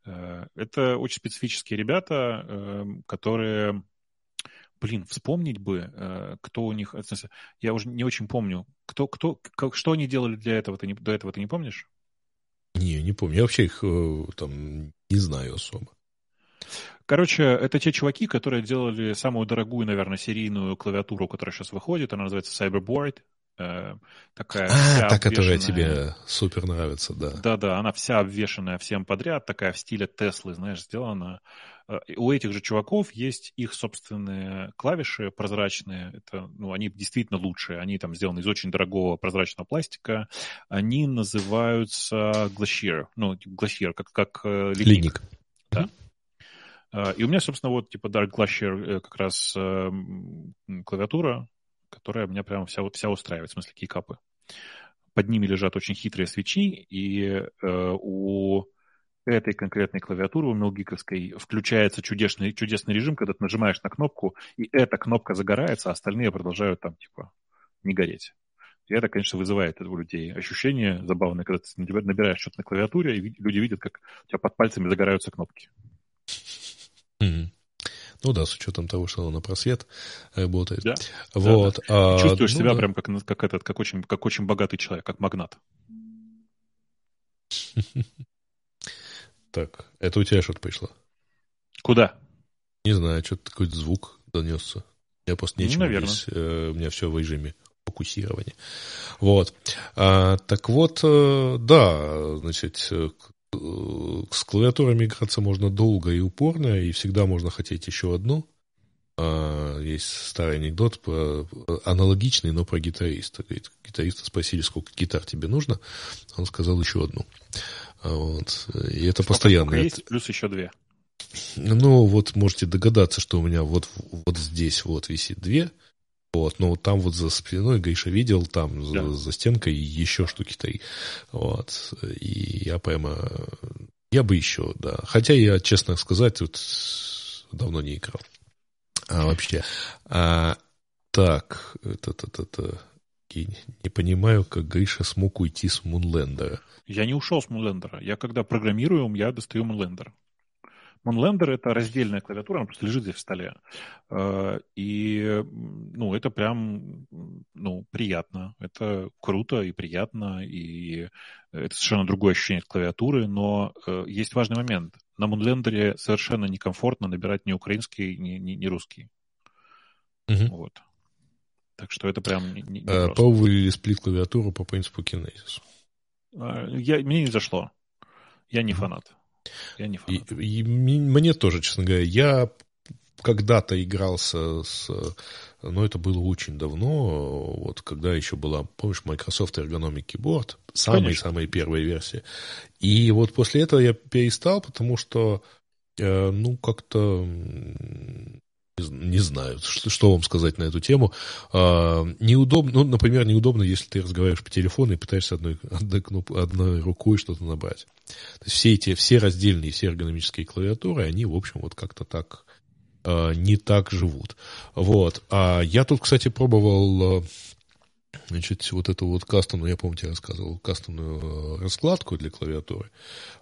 Э, это очень специфические ребята, которые, блин, вспомнить бы, э, кто у них, я уже не очень помню, кто, кто, как, что они делали для этого, ты не, до этого ты не помнишь?
Не, не помню, я вообще их э, там не знаю особо.
Короче, это те чуваки, которые делали самую дорогую, наверное, серийную клавиатуру, которая сейчас выходит. Она называется Cyberboard. Э, такая
а, та, которая тебе супер нравится, да.
Да-да, она вся обвешенная всем подряд, такая в стиле Теслы, знаешь, сделана. Э, у этих же чуваков есть их собственные клавиши прозрачные. Это, ну, они действительно лучшие. Они там сделаны из очень дорогого прозрачного пластика. Они называются Glacier. Ну, Glacier, как, как э, ледник. ледник. Да. И у меня, собственно, вот типа Dark Glacier как раз клавиатура, которая меня прямо вся, вся устраивает, в смысле кейкапы. Под ними лежат очень хитрые свечи, и э, у этой конкретной клавиатуры, у Мелгиковской, включается чудесный, чудесный режим, когда ты нажимаешь на кнопку, и эта кнопка загорается, а остальные продолжают там, типа, не гореть. И это, конечно, вызывает у людей ощущение забавное, когда ты набираешь что-то на клавиатуре, и люди видят, как у тебя под пальцами загораются кнопки.
Ну да, с учетом того, что она на просвет работает.
Да.
Вот.
Да, да. А, Чувствуешь ну, себя да. прям как, как этот, как очень, как очень богатый человек, как магнат.
Так, это у тебя что-то пришло?
Куда?
Не знаю, что-то какой-то звук донесся. Я просто нечем ну, наверное. здесь, э, у меня все в режиме фокусирования. Вот. А, так вот, э, да, значит, э, Э, с клавиатурами играться можно долго и упорно, и всегда можно хотеть еще одну. А, есть старый анекдот про аналогичный, но про гитариста. Говорит, гитариста спросили, сколько гитар тебе нужно. Он сказал еще одну. А вот. И это сколько постоянно.
Есть, плюс еще две.
Ну, вот можете догадаться, что у меня вот, вот здесь вот висит две, вот, но вот там вот за спиной Гриша видел, там да. за, за стенкой еще штуки три. Вот. И я прямо... Я бы еще, да. Хотя я, честно сказать, тут давно не играл. А, вообще. А, так, это, это, это, не понимаю, как Гриша смог уйти с Мунлендера.
Я не ушел с Мунлендера. Я когда программирую, я достаю Мунлендер. Moonlander — это раздельная клавиатура, она просто лежит здесь в столе. Э, и, ну, это прям, ну, приятно. Это круто и приятно, и это совершенно другое ощущение от клавиатуры, но э, есть важный момент. На Moonlander совершенно некомфортно набирать ни украинский, ни, ни, ни русский. Угу. Вот. Так что это прям не, не
а, Пробовали сплит-клавиатуру по принципу Kinesis?
Я, мне не зашло. Я не фанат. Я не
фанат. И, и мне тоже, честно говоря, я когда-то игрался с... Но это было очень давно, вот когда еще была, помнишь, Microsoft Ergonomic Keyboard, самые-самые первые версии. И вот после этого я перестал, потому что, э, ну, как-то не знаю, что, вам сказать на эту тему. А, неудобно, ну, например, неудобно, если ты разговариваешь по телефону и пытаешься одной, одной, кноп, одной рукой что-то набрать. То есть все эти, все раздельные, все эргономические клавиатуры, они, в общем, вот как-то так а, не так живут. Вот. А я тут, кстати, пробовал значит, вот эту вот кастомную, я помню, тебе рассказывал, кастомную э, раскладку для клавиатуры.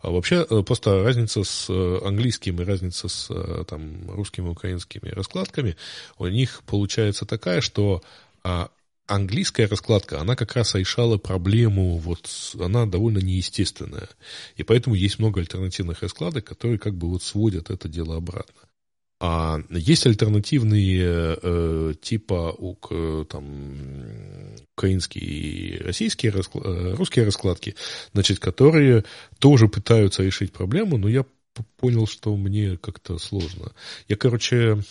А вообще э, просто разница с э, английским и разница с там, русскими и украинскими раскладками, у них получается такая, что а, английская раскладка, она как раз решала проблему, вот она довольно неестественная. И поэтому есть много альтернативных раскладок, которые как бы вот сводят это дело обратно. А есть альтернативные э, типа у, там, украинские и российские э, русские раскладки, значит, которые тоже пытаются решить проблему, но я понял, что мне как-то сложно. Я, короче,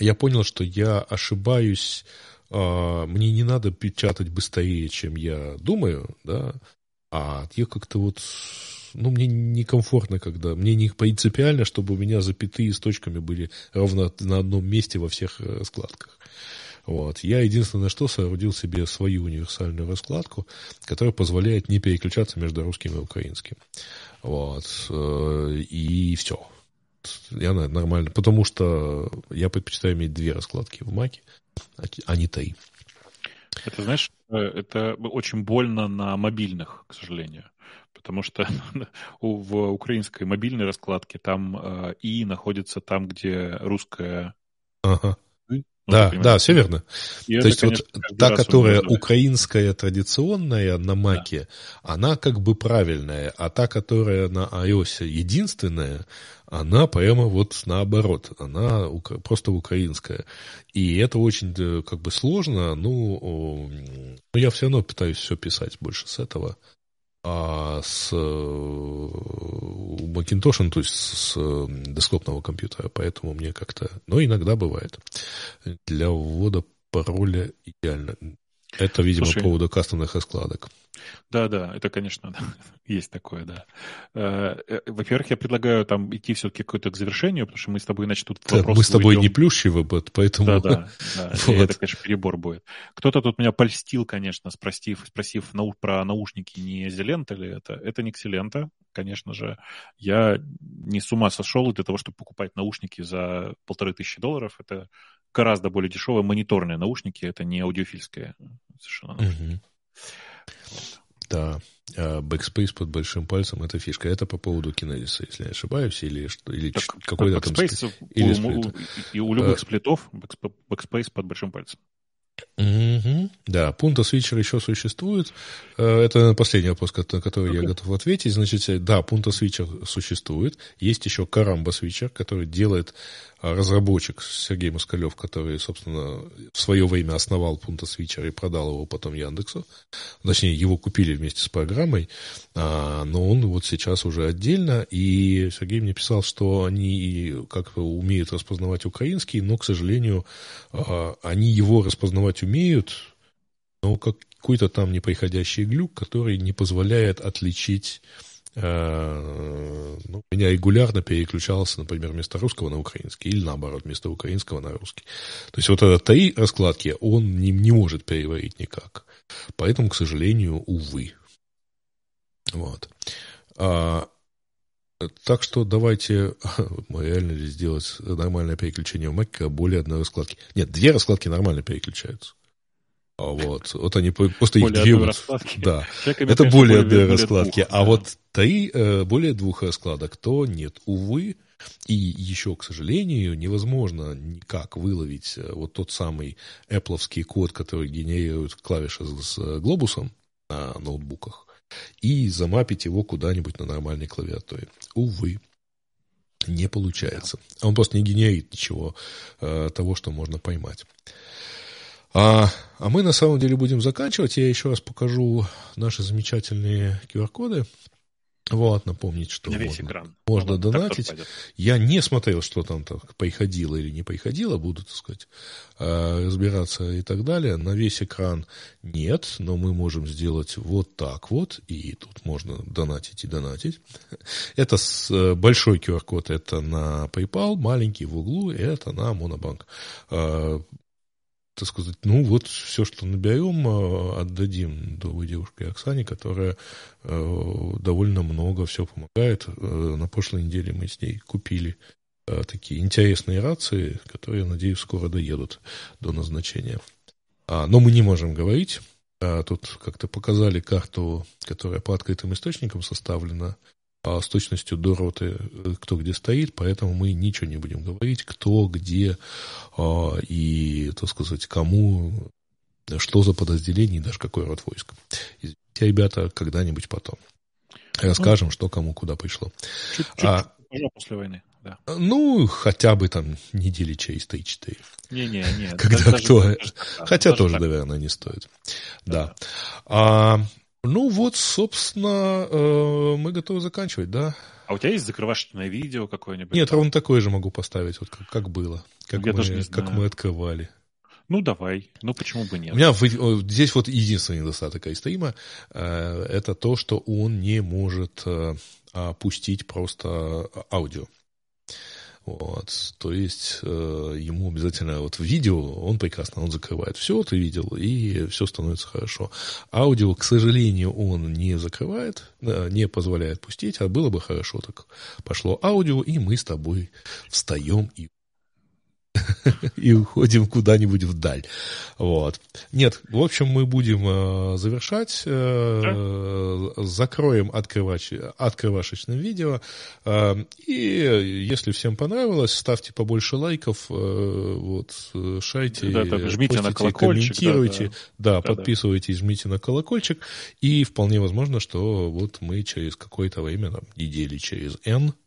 я понял, что я ошибаюсь, э, мне не надо печатать быстрее, чем я думаю, да, а я как-то вот ну, мне некомфортно, когда... Мне не принципиально, чтобы у меня запятые с точками были ровно на одном месте во всех э, складках. Вот. Я единственное, что соорудил себе свою универсальную раскладку, которая позволяет не переключаться между русским и украинским. Вот. Э, и все. Я нормально. Потому что я предпочитаю иметь две раскладки в Маке, а не три.
Это, знаешь, э, это очень больно на мобильных, к сожалению потому что в украинской мобильной раскладке там э, и находится там, где русская...
Ага. Ну, да, да, все верно. И То это, есть конечно, вот та, которая украинская традиционная на Маке, да. она как бы правильная, а та, которая на iOS единственная, она прямо вот наоборот, она просто украинская. И это очень э, как бы сложно, ну, но я все равно пытаюсь все писать больше с этого а с э, Macintosh, то есть с десктопного компьютера, поэтому мне как-то, но иногда бывает. Для ввода пароля идеально. Это, видимо, Слушай, по поводу кастомных раскладок.
Да, да, это, конечно, есть такое, да. Э, э, во-первых, я предлагаю там идти все-таки какое-то к завершению, потому что мы с тобой, значит, тут
да, Мы с тобой уйдем... не плющивы, поэтому...
Да, да, да вот. это, конечно, перебор будет. Кто-то тут меня польстил, конечно, спросив, спросив нау... про наушники, не Зелента ли это. Это не Ксилента, конечно же. Я не с ума сошел для того, чтобы покупать наушники за полторы тысячи долларов. Это гораздо более дешевые мониторные наушники, это не аудиофильские совершенно наушники. Угу.
Да, а Backspace под большим пальцем это фишка. Это по поводу Kinesis, если не ошибаюсь, или, что, или какой-то там...
Backspace или у, у, и у любых а, сплитов Backspace под большим пальцем.
Угу. Да, Punta Switcher еще существует. Э, это последний вопрос, на который okay. я готов ответить. Значит, да, Punta Switcher существует. Есть еще Karamba Switcher, который делает а, разработчик Сергей Москалев, который, собственно, в свое время основал Punta Switcher и продал его потом Яндексу. Точнее, его купили вместе с программой, а, но он вот сейчас уже отдельно. И Сергей мне писал, что они как умеют распознавать украинский, но, к сожалению, а, они его распознавать умеют, но какой-то там неприходящий глюк, который не позволяет отличить ну, меня регулярно переключался, например, вместо русского на украинский, или наоборот, вместо украинского на русский. То есть вот это три раскладки он не, не может переварить никак. Поэтому, к сожалению, увы. Вот. А, так что давайте мы реально ли сделать нормальное переключение в Mac более одной раскладки. Нет, две раскладки нормально переключаются. А вот, вот они просто их две... Да, Человек это более одной раскладки. Двух, а да. вот три, э, более двух раскладок, то нет. Увы, и еще, к сожалению, невозможно никак выловить э, вот тот самый Apple код, который генерирует клавиши с глобусом на ноутбуках, и замапить его куда-нибудь на нормальной клавиатуре. Увы, не получается. Он просто не генерит ничего э, того, что можно поймать. А, а мы на самом деле будем заканчивать. Я еще раз покажу наши замечательные QR-коды. Вот, напомнить, что
На весь можно, экран.
можно ну, донатить. Я не смотрел, что там так приходило или не приходило, буду, так сказать, а, разбираться и так далее. На весь экран нет, но мы можем сделать вот так вот, и тут можно донатить и донатить. Это с, э, большой QR-код, это на PayPal, маленький в углу, это на Монобанк. Так сказать, ну вот все, что наберем, э, отдадим другой девушке Оксане, которая э, довольно много все помогает. Э, на прошлой неделе мы с ней купили такие интересные рации, которые, надеюсь, скоро доедут до назначения. А, но мы не можем говорить. А, тут как-то показали карту, которая по открытым источникам составлена а с точностью до роты, э, кто где стоит, поэтому мы ничего не будем говорить, кто, где а, и, так сказать, кому, что за подразделение и даже какой род войск. Извините, ребята, когда-нибудь потом. Расскажем, ну, что кому куда пришло.
Чуть-чуть а, после войны. Да.
Ну, хотя бы там недели через 3-4.
Не-не-не.
Когда даже, кто... Даже, Хотя даже тоже, так. наверное, не стоит. Да. да. А, ну вот, собственно, э, мы готовы заканчивать, да?
А у тебя есть закрывашечное видео какое-нибудь?
Нет, ровно такое же могу поставить, вот как, как было, как, Я мы, даже не знаю. как мы открывали.
Ну, давай. Ну, почему бы нет?
У меня здесь вот единственный недостаток айстрима э, это то, что он не может э, опустить просто аудио. Вот, то есть э, ему обязательно вот в видео он прекрасно, он закрывает все, ты видел, и все становится хорошо. Аудио, к сожалению, он не закрывает, э, не позволяет пустить, а было бы хорошо так. Пошло аудио, и мы с тобой встаем и и уходим куда-нибудь вдаль. Вот. Нет, в общем, мы будем э, завершать. Э, закроем открывач, открывашечным видео. Э, и если всем понравилось, ставьте побольше лайков, э, вот, шайте,
да, да, жмите постите, на колокольчик,
комментируйте, да, да. да, да подписывайтесь, жмите на колокольчик. И вполне возможно, что вот мы через какое-то время, там, недели через N, Э,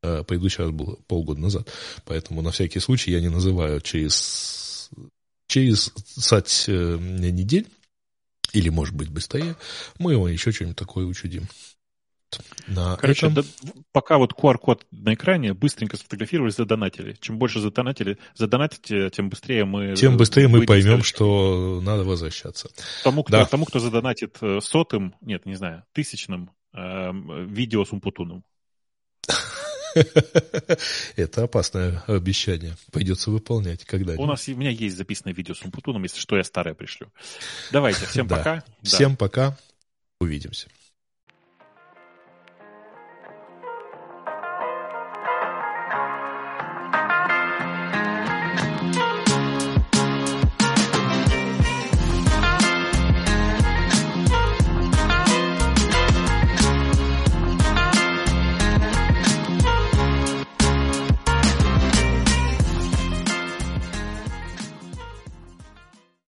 предыдущий раз был полгода назад. Поэтому на всякий случай я не называю через, через сать э, недель, или, может быть, быстрее, мы его еще что-нибудь такое учудим.
На Короче, этом... да, пока вот QR-код на экране, быстренько сфотографировали, задонатили. Чем больше задонатили, задонатите, тем быстрее мы...
Тем быстрее мы поймем, что надо возвращаться.
Тому, кто, да. тому, кто задонатит э, сотым, нет, не знаю, тысячным э, видео с Умпутуном.
Это опасное обещание. Придется выполнять когда-нибудь.
У нас, у меня есть записанное видео с Умпутуном, если что, я старое пришлю. Давайте, всем пока.
Всем пока. Увидимся.